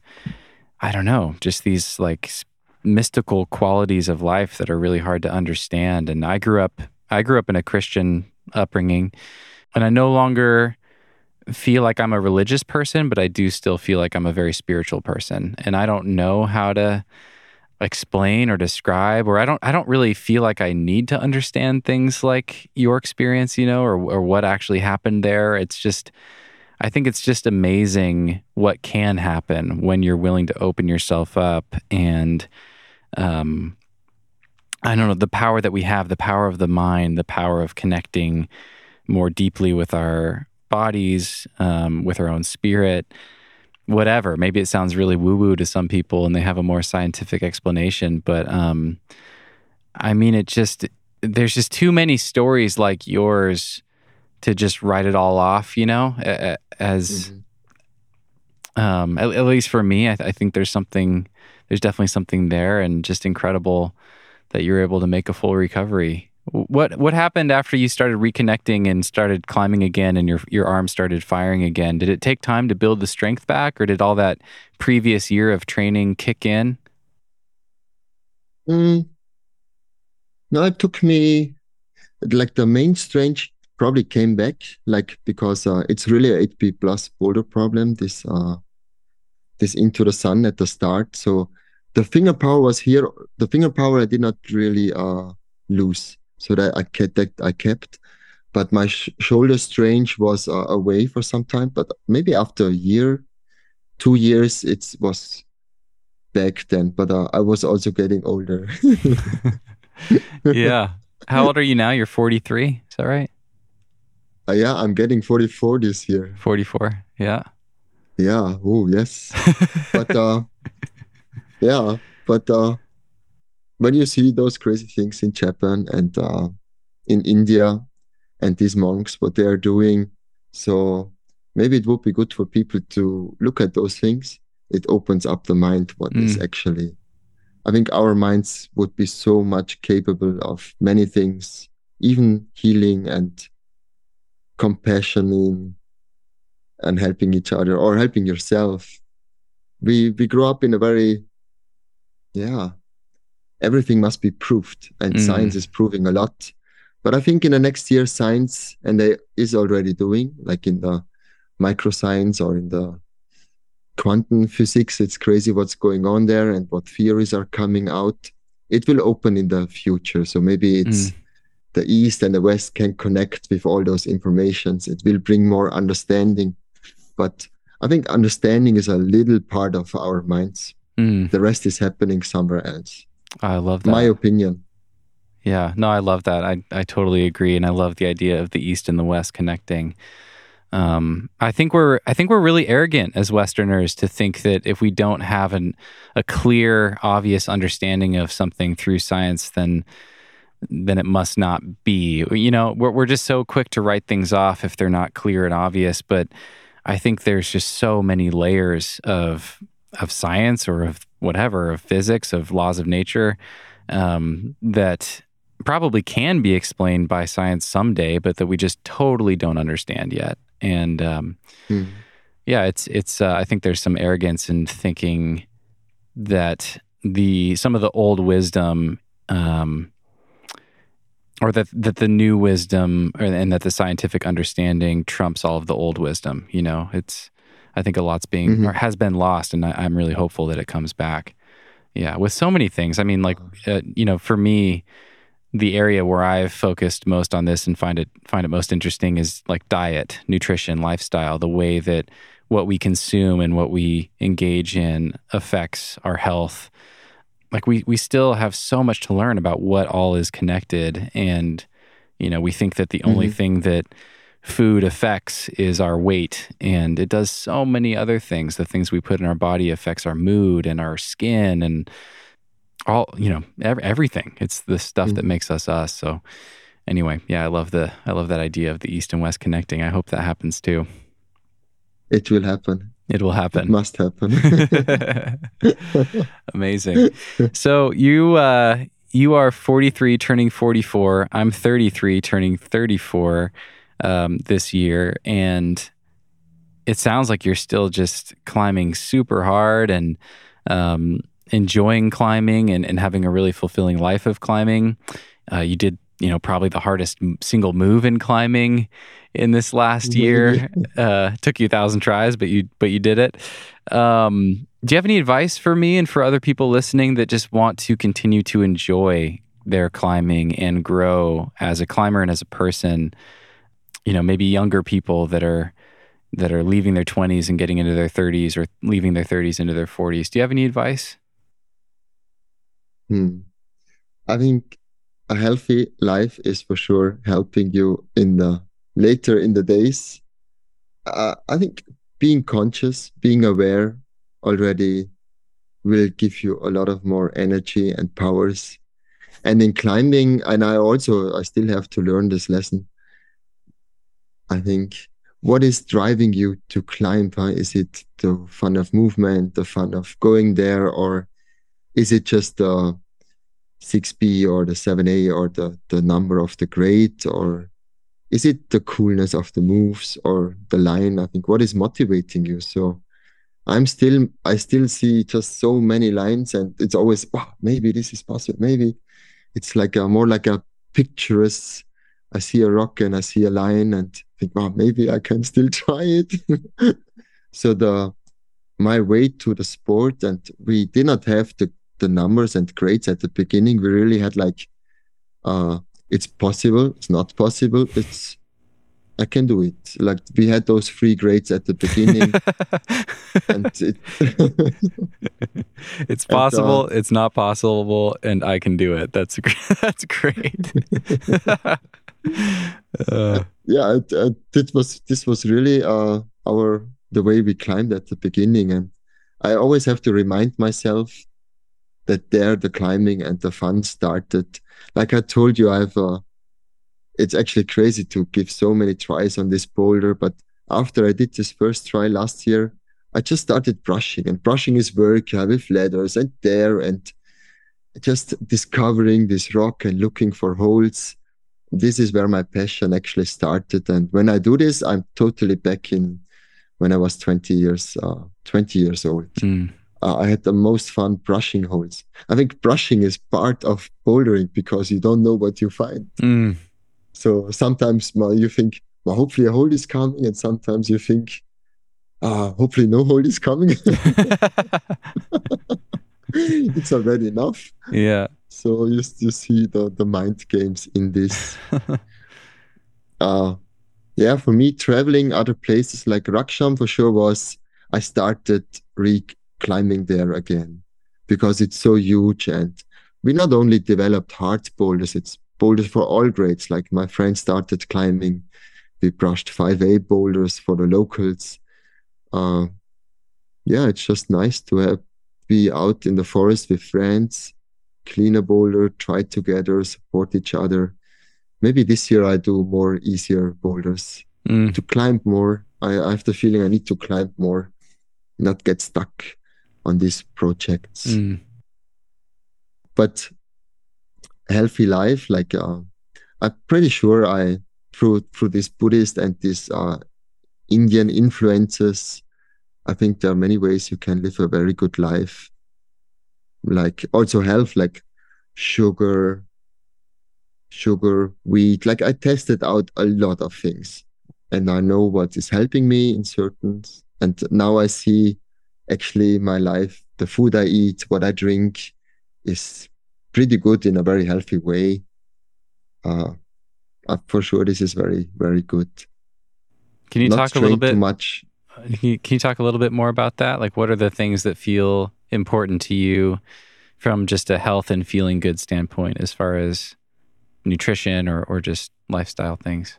I don't know, just these like mystical qualities of life that are really hard to understand. And I grew up I grew up in a Christian upbringing, and I no longer feel like I'm a religious person, but I do still feel like I'm a very spiritual person. And I don't know how to explain or describe or I don't I don't really feel like I need to understand things like your experience, you know, or or what actually happened there. It's just I think it's just amazing what can happen when you're willing to open yourself up and um I don't know the power that we have, the power of the mind, the power of connecting more deeply with our bodies, um, with our own spirit, whatever. Maybe it sounds really woo woo to some people and they have a more scientific explanation, but um, I mean, it just, there's just too many stories like yours to just write it all off, you know, as, mm-hmm. um, at, at, least for me, I, th- I think there's something, there's definitely something there and just incredible that you're able to make a full recovery what what happened after you started reconnecting and started climbing again and your your arm started firing again? Did it take time to build the strength back or did all that previous year of training kick in? Mm, no, it took me like the main strength probably came back like because uh, it's really a 8B plus boulder problem this uh this into the sun at the start so the finger power was here the finger power i did not really uh lose so that I kept that I kept. But my sh- shoulder strange was uh, away for some time. But maybe after a year, two years, it was back then. But uh, I was also getting older. yeah. How old are you now? You're 43. Is that right? Uh, yeah, I'm getting 44 this year. 44. Yeah. Yeah. Oh, yes. but uh, yeah, but uh, when you see those crazy things in Japan and uh, in India and these monks, what they are doing, so maybe it would be good for people to look at those things. It opens up the mind what mm. is actually. I think our minds would be so much capable of many things, even healing and compassion and helping each other or helping yourself. We we grow up in a very yeah everything must be proved, and mm. science is proving a lot. But I think in the next year, science and they is already doing, like in the microscience or in the quantum physics, it's crazy what's going on there and what theories are coming out. It will open in the future. So maybe it's mm. the East and the West can connect with all those informations. It will bring more understanding. But I think understanding is a little part of our minds. Mm. The rest is happening somewhere else. I love that. My opinion. Yeah, no, I love that. I I totally agree, and I love the idea of the East and the West connecting. Um, I think we're I think we're really arrogant as Westerners to think that if we don't have an a clear, obvious understanding of something through science, then then it must not be. You know, we're we're just so quick to write things off if they're not clear and obvious. But I think there's just so many layers of of science or of whatever of physics of laws of nature um, that probably can be explained by science someday, but that we just totally don't understand yet. And um, mm. yeah, it's it's. Uh, I think there's some arrogance in thinking that the some of the old wisdom. Um, or that that the new wisdom or, and that the scientific understanding trumps all of the old wisdom. You know, it's I think a lot's being mm-hmm. or has been lost, and I, am really hopeful that it comes back. Yeah, with so many things. I mean, like uh, you know, for me, the area where I've focused most on this and find it find it most interesting is like diet, nutrition, lifestyle, the way that what we consume and what we engage in affects our health. Like we we still have so much to learn about what all is connected and you know, we think that the mm-hmm. only thing that food affects is our weight and it does so many other things the things we put in our body affects our mood and our skin and all you know everything it's the stuff mm-hmm. that makes us us so anyway yeah i love the i love that idea of the east and west connecting i hope that happens too it will happen it will happen. It must happen. Amazing. So you uh, you are 43 turning 44. I'm 33 turning 34 um, this year, and it sounds like you're still just climbing super hard and um, enjoying climbing and, and having a really fulfilling life of climbing. Uh, you did, you know, probably the hardest single move in climbing in this last year. Uh, took you a thousand tries, but you but you did it. Um, do you have any advice for me and for other people listening that just want to continue to enjoy their climbing and grow as a climber and as a person? You know, maybe younger people that are that are leaving their 20s and getting into their 30s or leaving their 30s into their 40s. Do you have any advice? Hmm. I think a healthy life is for sure helping you in the later in the days. Uh, I think being conscious, being aware already will give you a lot of more energy and powers. And in climbing, and I also I still have to learn this lesson. I think what is driving you to climb? Is it the fun of movement, the fun of going there, or is it just the 6B or the 7A or the, the number of the grade, or is it the coolness of the moves or the line? I think what is motivating you? So I'm still, I still see just so many lines, and it's always, wow, maybe this is possible. Maybe it's like a more like a picturesque. I see a rock and I see a line, and think, wow, maybe I can still try it. so the my way to the sport, and we did not have the the numbers and grades at the beginning. We really had like, uh, it's possible, it's not possible, it's I can do it. Like we had those three grades at the beginning, and it it's possible, and, uh, it's not possible, and I can do it. That's that's great. Uh, yeah, it, uh, it was this was really uh, our the way we climbed at the beginning, and I always have to remind myself that there the climbing and the fun started. Like I told you, I've uh, it's actually crazy to give so many tries on this boulder, but after I did this first try last year, I just started brushing, and brushing is work uh, with ladders and there and just discovering this rock and looking for holes this is where my passion actually started. And when I do this, I'm totally back in when I was 20 years, uh, 20 years old. Mm. Uh, I had the most fun brushing holes. I think brushing is part of bouldering because you don't know what you find. Mm. So sometimes well, you think, well, hopefully a hole is coming, and sometimes you think, uh, hopefully no hole is coming. it's already enough. Yeah. So you, you see the, the mind games in this. uh, yeah, for me, traveling other places like Rakcham for sure was, I started re climbing there again because it's so huge. And we not only developed hard boulders, it's boulders for all grades. Like my friends started climbing. We brushed 5A boulders for the locals. Uh, yeah, it's just nice to have be out in the forest with friends clean a boulder, try together, support each other. Maybe this year I do more easier boulders mm. to climb more. I, I, have the feeling I need to climb more, not get stuck on these projects. Mm. But healthy life, like uh, I'm pretty sure I through through this Buddhist and this uh, Indian influences, I think there are many ways you can live a very good life like also health, like sugar, sugar, wheat. Like I tested out a lot of things and I know what is helping me in certain. And now I see actually my life, the food I eat, what I drink is pretty good in a very healthy way. Uh, uh, for sure, this is very, very good. Can you Not talk a little bit? Too much. Can you, can you talk a little bit more about that? Like, what are the things that feel important to you from just a health and feeling good standpoint as far as nutrition or, or just lifestyle things?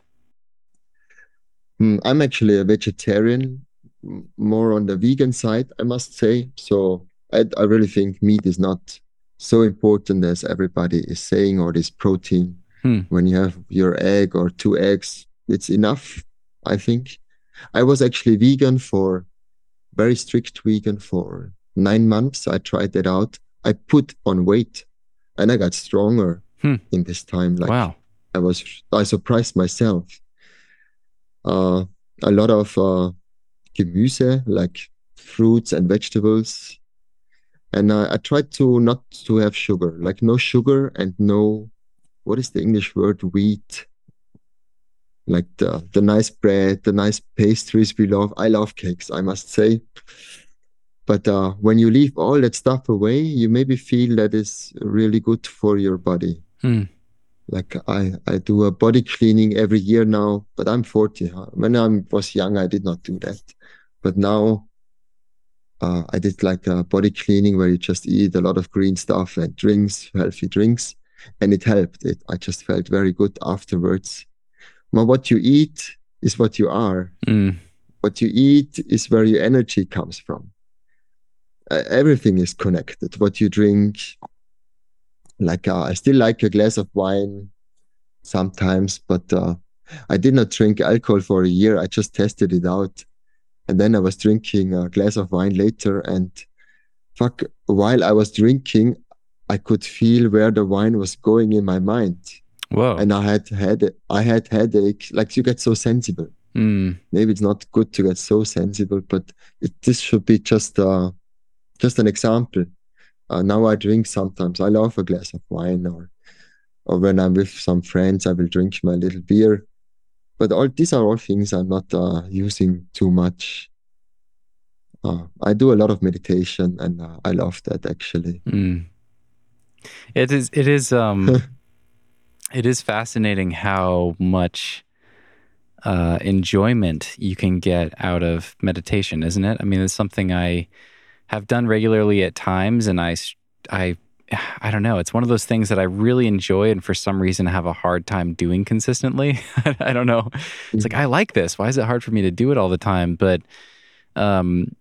Hmm, I'm actually a vegetarian, more on the vegan side, I must say. So I, I really think meat is not so important as everybody is saying, or this protein. Hmm. When you have your egg or two eggs, it's enough, I think. I was actually vegan for very strict vegan for nine months. I tried that out. I put on weight and I got stronger hmm. in this time. Like wow. I was, I surprised myself. Uh, a lot of uh, Gemüse, like fruits and vegetables. and uh, I tried to not to have sugar, like no sugar and no, what is the English word? Wheat. Like the the nice bread, the nice pastries we love. I love cakes, I must say. But uh, when you leave all that stuff away, you maybe feel that is really good for your body. Hmm. Like I, I do a body cleaning every year now, but I'm 40. When I was young, I did not do that. But now uh, I did like a body cleaning where you just eat a lot of green stuff and drinks, healthy drinks, and it helped. It I just felt very good afterwards. Well, what you eat is what you are. Mm. What you eat is where your energy comes from. Uh, everything is connected. What you drink, like uh, I still like a glass of wine sometimes, but uh, I did not drink alcohol for a year. I just tested it out and then I was drinking a glass of wine later, and fuck, while I was drinking, I could feel where the wine was going in my mind. Whoa. And I had had I had headache. Like you get so sensible. Mm. Maybe it's not good to get so sensible, but it, this should be just uh, just an example. Uh, now I drink sometimes. I love a glass of wine, or or when I'm with some friends, I will drink my little beer but all these are all things I'm not uh, using too much. Uh, I do a lot of meditation, and uh, I love that actually. Mm. It is. It is. Um. it is fascinating how much uh, enjoyment you can get out of meditation, isn't it? I mean, it's something I have done regularly at times, and I, I I don't know. It's one of those things that I really enjoy and for some reason have a hard time doing consistently. I don't know. It's like, I like this. Why is it hard for me to do it all the time? But um,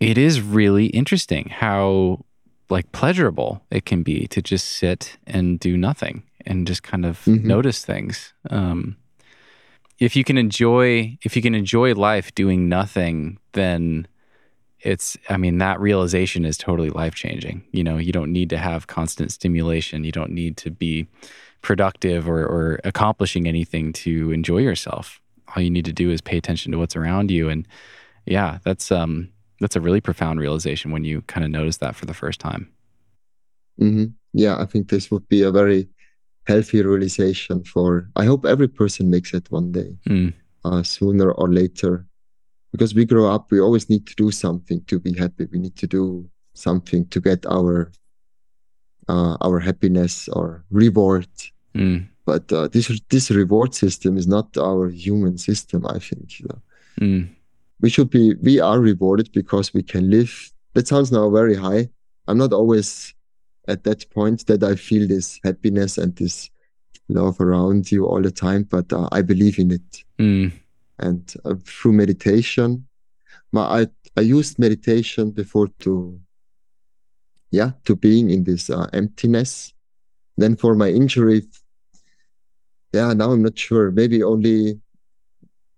it is really interesting how like pleasurable it can be to just sit and do nothing and just kind of Mhm. notice things. Um, if you can enjoy, if you can enjoy life doing nothing, then it's i mean that realization is totally life changing you know you don't need to have constant stimulation. You don't need to be productive or, or accomplishing anything to enjoy yourself. All you need to do is pay attention to what's around you. And yeah that's um that's a really profound realization when you kind of notice that for the first time. Hmm Yeah, I think this would be a very healthy realization for. I hope every person makes it one day, Mm. uh, sooner or later, because we grow up. We always need to do something to be happy. We need to do something to get our uh, our happiness or reward. Mm. But uh, this this reward system is not our human system. I think. You know. Mm. we should be we are rewarded because we can live that sounds now very high i'm not always at that point that i feel this happiness and this love around you all the time but uh, i believe in it. Mm. and uh, through meditation my, I, I used meditation before to yeah to being in this uh, emptiness. Then for my injury yeah now i'm not sure. Maybe only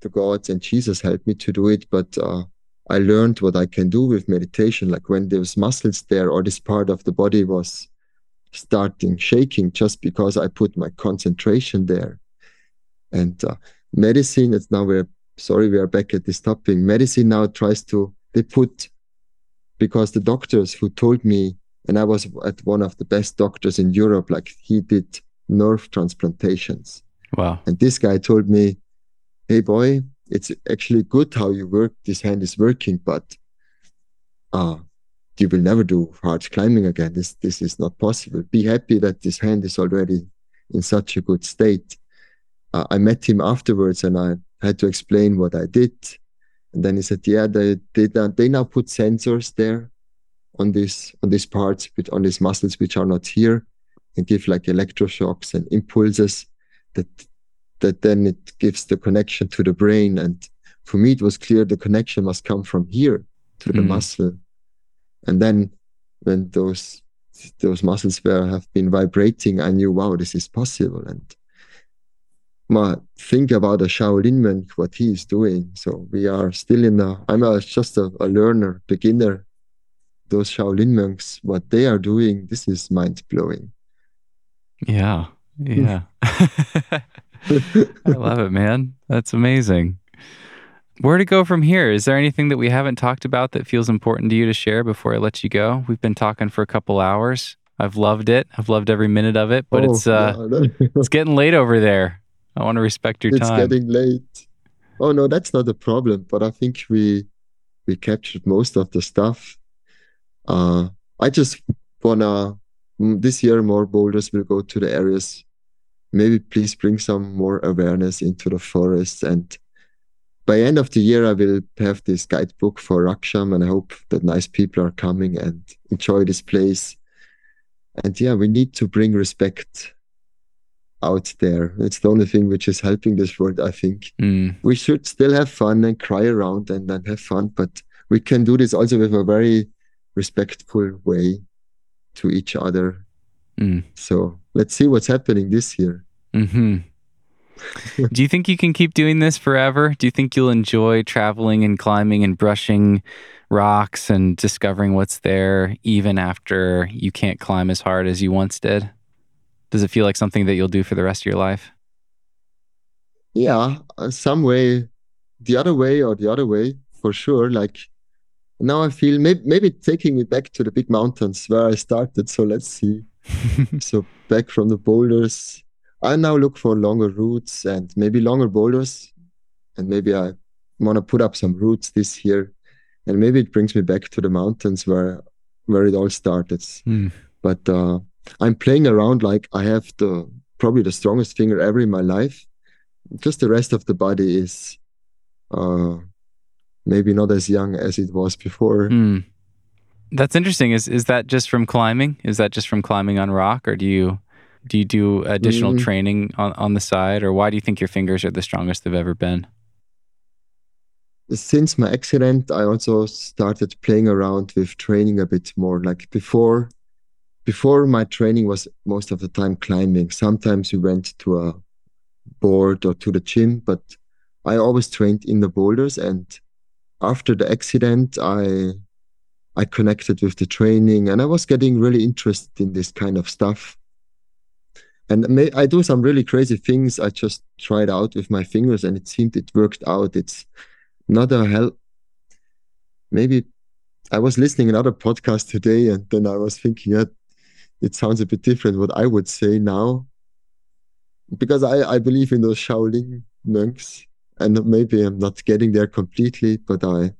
the gods and jesus helped me to do it but uh, i learned what i can do with meditation like when there's muscles there or this part of the body was starting shaking just because i put my concentration there. And uh, medicine it's now we're sorry we are back at this topic. Medicine now tries to they put because the doctors who told me and i was at one of the best doctors in europe like he did nerve transplantations. Wow. And this guy told me hey boy it's actually good how you work this hand is working but uh you will never do hard climbing again. This this is not possible. Be happy that this hand is already in such a good state. Uh, i met him afterwards and i had to explain what i did. And then he said yeah they they, they now put sensors there on this on these parts on these muscles which are not here and give like electroshocks and impulses that that then it gives the connection to the brain. And for me it was clear the connection must come from here to the Mm. muscle. And then when those those muscles were have been vibrating i knew wow this is possible. And ma think about a shaolin monk what he is doing. So we are still in a i'm a, just a, a learner beginner. Those shaolin monks what they are doing this is mind-blowing. Yeah. Yeah i love it man that's amazing where to go from here? Is there anything that we haven't talked about that feels important to you to share before I let you go? We've been talking for a couple hours. I've loved it. I've loved every minute of it, but Oh, it's uh it's getting late over there. I want to respect your it's time. getting late. Oh no, that's not a problem. But I think we we captured most of the stuff. Uh, I just wanna this year more boulders will go to the areas. Maybe please bring some more awareness into the forest. And by end of the year, I will have this guidebook for Rakcham, and I hope that nice people are coming and enjoy this place. And yeah, we need to bring respect out there. It's the only thing which is helping this world, I think Mm, we should still have fun and cry around and then have fun, but we can do this also with a very respectful way to each other. Mm, So let's see what's happening this year. hmm Do you think you can keep doing this forever? Do you think you'll enjoy traveling and climbing and brushing rocks and discovering what's there even after you can't climb as hard as you once did? Does it feel like something that you'll do for the rest of your life? Yeah, uh, some way, the other way or the other way, for sure. Like now I feel maybe, maybe taking me back to the big mountains where I started. So let's see. so back from the boulders, I now look for longer routes and maybe longer boulders. And maybe I want to put up some routes this year. And maybe it brings me back to the mountains where where it all started. Hmm. But uh, I'm playing around like I have the probably the strongest finger ever in my life. Just the rest of the body is uh, maybe not as young as it was before. Hmm. That's interesting. Is is that just from climbing? Is that just from climbing on rock, or do you do you do additional Mm. training on, on the side, or why do you think your fingers are the strongest they've ever been? since my accident, I also started playing around with training a bit more. Like before, before my training was most of the time climbing. Sometimes we went to a board or to the gym, but I always trained in the boulders. And after the accident, I I connected with the training, and I was getting really interested in this kind of stuff. And I do some really crazy things. I just tried out with my fingers, and it seemed it worked out. It's not a hell. Maybe I was listening another podcast today, and then I was thinking it sounds a bit different what I would say now, because I I believe in those Shaolin monks, and maybe I'm not getting there completely, but I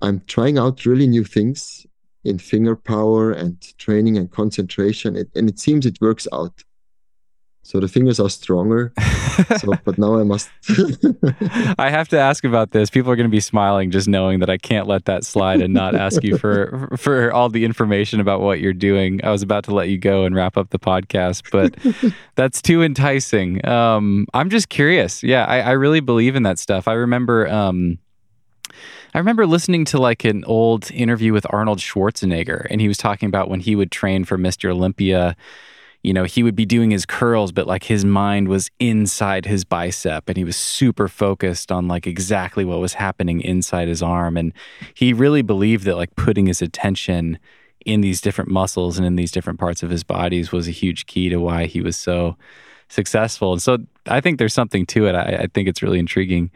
I'm trying out really new things in finger power and training and concentration, it, and it seems it works out. So the fingers are stronger. so, but now I must. I have to ask about this. People are going to be smiling just knowing that I can't let that slide and not ask you for for all the information about what you're doing. I was about to let you go and wrap up the podcast, but that's too enticing. Um, I'm just curious. Yeah, I, I really believe in that stuff. I remember. Um, I remember listening to like an old interview with Arnold Schwarzenegger, and he was talking about when he would train for Mr. Olympia you know, he would be doing his curls, but like his mind was inside his bicep and he was super focused on like exactly what was happening inside his arm. And he really believed that like putting his attention in these different muscles and in these different parts of his bodies was a huge key to why he was so successful. And so I think there's something to it. I, I think it's really intriguing.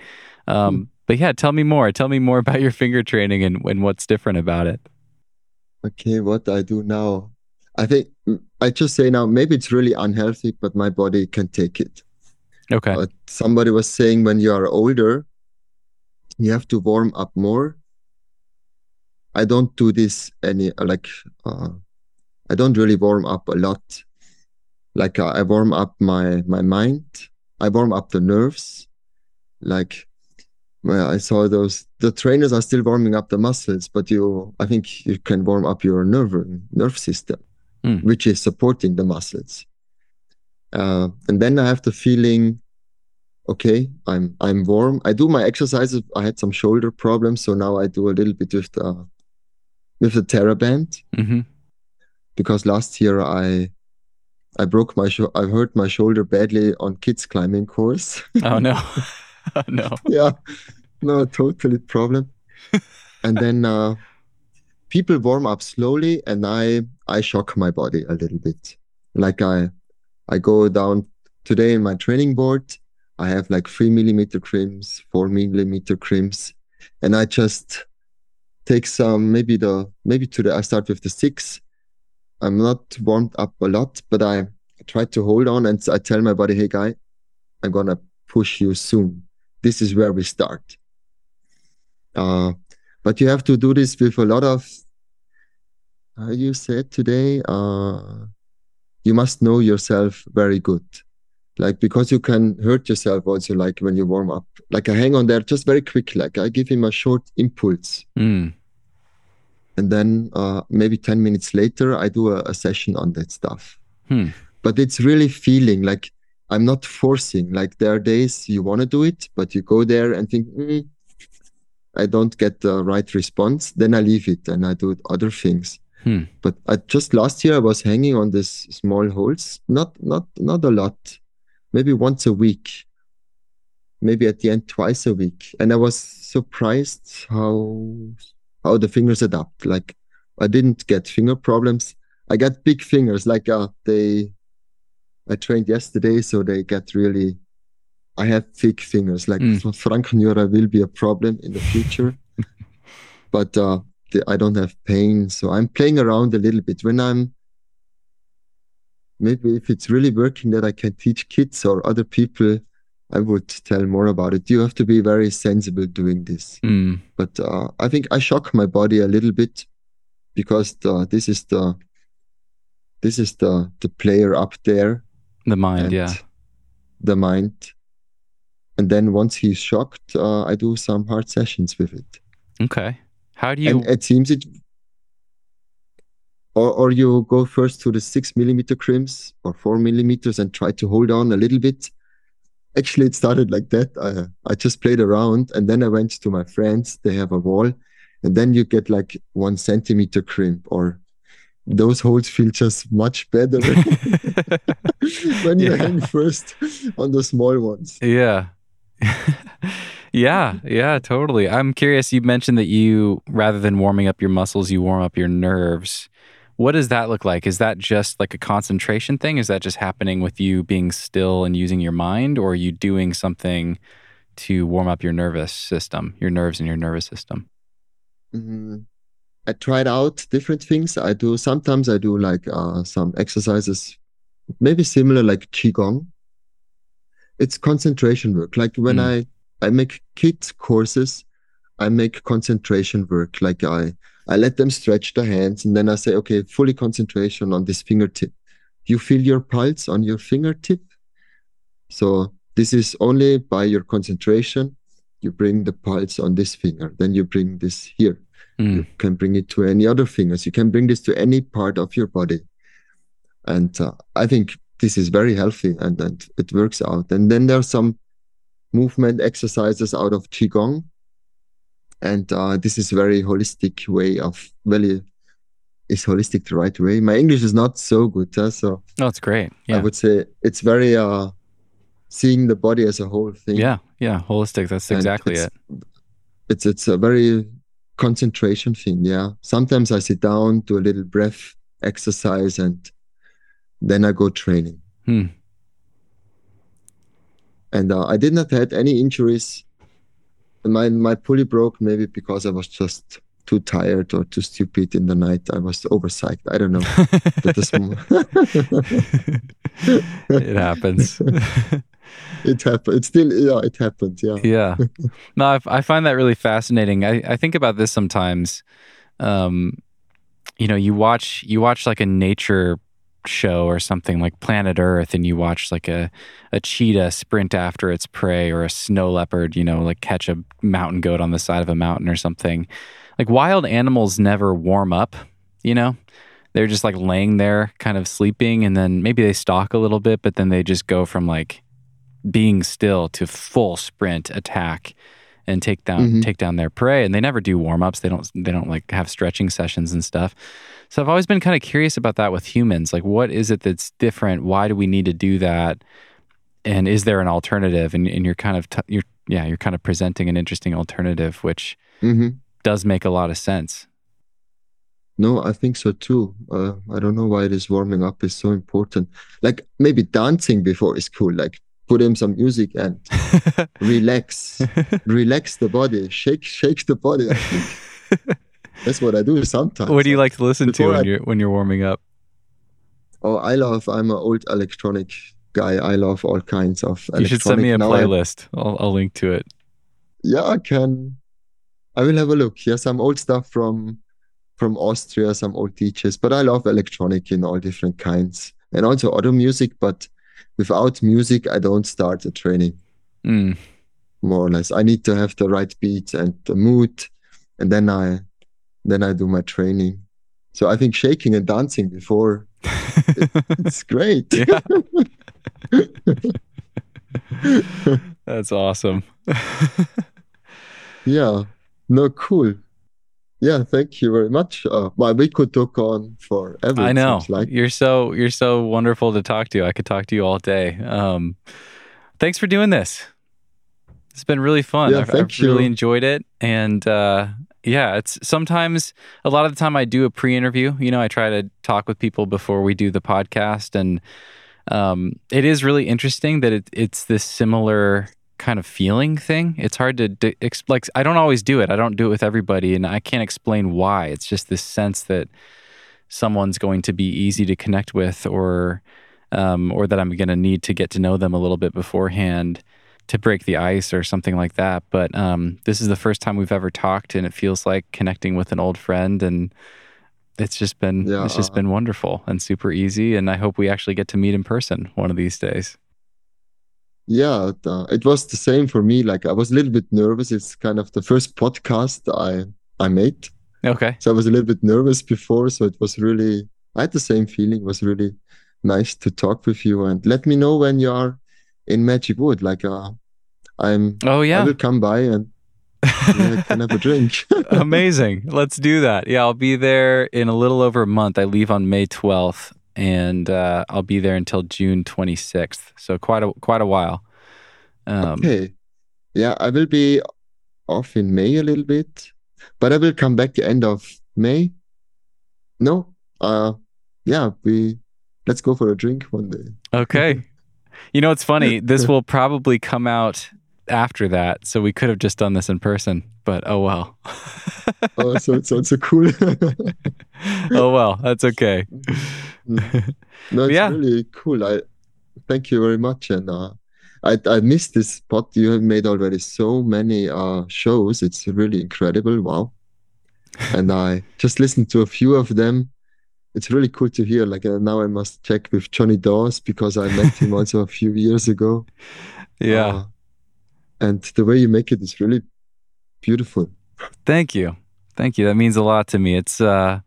Um, But yeah, tell me more. Tell me more about your finger training and, and what's different about it. Okay, what I do now. I think I just say now, maybe it's really unhealthy, but my body can take it. Okay. But somebody was saying when you are older, you have to warm up more. I don't do this any like uh, I don't really warm up a lot. Like uh, I warm up my my mind. I warm up the nerves. Like well, I saw those the trainers are still warming up the muscles, but you I think you can warm up your nerve nerve system, Hmm. which is supporting the muscles. Uh, and then I have the feeling, okay, I'm I'm warm. I do my exercises. I had some shoulder problems, so now I do a little bit with the with the TheraBand hmm because last year I I broke my sho- I hurt my shoulder badly on kids climbing course. Oh, no. no. yeah, no, totally problem. and then uh, people warm up slowly, and I I shock my body a little bit. Like I I go down today in my training board. I have like three millimeter crimps, four millimeter crimps, and I just take some maybe the maybe to the I start with the six. I'm not warmed up a lot, but I try to hold on and I tell my body, hey guy, I'm gonna push you soon. This is where we start. Uh, but you have to do this with a lot of uh, you said today uh, you must know yourself very good like because you can hurt yourself also like when you warm up like i hang on there just very quick like i give him a short impulse Mm. and then uh, maybe 10 minutes later i do a, a session on that stuff Hmm. but it's really feeling like i'm not forcing. Like there are days you want to do it but you go there and think "Mm, i don't get the right response. Then i leave it and i do other things. Hmm. but I, just last year i was hanging on these small holes. Not not not a lot. Maybe once a week. Maybe at the end twice a week. And i was surprised how how the fingers adapt. Like i didn't get finger problems. I got big fingers like uh they i trained yesterday so they get really i have thick fingers. Like Mm. Frankenjura will be a problem in the future but uh the, i don't have pain so i'm playing around a little bit. When i'm maybe if it's really working that i can teach kids or other people i would tell more about it. You have to be very sensible doing this. Mm. but uh, I think I shock my body a little bit because the, this is the this is the the player up there The mind, yeah. the mind, and then once he's shocked, uh, I do some hard sessions with it, Okay. How do you? and it seems it. Or, or you go first to the six millimeter crimps or four millimeters and try to hold on a little bit. Actually, it started like that. I, I just played around and then I went to my friends. They have a wall and then you get like one centimeter crimp or those holes feel just much better when you Yeah. hang first on the small ones. yeah. yeah, yeah, totally. I'm curious. You mentioned that you, rather than warming up your muscles, you warm up your nerves. What does that look like? Is that just like a concentration thing? Is that just happening with you being still and using your mind? Or are you doing something to warm up your nervous system, your nerves and your nervous system? Mhm. I tried out different things. I do sometimes I do like uh, some exercises, maybe similar like qigong. It's concentration work. Like when Mm. I I make kid courses, I make concentration work. Like I I let them stretch their hands and then I say, okay, fully concentration on this fingertip. You feel your pulse on your fingertip. So this is only by your concentration. You bring the pulse on this finger. Then you bring this here. Mm. You can bring it to any other fingers. You can bring this to any part of your body. And uh, I think this is very healthy and, and it works out. And then there are some movement exercises out of Qigong. And uh, this is very holistic way of, really, is holistic the right way? My English is not so good. huh? So Oh, it's great. Yeah. I would say it's very uh, seeing the body as a whole thing. yeah. Yeah. Holistic. That's exactly it's, it. It's it's a very concentration thing. Yeah. Sometimes I sit down, do a little breath exercise, and then I go training. Hmm. And uh, I did not had any injuries. My my pulley broke maybe because I was just too tired or too stupid in the night. I was overpsyched. I don't know. It happens. it happened. It still yeah, it happened. Yeah. yeah. No, I, I find that really fascinating. I, I think about this sometimes. Um, you know, you watch you watch like a nature show or something like Planet Earth, and you watch like a a cheetah sprint after its prey, or a snow leopard, you know, like catch a mountain goat on the side of a mountain or something. Like wild animals never warm up. You know, they're just like laying there, kind of sleeping, and then maybe they stalk a little bit, but then they just go from like being still to full sprint attack and take down Mhm. take down their prey. And they never do warm-ups. They don't they don't like have stretching sessions and stuff. So i've always been kind of curious about that with humans. Like what is it that's different? Why do we need to do that? And is there an alternative? And, and you're kind of t- you're yeah you're kind of presenting an interesting alternative which hmm does make a lot of sense No, I think so too. Uh, I don't know why this warming up is so important. Like maybe dancing before is cool. Like put in some music and relax, relax the body, shake, shake the body. That's what I do sometimes. what do you like to listen to when I- you're when you're warming up? Oh, I love. I'm an old electronic guy. I love all kinds of. You should send me a. Now I- playlist. I'll, I'll link to it. yeah, I can. I will have a look. Yeah, some old stuff from from Austria, some old teachers. But I love electronic in all different kinds, and also other music. But without music, I don't start the training. Mm. More or less, I need to have the right beat and the mood, and then I then I do my training. So I think shaking and dancing before it's great. That's awesome. Yeah, no, cool. Yeah, thank you very much. Uh, well, we could talk on forever. I know. like. You're so you're so wonderful to talk to. I could talk to you all day. Um, thanks for doing this. It's been really fun. Yeah, I've, thank I've really enjoyed it. And uh, yeah, it's sometimes a lot of the time I do a pre-interview. You know, I try to talk with people before we do the podcast, and um, it is really interesting that it, it's this similar kind of feeling thing. It's hard to like. I don't always do it. I don't do it with everybody, and I can't explain why. It's just this sense that someone's going to be easy to connect with, or um, or that I'm going to need to get to know them a little bit beforehand to break the ice or something like that. But um, this is the first time we've ever talked, and it feels like connecting with an old friend, and it's just been Yeah. it's just been wonderful and super easy. And I hope we actually get to meet in person one of these days. Yeah, it was the same for me. Like I was a little bit nervous. It's kind of the first podcast I I made, Okay. so I was a little bit nervous before. So it was really I had the same feeling. It was really nice to talk with you and let me know when you are in Magic Wood. Like uh, I'm Oh yeah I will come by and yeah, can have a drink. Amazing. Let's do that. Yeah, I'll be there in a little over a month. I leave on May 12th and uh, I'll be there until June 26th. So quite a quite a while. Um, Okay. Yeah, I will be off in May a little bit, but I will come back the end of May. No, uh, yeah, we let's go for a drink one day. Okay. You know, it's funny. This will probably come out after that. So we could have just done this in person, but oh well. Oh, so it's so cool. oh well. That's okay. No, it's Yeah. really cool. I thank you very much, and uh, I I missed this spot. You have made already so many uh shows. It's really incredible. Wow. And I just listened to a few of them. It's really cool to hear. Like uh, now, I must check with Johnny Dawes because I met him also a few years ago. Yeah. Uh, and the way you make it is really beautiful. Thank you. Thank you. That means a lot to me. It's uh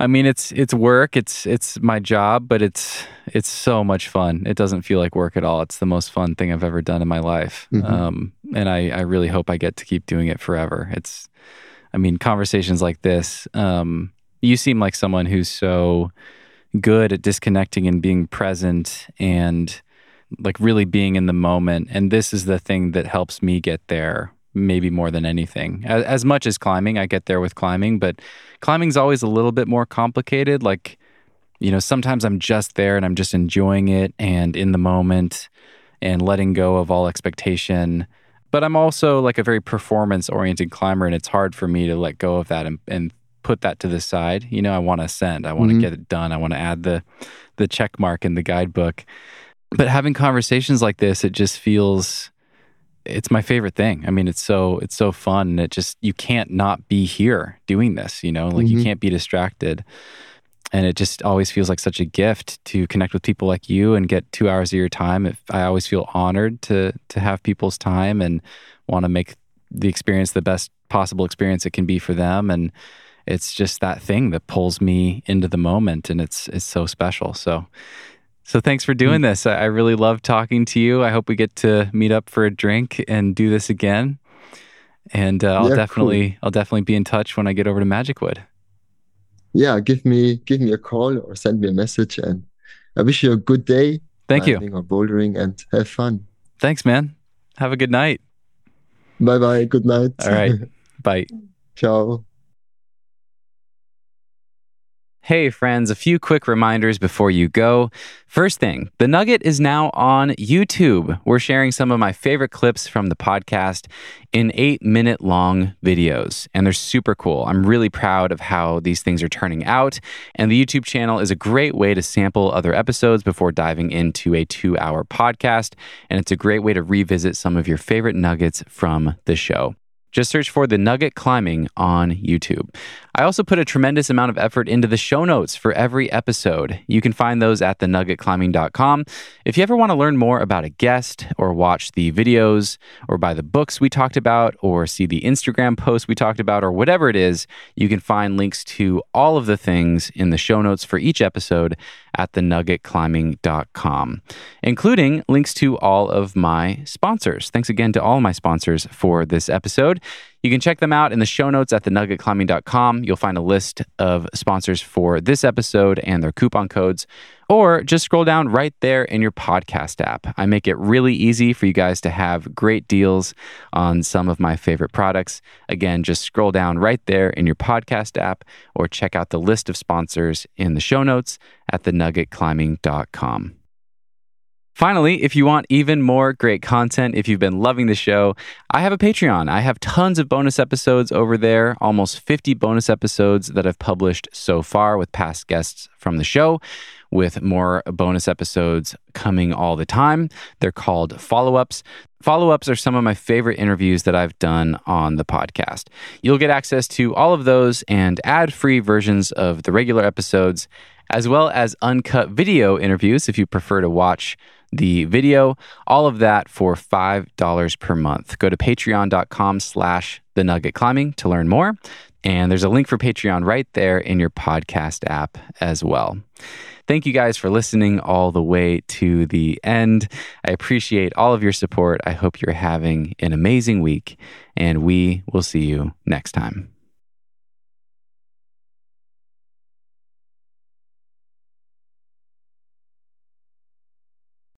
I mean it's it's work, it's it's my job, but it's it's so much fun. It doesn't feel like work at all. It's the most fun thing I've ever done in my life. Mhm. Um and I I really hope I get to keep doing it forever. It's I mean conversations like this um you seem like someone who's so good at disconnecting and being present and like really being in the moment and this is the thing that helps me get there maybe more than anything. As, as much as climbing i get there with climbing but climbing's always a little bit more complicated. Like you know sometimes i'm just there and i'm just enjoying it and in the moment and letting go of all expectation. But i'm also like a very performance oriented climber and it's hard for me to let go of that and, and put that to the side. You know i want to ascend. I want to Mhm. get it done. I want to add the the check mark in the guidebook. But having conversations like this it just feels it's my favorite thing. I mean it's so it's so fun and it just you can't not be here doing this you know? Like you Mhm. can't be distracted. And it just always feels like such a gift to connect with people like you and get two hours of your time. If i always feel honored to to have people's time and want to make the experience the best possible experience it can be for them. And it's just that thing that pulls me into the moment and it's it's so special. So so thanks for doing this. I really love talking to you. I hope we get to meet up for a drink and do this again. And uh, I'll Yeah, cool. definitely, I'll definitely be in touch when I get over to Magic Wood. Yeah, give me give me a call or send me a message, and I wish you a good day. Thank you. Or bouldering, and have fun. Thanks, man. Have a good night. Bye bye. Good night. All right. Bye. Ciao. Hey, friends, a few quick reminders before you go. First thing, The Nugget is now on YouTube. We're sharing some of my favorite clips from the podcast in eight minute long videos, and they're super cool. I'm really proud of how these things are turning out. And the YouTube channel is a great way to sample other episodes before diving into a two hour podcast. And it's a great way to revisit some of your favorite nuggets from the show. Just search for The Nugget Climbing on YouTube. I also put a tremendous amount of effort into the show notes for every episode. You can find those at thenuggetclimbing.com. If you ever want to learn more about a guest, or watch the videos, or buy the books we talked about, or see the Instagram posts we talked about, or whatever it is, you can find links to all of the things in the show notes for each episode at thenuggetclimbing.com, including links to all of my sponsors. Thanks again to all my sponsors for this episode. You can check them out in the show notes at thenuggetclimbing.com. You'll find a list of sponsors for this episode and their coupon codes, or just scroll down right there in your podcast app. I make it really easy for you guys to have great deals on some of my favorite products. Again, just scroll down right there in your podcast app or check out the list of sponsors in the show notes at thenuggetclimbing.com. Finally, if you want even more great content, if you've been loving the show, I have a Patreon. I have tons of bonus episodes over there, almost 50 bonus episodes that I've published so far with past guests from the show, with more bonus episodes coming all the time. They're called follow ups. Follow ups are some of my favorite interviews that I've done on the podcast. You'll get access to all of those and ad free versions of the regular episodes, as well as uncut video interviews if you prefer to watch the video, all of that for $5 per month. Go to patreon.com slash the nugget climbing to learn more. And there's a link for Patreon right there in your podcast app as well. Thank you guys for listening all the way to the end. I appreciate all of your support. I hope you're having an amazing week, and we will see you next time.